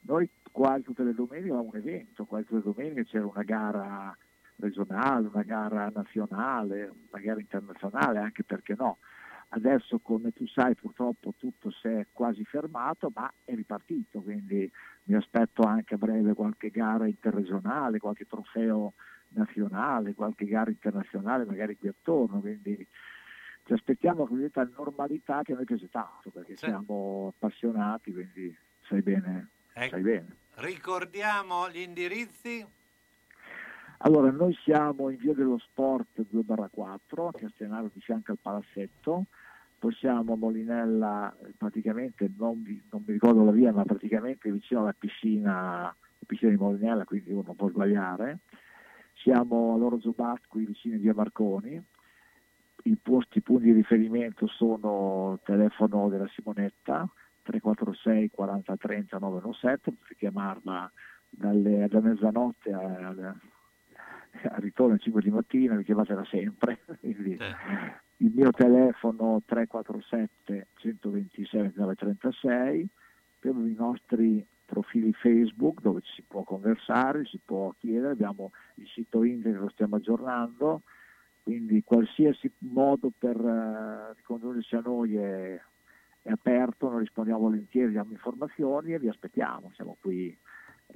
noi quasi tutte le domeniche avevamo un evento, quasi tutte le domeniche c'era una gara regionale, una gara nazionale, una gara internazionale, anche perché no. Adesso, come tu sai, purtroppo tutto si è quasi fermato, ma è ripartito, quindi mi aspetto anche a breve qualche gara interregionale, qualche trofeo nazionale, qualche gara internazionale, magari qui attorno, quindi ci aspettiamo che diventa normalità che a noi piace tanto, perché siamo appassionati, quindi sai bene, Ecco. sai bene. Ricordiamo gli indirizzi. Allora, noi siamo in via dello Sport 2-4, Castellaro di fianco al Palazzetto, poi siamo a Molinella, praticamente non, vi- non mi ricordo la via, ma praticamente vicino alla piscina, la piscina di Molinella, quindi uno può sbagliare. Siamo all'Orzo Bat, qui vicino a via Marconi. I posti, i punti di riferimento sono il telefono della Simonetta, 346 40 30 917, potete chiamarla dalle, da mezzanotte al ritorno alle 5 di mattina, mi chiamatela sempre. Quindi, Il mio telefono 347 126 936, per i nostri profili Facebook dove ci si può conversare, si può chiedere, abbiamo il sito internet che lo stiamo aggiornando, quindi qualsiasi modo per eh, ricondursi a noi è, è aperto, noi rispondiamo volentieri, diamo informazioni e vi aspettiamo, siamo qui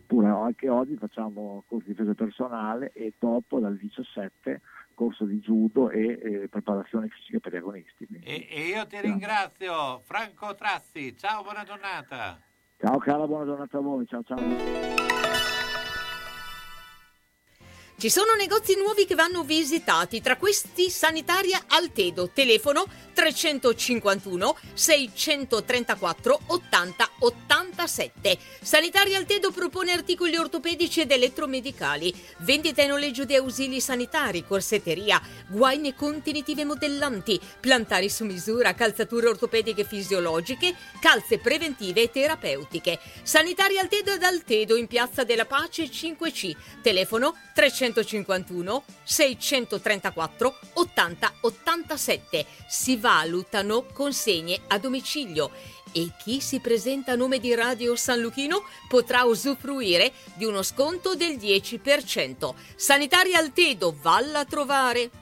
pure anche oggi facciamo corso di difesa personale e dopo dal 17 corso di judo e eh, preparazione fisica per gli agonisti. Quindi, E, e io ti ringrazio, Franco Trazzi. Ciao, buona giornata. Ciao Carla, buona giornata a voi, ciao ciao. Ci sono negozi nuovi che vanno visitati, tra questi Sanitaria Altedo, telefono 351 634 80 87. Sanitaria Altedo propone articoli ortopedici ed elettromedicali, vendita e noleggio di ausili sanitari, corsetteria, guaine contenitive modellanti, plantari su misura, calzature ortopediche fisiologiche, calze preventive e terapeutiche. Sanitaria Altedo ed Altedo in Piazza della Pace 5C, telefono 351 634 80 87. Si valutano consegne a domicilio e chi si presenta a nome di Radio San Luchino potrà usufruire di uno sconto del 10%. Sanitaria Altedo, valla a trovare!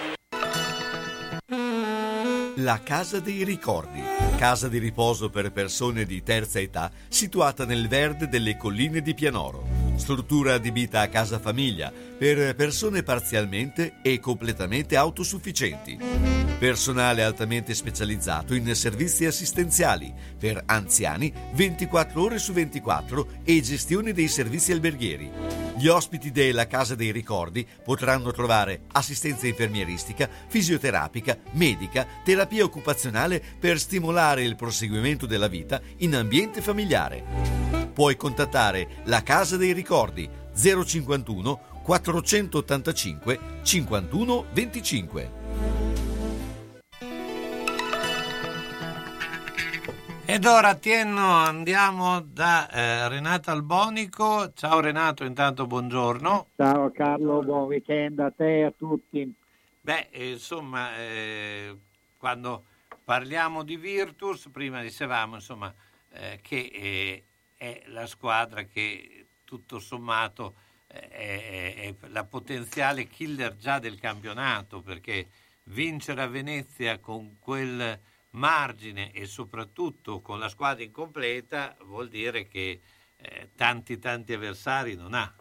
La Casa dei Ricordi, casa di riposo per persone di terza età situata nel verde delle colline di Pianoro. struttura adibita a casa famiglia per persone parzialmente e completamente autosufficienti, personale altamente specializzato in servizi assistenziali per anziani 24 ore su 24 e gestione dei servizi alberghieri. Gli ospiti della Casa dei Ricordi potranno trovare assistenza infermieristica, fisioterapica, medica, terapia occupazionale per stimolare il proseguimento della vita in ambiente familiare. Puoi contattare la Casa dei Ricordi 051 485 51 25. Ed ora Tienno andiamo da eh, Renato Albonico. Ciao Renato, intanto buongiorno. Ciao Carlo, buon weekend a te e a tutti. Beh, eh, insomma, eh, quando parliamo di Virtus, prima dicevamo insomma, eh, che eh, è la squadra che tutto sommato eh, è, è la potenziale killer già del campionato, perché vincere a Venezia con quel margine e soprattutto con la squadra incompleta vuol dire che eh, tanti tanti avversari non ha.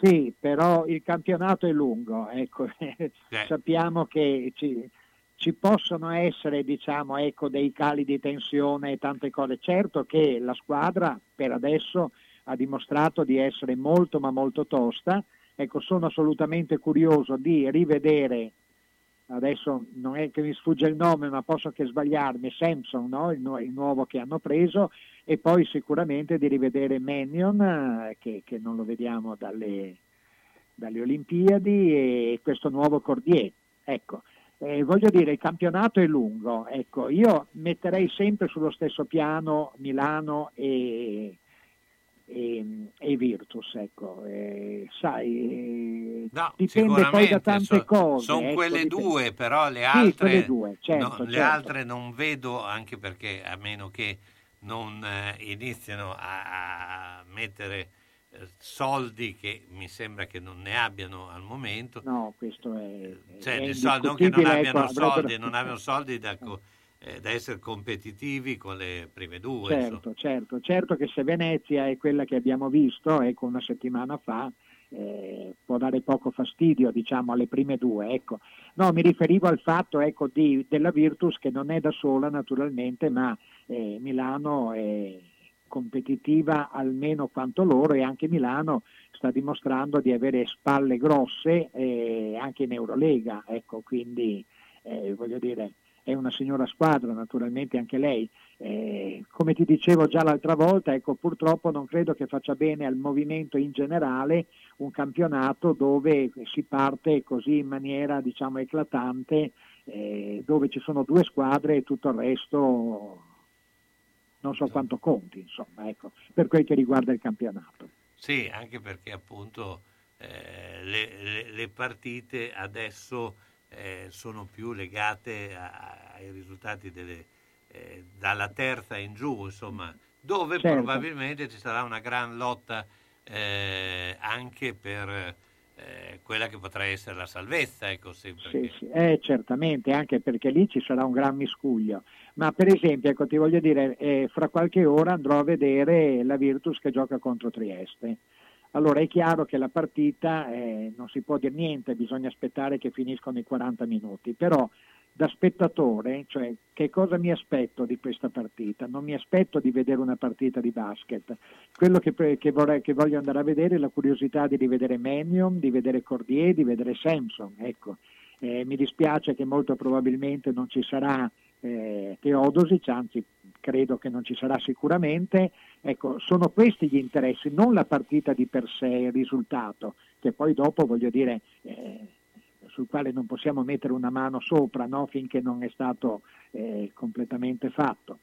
Sì, però il campionato è lungo, ecco. eh. sappiamo che ci, ci, possono essere diciamo, ecco, dei cali di tensione e tante cose. Certo che la squadra per adesso ha dimostrato di essere molto ma molto tosta, ecco, sono assolutamente curioso di rivedere adesso non è che mi sfugge il nome, ma posso anche sbagliarmi, Samson, no? il, nu- il, nuovo che hanno preso, e poi sicuramente di rivedere Mannion, eh, che, che, non lo vediamo dalle, dalle, Olimpiadi, e questo nuovo Cordier. Ecco, eh, voglio dire, il campionato è lungo, ecco, io metterei sempre sullo stesso piano Milano e, e, e Virtus, ecco. E, sai, no, dipende poi da tante so, cose. Sono ecco, quelle dipende. due, però le Sì, altre, quelle due, certo, no, le certo. altre non vedo, anche perché a meno che non eh, iniziano a, a mettere eh, soldi che mi sembra che non ne abbiano al momento. No, questo è... Cioè, è senso, non che non abbiano ecco, avrebbero- soldi, non abbiano soldi da, eh, da essere competitivi con le prime due. Certo, certo, certo che se Venezia è quella che abbiamo visto, ecco, una settimana fa, eh, può dare poco fastidio, diciamo, alle prime due. Ecco. No, mi riferivo al fatto ecco, di- della Virtus che non è da sola naturalmente, ma eh, Milano è competitiva almeno quanto loro e anche Milano sta dimostrando di avere spalle grosse eh, anche in Eurolega, ecco, quindi eh, voglio dire è una signora squadra naturalmente anche lei. Eh, come ti dicevo già l'altra volta, ecco, purtroppo non credo che faccia bene al movimento in generale un campionato dove si parte così in maniera diciamo eclatante, eh, dove ci sono due squadre e tutto il resto non so quanto conti, insomma, ecco, per quel che riguarda il campionato. Sì, anche perché appunto eh, le, le- le partite adesso eh, sono più legate a- ai risultati delle, eh, dalla terza in giù, insomma, dove Certo. probabilmente ci sarà una gran lotta eh, anche per eh, quella che potrà essere la salvezza, ecco, Sì, che- sì, eh, certamente, anche perché lì ci sarà un gran miscuglio. Ma per esempio, ecco, ti voglio dire, eh, fra qualche ora andrò a vedere la Virtus che gioca contro Trieste. Allora è chiaro che la partita eh, non si può dire niente, bisogna aspettare che finiscono i 40 minuti, però da spettatore, cioè che cosa mi aspetto di questa partita? Non mi aspetto di vedere una partita di basket, quello che, che vorrei- che voglio andare a vedere è la curiosità di rivedere Mannion, di vedere Cordier, di vedere Samson, ecco. Eh, mi dispiace che molto probabilmente non ci sarà eh, Teodosic, anzi credo che non ci sarà sicuramente. Ecco, sono questi gli interessi, non la partita di per sé, il risultato, che poi dopo voglio dire eh, sul quale non possiamo mettere una mano sopra no? finché non è stato eh, completamente fatto.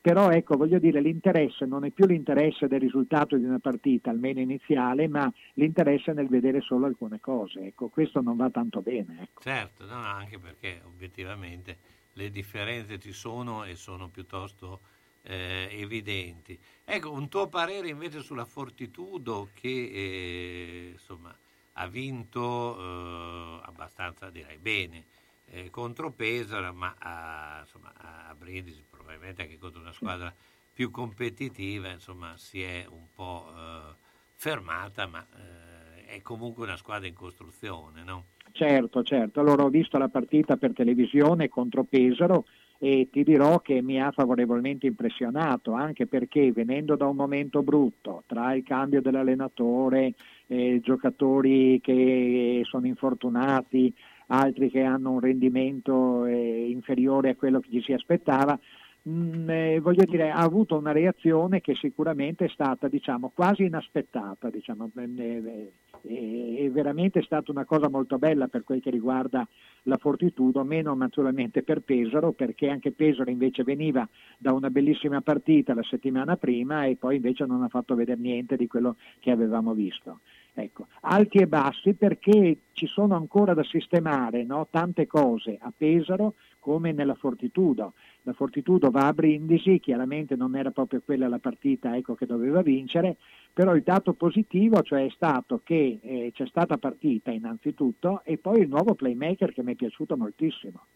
Però ecco, voglio dire, l'interesse non è più l'interesse del risultato di una partita, almeno iniziale, ma l'interesse nel vedere solo alcune cose. Ecco, questo non va tanto bene. ecco. Certo, no, anche perché obiettivamente le differenze ci sono e sono piuttosto eh, evidenti. Ecco, un tuo parere invece sulla Fortitudo che eh, insomma, ha vinto eh, abbastanza, direi, bene eh, contro Pesaro, ma a, insomma, a Brindisi probabilmente anche contro una squadra più competitiva, insomma, si è un po' eh, fermata, ma eh, è comunque una squadra in costruzione, no? Certo, certo. Allora ho visto la partita per televisione contro Pesaro e ti dirò che mi ha favorevolmente impressionato, anche perché venendo da un momento brutto, tra il cambio dell'allenatore, eh, giocatori che sono infortunati, altri che hanno un rendimento eh, inferiore a quello che ci si aspettava, mm, eh, voglio dire, ha avuto una reazione che sicuramente è stata diciamo, quasi inaspettata, diciamo, eh, è veramente stata una cosa molto bella per quel che riguarda la Fortitudo, meno naturalmente per Pesaro, perché anche Pesaro invece veniva da una bellissima partita la settimana prima e poi invece non ha fatto vedere niente di quello che avevamo visto. Ecco, alti e bassi perché ci sono ancora da sistemare no? tante cose a Pesaro come nella Fortitudo. La Fortitudo va a Brindisi, chiaramente non era proprio quella la partita ecco, che doveva vincere, però il dato positivo cioè, è stato che eh, c'è stata partita innanzitutto e poi il nuovo playmaker che mi è piaciuto moltissimo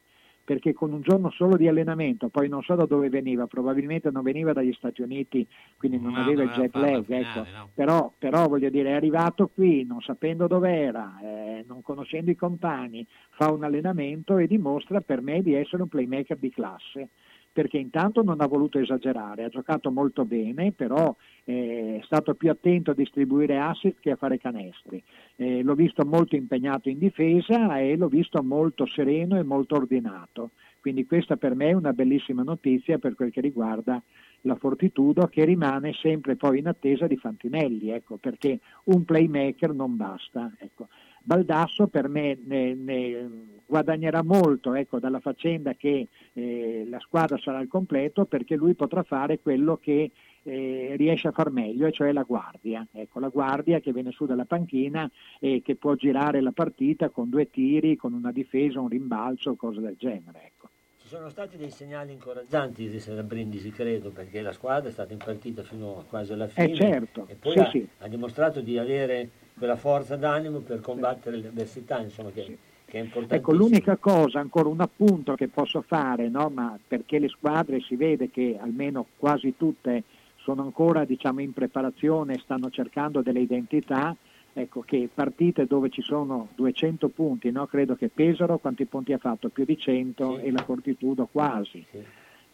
perché con un giorno solo di allenamento, poi non so da dove veniva, probabilmente non veniva dagli Stati Uniti, quindi non no, aveva il jet lag, finale, ecco. no? però, però, voglio dire, è arrivato qui non sapendo dove era, eh, non conoscendo i compagni, fa un allenamento e dimostra per me di essere un playmaker di classe perché intanto non ha voluto esagerare, ha giocato molto bene, però eh, è stato più attento a distribuire assist che a fare canestri. Eh, l'ho visto molto impegnato in difesa e l'ho visto molto sereno e molto ordinato. Quindi questa per me è una bellissima notizia per quel che riguarda la Fortitudo che rimane sempre poi in attesa di Fantinelli, ecco, perché un playmaker non basta. Ecco. Baldasso per me ne, ne guadagnerà molto ecco, dalla faccenda che eh, la squadra sarà al completo perché lui potrà fare quello che eh, riesce a far meglio, e cioè la guardia. Ecco, la guardia che viene su dalla panchina e che può girare la partita con due tiri, con una difesa, un rimbalzo, cose del genere. Ecco. Ci sono stati dei segnali incoraggianti di Brindisi, credo, perché la squadra è stata in partita fino quasi alla fine eh certo, e poi sì, ha, sì. ha, dimostrato di avere quella forza d'animo per combattere le avversità, insomma, che, che è importante. Ecco, l'unica cosa, ancora un appunto che posso fare, no? Ma perché le squadre si vede che almeno quasi tutte sono ancora diciamo, in preparazione, stanno cercando delle identità, ecco che partite dove ci sono 200 punti, no? credo che Pesaro quanti punti ha fatto? Più di 100 sì. e la Fortitudo quasi. Sì.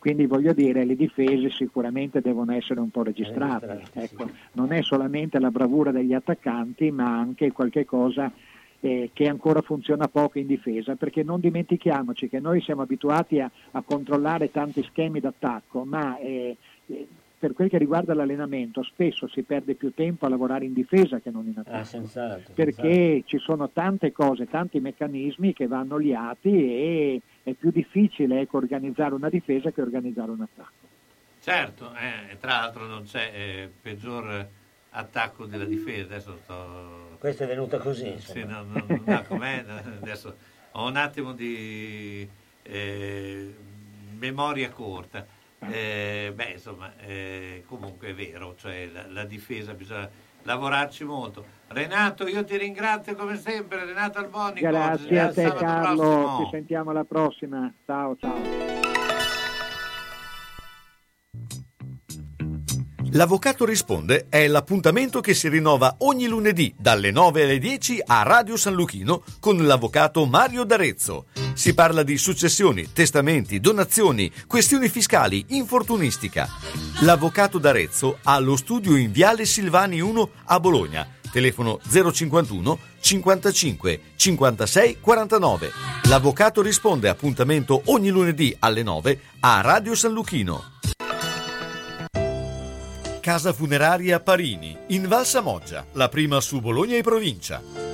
Quindi voglio dire, le difese sicuramente devono essere un po' registrate. Ecco, non è solamente la bravura degli attaccanti, ma anche qualche cosa eh, che ancora funziona poco in difesa, perché non dimentichiamoci che noi siamo abituati a, a controllare tanti schemi d'attacco, ma eh, eh per quel che riguarda l'allenamento spesso si perde più tempo a lavorare in difesa che non in attacco, ah, sensato, perché sensato. ci sono tante cose, tanti meccanismi che vanno liati e è più difficile ecco, organizzare una difesa che organizzare un attacco. Certo, eh, tra l'altro non c'è eh, peggior attacco della difesa. Adesso sto... Questa è venuta così. Sì, no, no, no, com'è? Adesso ho un attimo di eh, memoria corta. Eh, beh, insomma, eh, comunque è vero, cioè la, la, difesa bisogna lavorarci molto. Renato, io ti ringrazio come sempre, Renato Albonico. Grazie a te Carlo, prossimo. ci sentiamo alla prossima. Ciao, ciao. L'Avvocato risponde è l'appuntamento che si rinnova ogni lunedì dalle 9 alle 10 a Radio San Luchino con l'Avvocato Mario D'Arezzo. Si parla di successioni, testamenti, donazioni, questioni fiscali, infortunistica. L'Avvocato D'Arezzo ha lo studio in Viale Silvani 1 a Bologna. Telefono 051 55 56 49. L'Avvocato risponde appuntamento ogni lunedì alle 9 a Radio San Luchino. Casa funeraria Parini, in Val Samoggia, la prima su Bologna e provincia.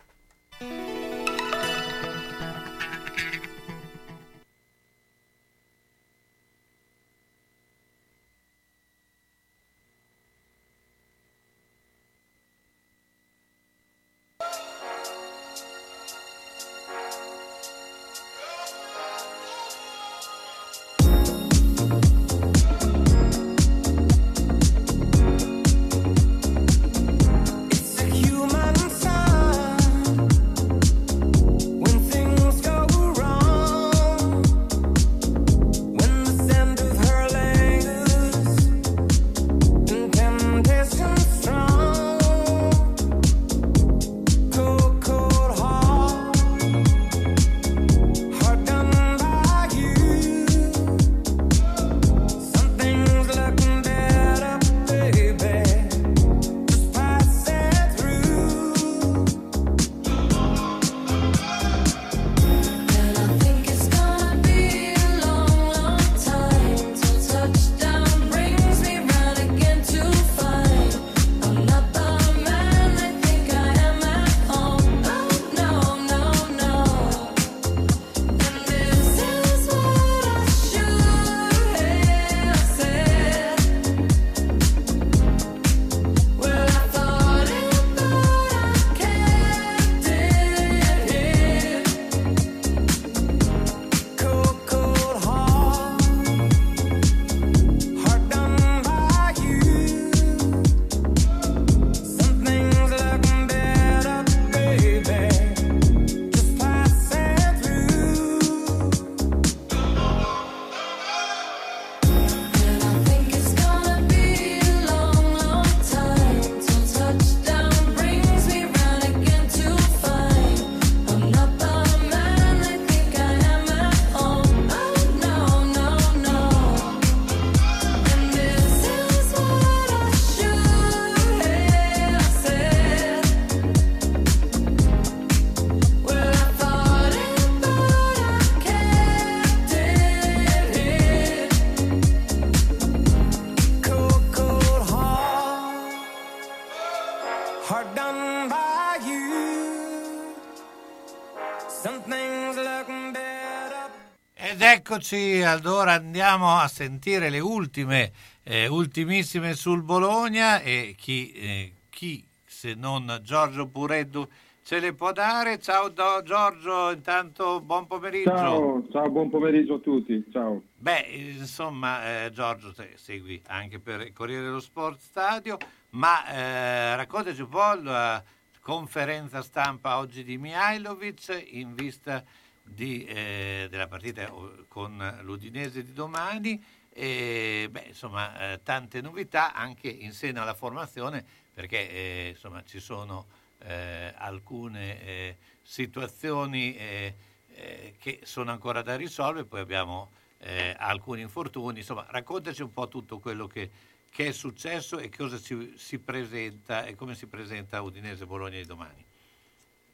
Eccoci, allora andiamo a sentire le ultime, eh, ultimissime sul Bologna e chi, eh, chi se non Giorgio Pureddu ce le può dare. Ciao Do- Giorgio, intanto buon pomeriggio. Ciao, ciao, buon pomeriggio a tutti. Ciao. Beh, insomma, eh, Giorgio, te segui anche per il Corriere dello Sport Stadio, ma eh, raccontaci un po' la conferenza stampa oggi di Mihailovic in vista di, eh, della partita con l'Udinese di domani. E, beh, insomma, eh, tante novità anche in seno alla formazione perché eh, insomma, ci sono eh, alcune eh, situazioni eh, eh, che sono ancora da risolvere, poi abbiamo eh, alcuni infortuni, insomma raccontaci un po' tutto quello che, che è successo e cosa si, si presenta e come si presenta Udinese Bologna di domani.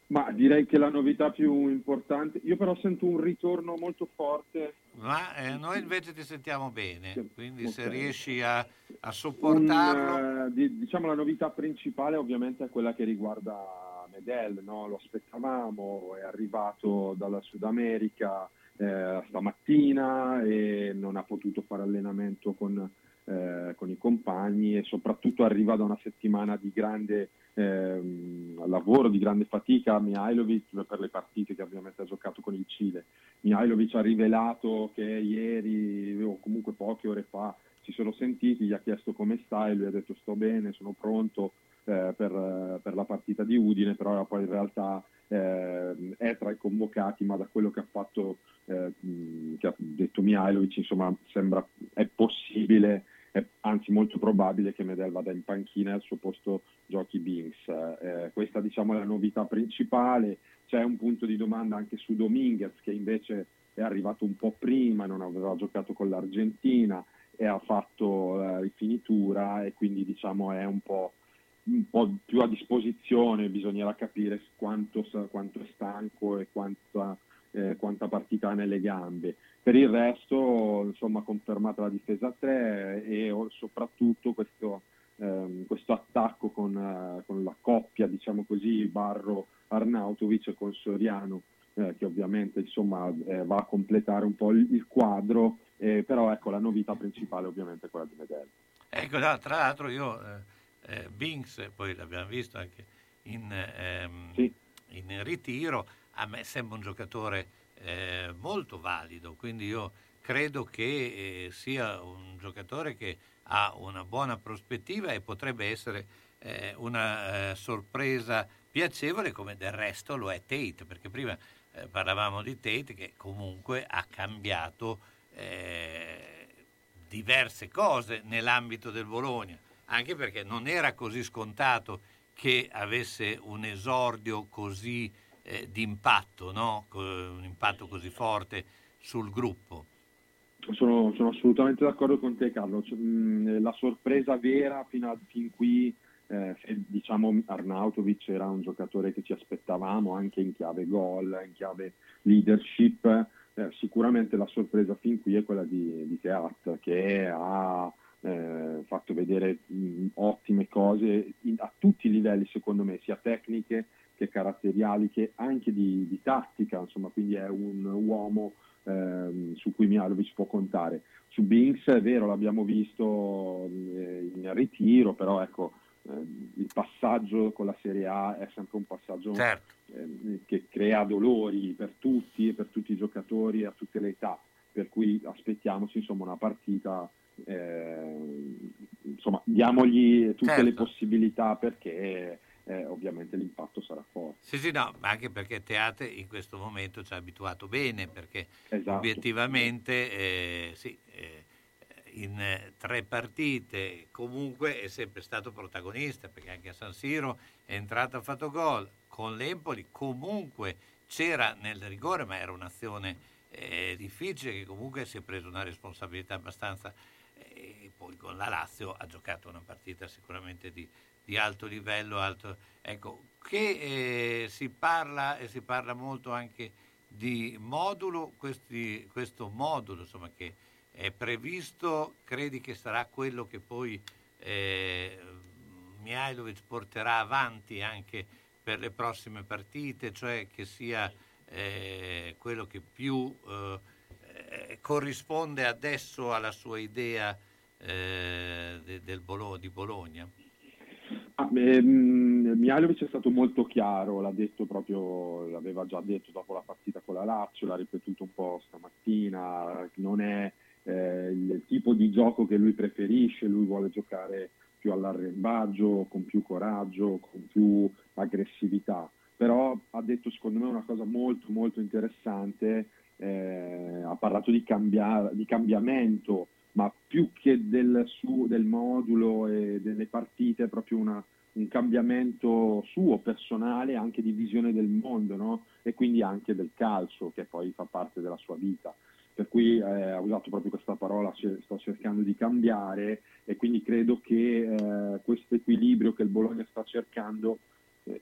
Ma direi che la novità più importante, io però sento un ritorno molto forte. Ma eh, noi invece ti sentiamo bene, quindi ok. se riesci a, a Un, sopportarlo... eh, di- diciamo la novità principale ovviamente è quella che riguarda Medel, no? lo aspettavamo, è arrivato dalla Sud America eh, stamattina e non ha potuto fare allenamento con, eh, con i compagni e soprattutto arriva da una settimana di grande ehm, lavoro, di grande fatica. Mihailovic per le partite che ovviamente ha giocato con il Cile. Mihailovic ha rivelato che ieri o comunque poche ore fa si sono sentiti, gli ha chiesto come sta e lui ha detto sto bene, sono pronto eh, per, per la partita di Udine, però poi in realtà eh, è tra i convocati, ma da quello che ha fatto, eh, che ha detto Mihailovic, insomma sembra è possibile, è anzi molto probabile che Medel vada in panchina e al suo posto giochi Binks. Eh, questa diciamo è la novità principale, c'è un punto di domanda anche su Dominguez che invece è arrivato un po' prima, non aveva giocato con l'Argentina e ha fatto la rifinitura e quindi diciamo è un po', un po' più a disposizione, bisognerà capire quanto, quanto è stanco e quanta, eh, quanta partita ha nelle gambe. Per il resto, insomma, confermata la difesa a 3 e o- soprattutto questo, ehm, questo attacco con, eh, con la coppia, diciamo così, Barro Arnautovic con Soriano, eh, che ovviamente insomma, eh, va a completare un po' il, il quadro, eh, però ecco la novità principale ovviamente è quella di Medel. Ecco, no, tra l'altro io, eh, eh, Binks, poi l'abbiamo visto anche in, ehm, in ritiro, a me sembra un giocatore eh, molto valido, quindi io credo che eh, sia un giocatore che ha una buona prospettiva e potrebbe essere eh, una eh, sorpresa piacevole come del resto lo è Tate, perché prima eh, parlavamo di Tate che comunque ha cambiato eh, diverse cose nell'ambito del Bologna, anche perché non era così scontato che avesse un esordio così eh, di no? Un impatto così forte sul gruppo. Sono, sono assolutamente d'accordo con te Carlo, Cioè, la sorpresa vera fino a fin qui, eh, diciamo Arnautovic era un giocatore che ci aspettavamo anche in chiave gol, in chiave leadership, eh, sicuramente la sorpresa fin qui è quella di, di Teat che ha eh, fatto vedere mh, ottime cose in- a tutti i livelli secondo me, sia tecniche che caratteriali che anche di, di tattica, insomma, quindi è un uomo ehm, su cui Mihailovic può contare. Su Binks è vero, l'abbiamo visto eh, in ritiro, però ecco, ehm, il passaggio con la Serie A è sempre un passaggio Certo. ehm, che crea dolori per tutti e per tutti i giocatori a tutte le età, per cui aspettiamoci insomma una partita, ehm, insomma diamogli tutte Certo. le possibilità perché eh, ovviamente l'impatto sarà forte. Sì, sì, no, ma anche perché Teate in questo momento ci ha abituato bene, perché Esatto. obiettivamente eh, sì, eh, in eh, tre partite comunque è sempre stato protagonista, perché anche a San Siro è entrato, ha fatto gol, con l'Empoli comunque c'era nel rigore, ma era un'azione eh, difficile che comunque si è preso una responsabilità abbastanza e poi con la Lazio ha giocato una partita sicuramente di, di alto livello, alto, ecco, che eh, si parla e si parla molto anche di modulo, questi- questo modulo insomma, che è previsto, credi che sarà quello che poi eh, Mihailovic porterà avanti anche per le prossime partite, cioè che sia eh, quello che più eh, corrisponde adesso alla sua idea eh, de- Bolo- di Bologna? Ah, ehm, Mihailovic è stato molto chiaro, l'ha detto proprio, l'aveva già detto dopo la partita con la Lazio, l'ha ripetuto un po' stamattina, non è eh, il tipo di gioco che lui preferisce, lui vuole giocare più all'arrembaggio, con più coraggio, con più aggressività, però ha detto secondo me una cosa molto molto interessante, eh, ha parlato di, cambia- di cambiamento, ma più che del, su- del modulo e delle partite è proprio una- un cambiamento suo, personale, anche di visione del mondo, no? e quindi anche del calcio, che poi fa parte della sua vita. Per cui eh, ha usato proprio questa parola, sto cercando di cambiare e quindi credo che eh, questo equilibrio che il Bologna sta cercando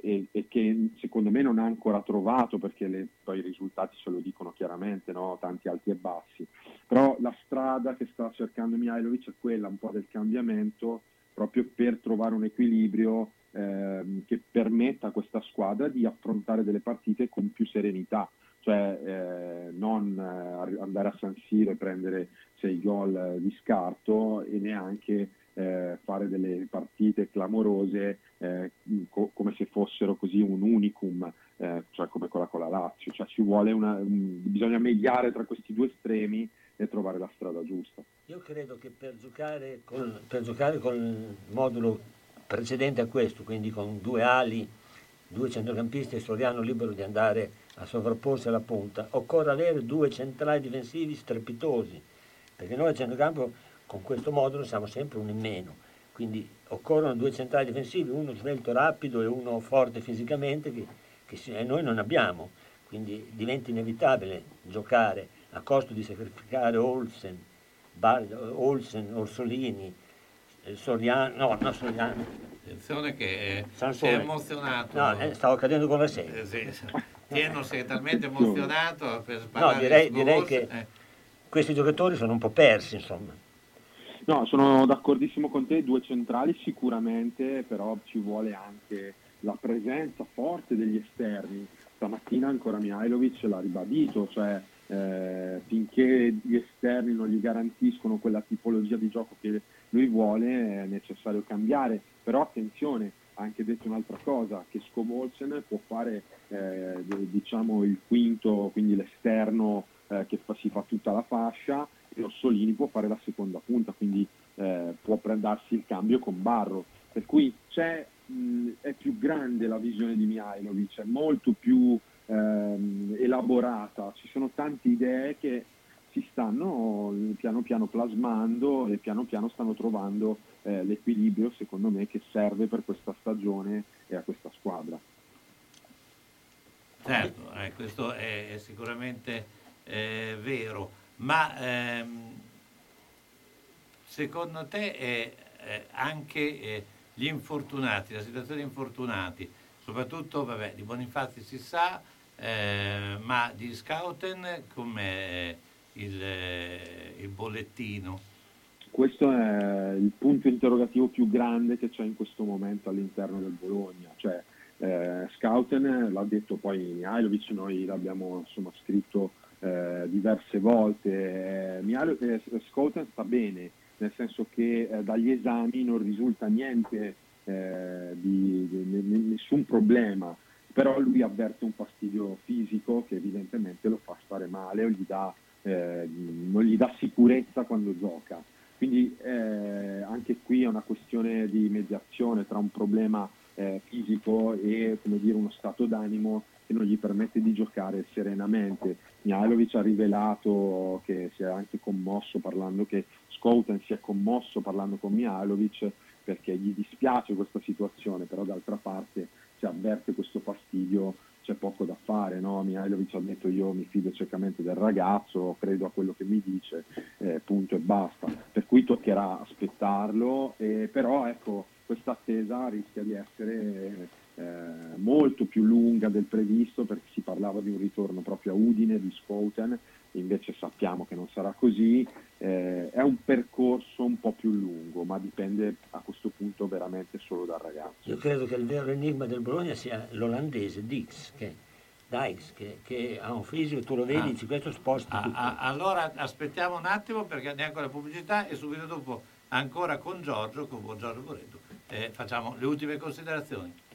e, e, che secondo me non ha ancora trovato perché le, poi i risultati ce lo dicono chiaramente, no? tanti alti e bassi, però la strada che sta cercando Mihailovic è quella un po' del cambiamento proprio per trovare un equilibrio ehm, che permetta a questa squadra di affrontare delle partite con più serenità, cioè eh, non eh, andare a San Siro e prendere sei gol di scarto e neanche eh, fare delle partite clamorose eh, co- come se fossero così un unicum, eh, cioè come quella con la Lazio, cioè una, un, bisogna mediare tra questi due estremi e trovare la strada giusta. Io credo che per giocare con, per giocare con il modulo precedente a questo, quindi con due ali, due centrocampisti e Soriano libero di andare a sovrapporsi alla punta, occorre avere due centrali difensivi strepitosi, perché noi al centrocampo con questo modulo siamo sempre uno in meno, quindi occorrono due centrali difensivi, uno svelto rapido e uno forte fisicamente che, che noi non abbiamo, quindi diventa inevitabile giocare a costo di sacrificare Olsen, Bar- Olsen Orsolini, eh, Soriano, no, no Soriano. Attenzione che eh, Sansone. si è emozionato. No, eh, stavo cadendo con la serie. Eh, sì. Tieno si è talmente emozionato per No, sparare direi, su direi Olsen, che eh. questi giocatori sono un po' persi, insomma. No, sono d'accordissimo con te, due centrali sicuramente, però ci vuole anche la presenza forte degli esterni. Stamattina ancora Mihailovic l'ha ribadito, cioè eh, finché gli esterni non gli garantiscono quella tipologia di gioco che lui vuole è necessario cambiare, però attenzione, ha anche detto un'altra cosa, che Skomolsen può fare eh, diciamo il quinto, quindi l'esterno eh, che fa- si fa tutta la fascia e Orsolini può fare la seconda punta, quindi eh, può prendersi il cambio con Barro. Per cui mh, è più grande la visione di Mihailovic, è molto più ehm, elaborata, ci sono tante idee che si stanno piano piano plasmando e piano piano stanno trovando eh, l'equilibrio secondo me che serve per questa stagione e a questa squadra. Certo, eh, questo è, è sicuramente eh, vero, ma ehm, secondo te eh, eh, anche eh, gli infortunati, la situazione degli infortunati, soprattutto vabbè, di Bonifazi si sa, eh, ma di Scouten come il, il bollettino? Questo è il punto interrogativo più grande che c'è in questo momento all'interno del Bologna. Cioè, eh, Scouten l'ha detto poi Mihailovic, noi l'abbiamo insomma, scritto eh, diverse volte. Eh, Mihailo- eh, Scouten sta bene, nel senso che eh, dagli esami non risulta niente eh, di, di- nessun problema, però lui avverte un fastidio fisico che evidentemente lo fa stare male o gli dà, eh, non gli dà sicurezza quando gioca. Quindi eh, anche qui è una questione di mediazione tra un problema eh, fisico e dire, uno stato d'animo che non gli permette di giocare serenamente. Mihailovic ha rivelato che si è anche commosso parlando che Scouten si è commosso parlando con Mihailovic perché gli dispiace questa situazione, però d'altra parte se avverte questo fastidio c'è poco da fare, no? Mihailovic ha detto io mi fido ciecamente del ragazzo, credo a quello che mi dice, eh, punto e basta. Per cui toccherà aspettarlo, eh, però ecco, questa attesa rischia di essere eh, molto più lunga del previsto perché si parlava di un ritorno proprio a Udine di Schouten, invece sappiamo che non sarà così, eh, è un percorso un po' più lungo, ma dipende a questo punto veramente solo dal ragazzo. Io credo che il vero enigma del Bologna sia l'olandese Dix, che, Dijks, che, che ha un fisico, tu lo vedi, Ah. dici questo sposta Ah, tutto. ah, allora aspettiamo un attimo perché andiamo con la pubblicità e subito dopo ancora con Giorgio, con Giorgio Boretto, eh, facciamo le ultime considerazioni.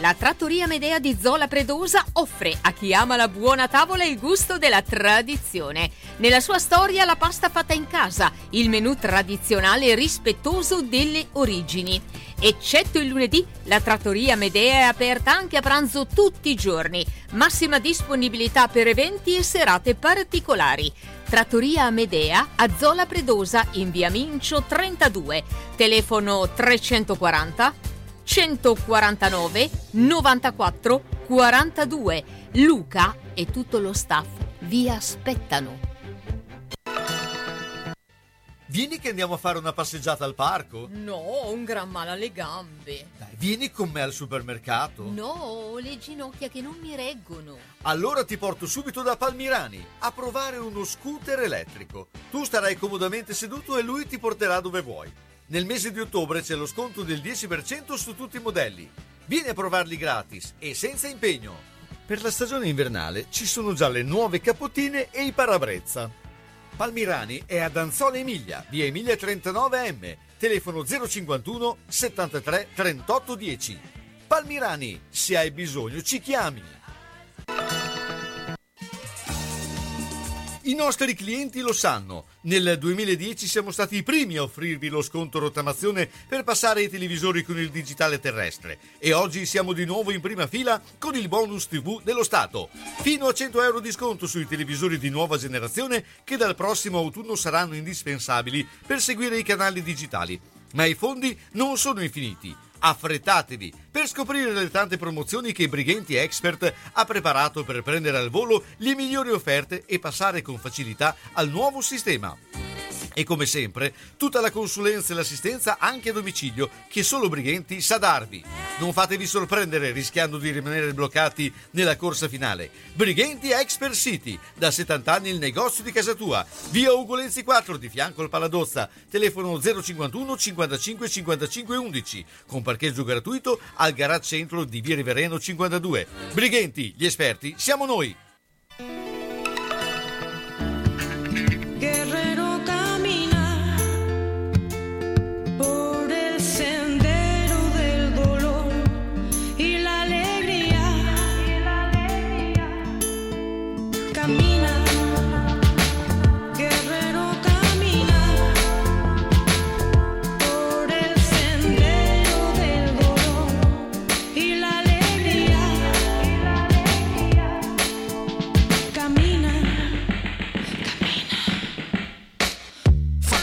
La trattoria Medea di Zola Predosa offre a chi ama la buona tavola il gusto della tradizione. Nella sua storia la pasta fatta in casa, il menù tradizionale rispettoso delle origini. Eccetto il lunedì, la trattoria Medea è aperta anche a pranzo tutti i giorni. Massima disponibilità per eventi e serate particolari. Trattoria Medea a Zola Predosa in via Mincio 32. Telefono 340 149 94 42. Luca e tutto lo staff vi aspettano. Vieni che andiamo a fare una passeggiata al parco? No, ho un gran male alle gambe. Dai, vieni con me al supermercato. No, ho le ginocchia che non mi reggono. Allora ti porto subito da Palmirani a provare uno scooter elettrico. Tu starai comodamente seduto e lui ti porterà dove vuoi. Nel mese di ottobre c'è lo sconto del 10% su tutti i modelli. Vieni a provarli gratis e senza impegno. Per la stagione invernale ci sono già le nuove capotine e i parabrezza. Palmirani è ad Anzola Emilia, via Emilia 39M, telefono 051 73 38 10. Palmirani, se hai bisogno ci chiami. I nostri clienti lo sanno. Nel 2010 siamo stati i primi a offrirvi lo sconto rottamazione per passare ai televisori con il digitale terrestre e oggi siamo di nuovo in prima fila con il bonus TV dello Stato. Fino a 100 euro di sconto sui televisori di nuova generazione che dal prossimo autunno saranno indispensabili per seguire i canali digitali. Ma i fondi non sono infiniti. Affrettatevi per scoprire le tante promozioni che Brighenti Expert ha preparato per prendere al volo le migliori offerte e passare con facilità al nuovo sistema. E come sempre, tutta la consulenza e l'assistenza anche a domicilio che solo Brighenti sa darvi. Non fatevi sorprendere rischiando di rimanere bloccati nella corsa finale. Brighenti Expert City, da 70 anni il negozio di casa tua. Via Ugolenzi 4 di fianco al Paladozza. Telefono 051 55 55 11 con parcheggio gratuito al garage centro di Via Rivereno 52. Brighenti, gli esperti, siamo noi.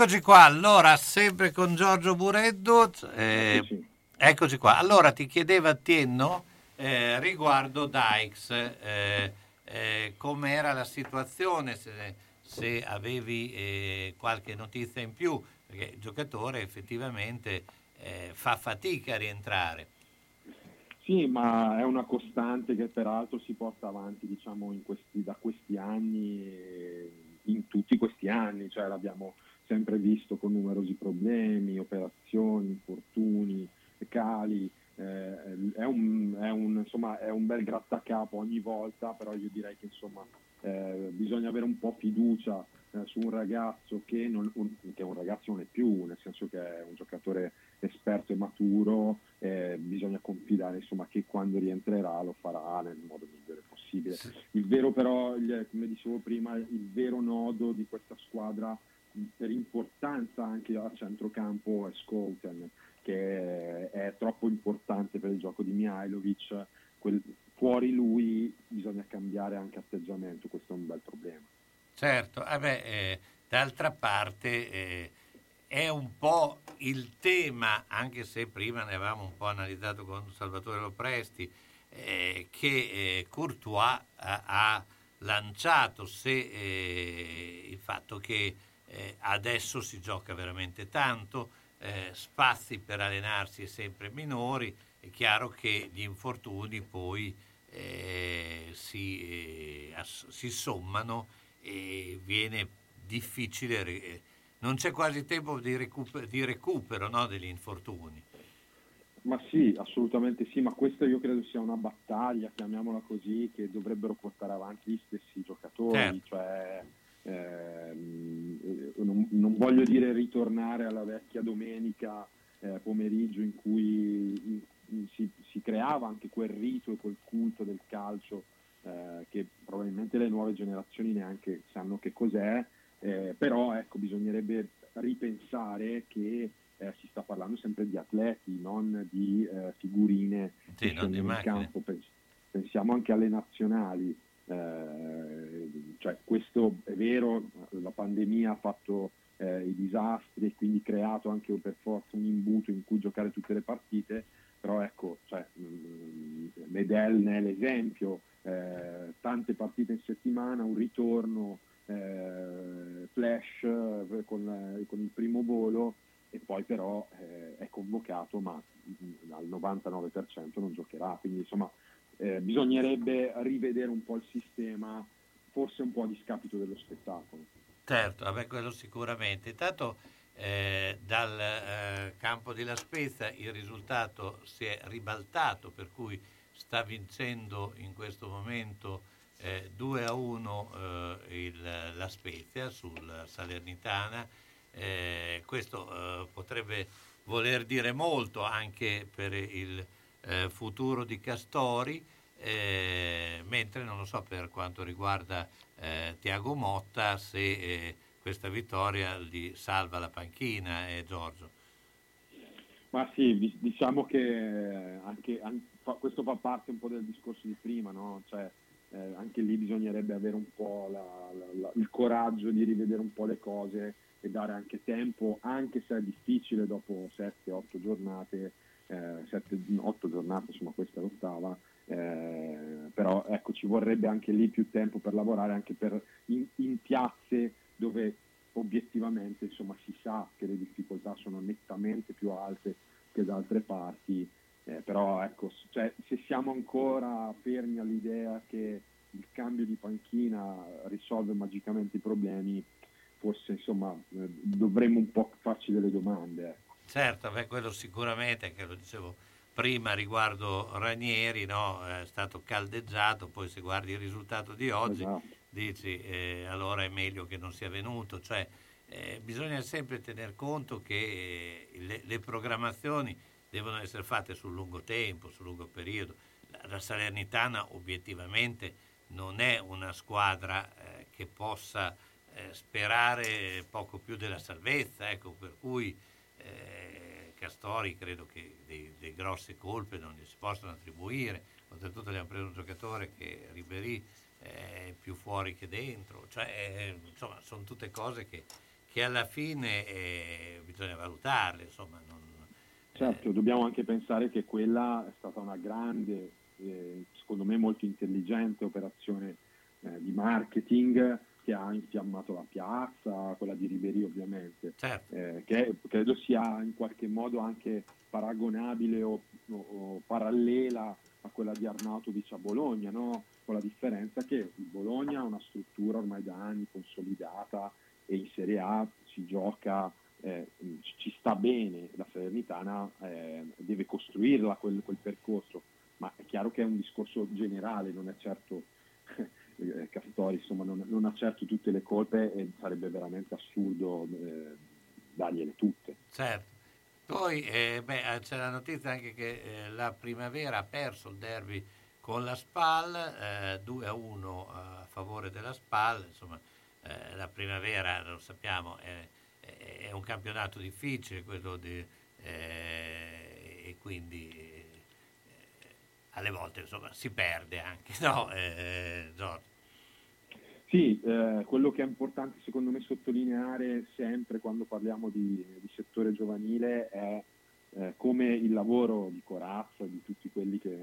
Eccoci qua, allora, sempre con Giorgio Bureddu. eh, Eccoci qua. Allora, ti chiedeva Tienno eh, riguardo Dykes, eh, eh, com'era la situazione, se, se avevi eh, qualche notizia in più, perché il giocatore effettivamente eh, fa fatica a rientrare. Sì, ma è una costante che peraltro si porta avanti diciamo, in questi- da questi anni, in tutti questi anni, cioè l'abbiamo sempre visto con numerosi problemi, operazioni, infortuni verticali, eh, è, un, è, un, insomma, è un bel grattacapo ogni volta, però io direi che insomma, eh, bisogna avere un po' fiducia eh, su un ragazzo che, non, un, che un ragazzo non è più, nel senso che è un giocatore esperto e maturo, eh, bisogna confidare insomma, che quando rientrerà lo farà nel modo migliore possibile. Il vero però, il, come dicevo prima, il vero nodo di questa squadra per importanza anche a centrocampo è Scouten che è troppo importante per il gioco di Mihailovic, quel, fuori lui bisogna cambiare anche atteggiamento, questo è un bel problema. Certo, eh beh, eh, d'altra parte eh, è un po' il tema, anche se prima ne avevamo un po' analizzato con Salvatore Lopresti, eh, che eh, Courtois ha, ha lanciato se eh, il fatto che adesso si gioca veramente tanto, eh, spazi per allenarsi sempre minori, è chiaro che gli infortuni poi eh, si, eh, ass- si, sommano e viene difficile, re- non c'è quasi tempo di, recuper- di recupero no, degli infortuni. Ma sì, assolutamente sì, ma questa io credo sia una battaglia, chiamiamola così, che dovrebbero portare avanti gli stessi giocatori, certo. cioè Ehm, non, non, voglio dire ritornare alla vecchia domenica eh, pomeriggio in cui in, in, si, si, creava anche quel rito e quel culto del calcio eh, che probabilmente le nuove generazioni neanche sanno che cos'è, eh, però ecco, bisognerebbe ripensare che eh, si sta parlando sempre di atleti, non di eh, figurine sì, non di in campo. Pensiamo anche alle nazionali. Eh, cioè, questo è vero, la pandemia ha fatto eh, i disastri e quindi creato anche per forza un imbuto in cui giocare tutte le partite, però ecco, cioè, mh, mm, Medel ne è l'esempio, eh, tante partite in settimana, un ritorno eh, flash eh, con, con, il primo volo e poi però eh, è convocato ma mh, al 99% non giocherà, quindi insomma eh, bisognerebbe rivedere un po' il sistema, forse un po' a discapito dello spettacolo. Certo, vabbè, quello sicuramente. Intanto eh, dal eh, campo di La Spezia il risultato si è ribaltato, per cui sta vincendo in questo momento eh, 2 a 1 eh, il, La Spezia sul Salernitana. Eh, questo eh, potrebbe voler dire molto anche per il eh, futuro di Castori, eh, mentre non lo so per quanto riguarda eh, Tiago Motta se eh, questa vittoria gli salva la panchina, eh, Giorgio. Ma sì, diciamo che anche, anche, questo fa parte un po' del discorso di prima, no? cioè, eh, anche lì bisognerebbe avere un po' la, la, la, il coraggio di rivedere un po' le cose e dare anche tempo, anche se è difficile dopo 7-8 giornate, eh, 7-8 giornate, insomma questa è l'ottava, eh, però ecco, ci vorrebbe anche lì più tempo per lavorare, anche per in, in piazze dove obiettivamente insomma, si sa che le difficoltà sono nettamente più alte che da altre parti, eh, però ecco, cioè, se siamo ancora fermi all'idea che il cambio di panchina risolve magicamente i problemi, forse insomma, eh, dovremmo un po' farci delle domande. Certo, beh, quello sicuramente, che lo dicevo prima riguardo Ranieri, no? è stato caldeggiato, poi se guardi il risultato di oggi esatto. dici eh, allora è meglio che non sia venuto. Cioè, eh, bisogna sempre tener conto che eh, le, le, programmazioni devono essere fatte sul lungo tempo, sul lungo periodo. La, la Salernitana obiettivamente non è una squadra eh, che possa eh, sperare poco più della salvezza, ecco, per cui eh, Castori credo che dei, grosse colpe non gli si possono attribuire, oltretutto abbiamo preso un giocatore che Ribéry è più fuori che dentro, cioè, eh, insomma sono tutte cose che, che alla fine eh, bisogna valutarle. Insomma, non, certo, dobbiamo anche pensare che quella è stata una grande, eh, secondo me molto intelligente operazione eh, di marketing che ha infiammato la piazza, quella di Ribéry ovviamente, certo. eh, che credo sia in qualche modo anche paragonabile o, o, o parallela a quella di Arnautovic a Bologna, no? con la differenza che Bologna ha una struttura ormai da anni consolidata e in Serie A si gioca eh, ci sta bene la Salernitana eh, deve costruirla quel, quel, percorso, ma è chiaro che è un discorso generale, non è certo eh, Castori, insomma, non, non, ha certo tutte le colpe e sarebbe veramente assurdo eh, dargliele tutte. Certo. Poi eh, beh, c'è la notizia anche che eh, la primavera ha perso il derby con la SPAL, 2 a 1 a favore della SPAL, insomma la primavera lo sappiamo è è un campionato difficile quello di, eh, e quindi eh, alle volte insomma, si perde anche, no eh, Giorgio? Sì, eh, quello che è importante secondo me sottolineare sempre quando parliamo di, di settore giovanile è eh, come il lavoro di Corazza e di tutti quelli che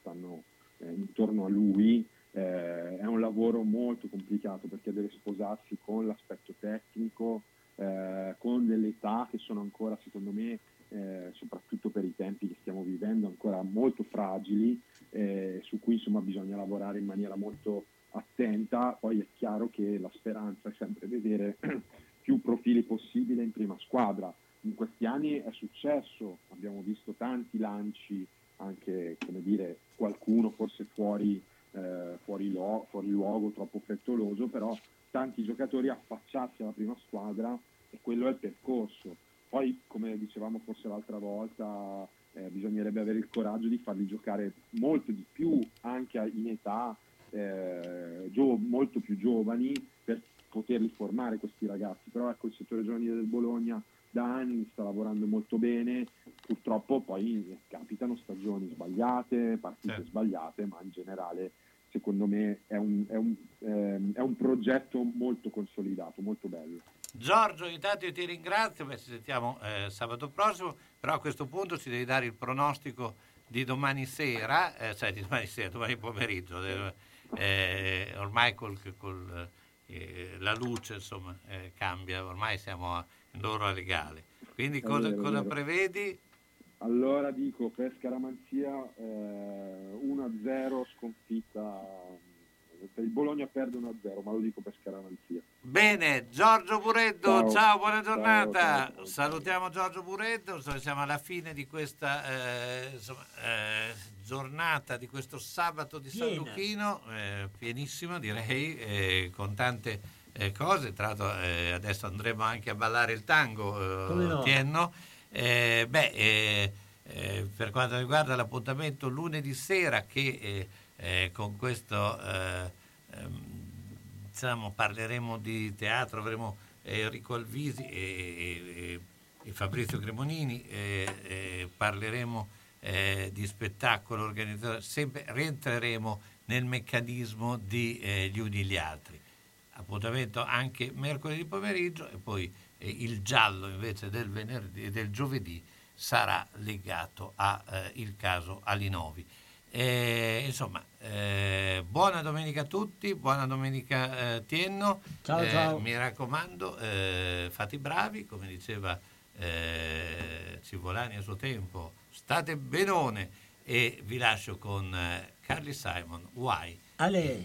stanno eh, intorno a lui è un lavoro molto complicato perché deve sposarsi con l'aspetto tecnico, eh, con delle età che sono ancora, secondo me, eh, soprattutto per i tempi che stiamo vivendo, ancora molto fragili, eh, su cui insomma, bisogna lavorare in maniera molto attenta. Poi è chiaro che la speranza è sempre vedere più profili possibile in prima squadra. In questi anni è successo, abbiamo visto tanti lanci, anche come dire, qualcuno forse fuori, eh, fuori, lo, fuori luogo, troppo frettoloso, però tanti giocatori affacciarsi alla prima squadra e quello è il percorso. Poi, come dicevamo forse l'altra volta, eh, bisognerebbe avere il coraggio di farli giocare molto di più anche in età eh, gio- molto più giovani per poterli formare questi ragazzi. Però ecco il settore giovanile del Bologna da anni sta lavorando molto bene, purtroppo poi capitano stagioni sbagliate, partite sì. sbagliate, ma in generale secondo me è un, è, un, ehm, è un, progetto molto consolidato, molto bello. Giorgio, intanto io ti ringrazio, beh, ci sentiamo eh, sabato prossimo, però a questo punto ci devi dare il pronostico di domani sera, eh, cioè di domani sera, domani pomeriggio, eh, ormai col, col, eh, la luce insomma, eh, cambia, ormai siamo in ora legale. Quindi cosa, vero, cosa prevedi? Allora dico per Scaramanzia eh, 1-0 sconfitta. Il Bologna perde 1-0, ma lo dico per Scaramanzia. Bene, Giorgio Bureddo, ciao, ciao buona giornata. Ciao, ciao, Salutiamo Giorgio Bureddo, siamo alla fine di questa eh, insomma, eh, giornata, di questo sabato di San Lucchino, eh, pienissima direi, eh, con tante eh, cose. Tra l'altro adesso andremo anche a ballare il tango, no? Tienno. Eh, beh, eh, eh, per quanto riguarda l'appuntamento lunedì sera che eh, eh, con questo ehm, diciamo, parleremo di teatro, avremo Enrico Alvisi e, e, e Fabrizio Cremonini, parleremo di spettacolo organizzato, sempre rientreremo nel meccanismo di Gli Uni gli altri. Appuntamento anche mercoledì pomeriggio e poi il giallo invece del, venerdì, del giovedì sarà legato al eh, caso Alinovi. Eh, insomma, eh, buona domenica a tutti, buona domenica eh, Tienno. Ciao, eh, ciao. Mi raccomando, eh, fate i bravi, come diceva Civolani a suo tempo, state benone e vi lascio con Carly Simon, Why? Ale.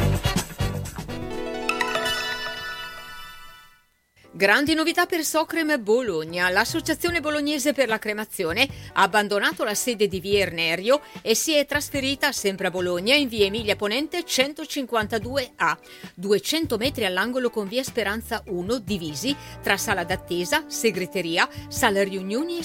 Grandi novità per Socrem Bologna. L'associazione bolognese per la cremazione ha abbandonato la sede di Via Ernerio e si è trasferita sempre a Bologna in via Emilia Ponente 152A, 200 metri all'angolo con via Speranza 1 divisi tra sala d'attesa, segreteria, sala riunioni e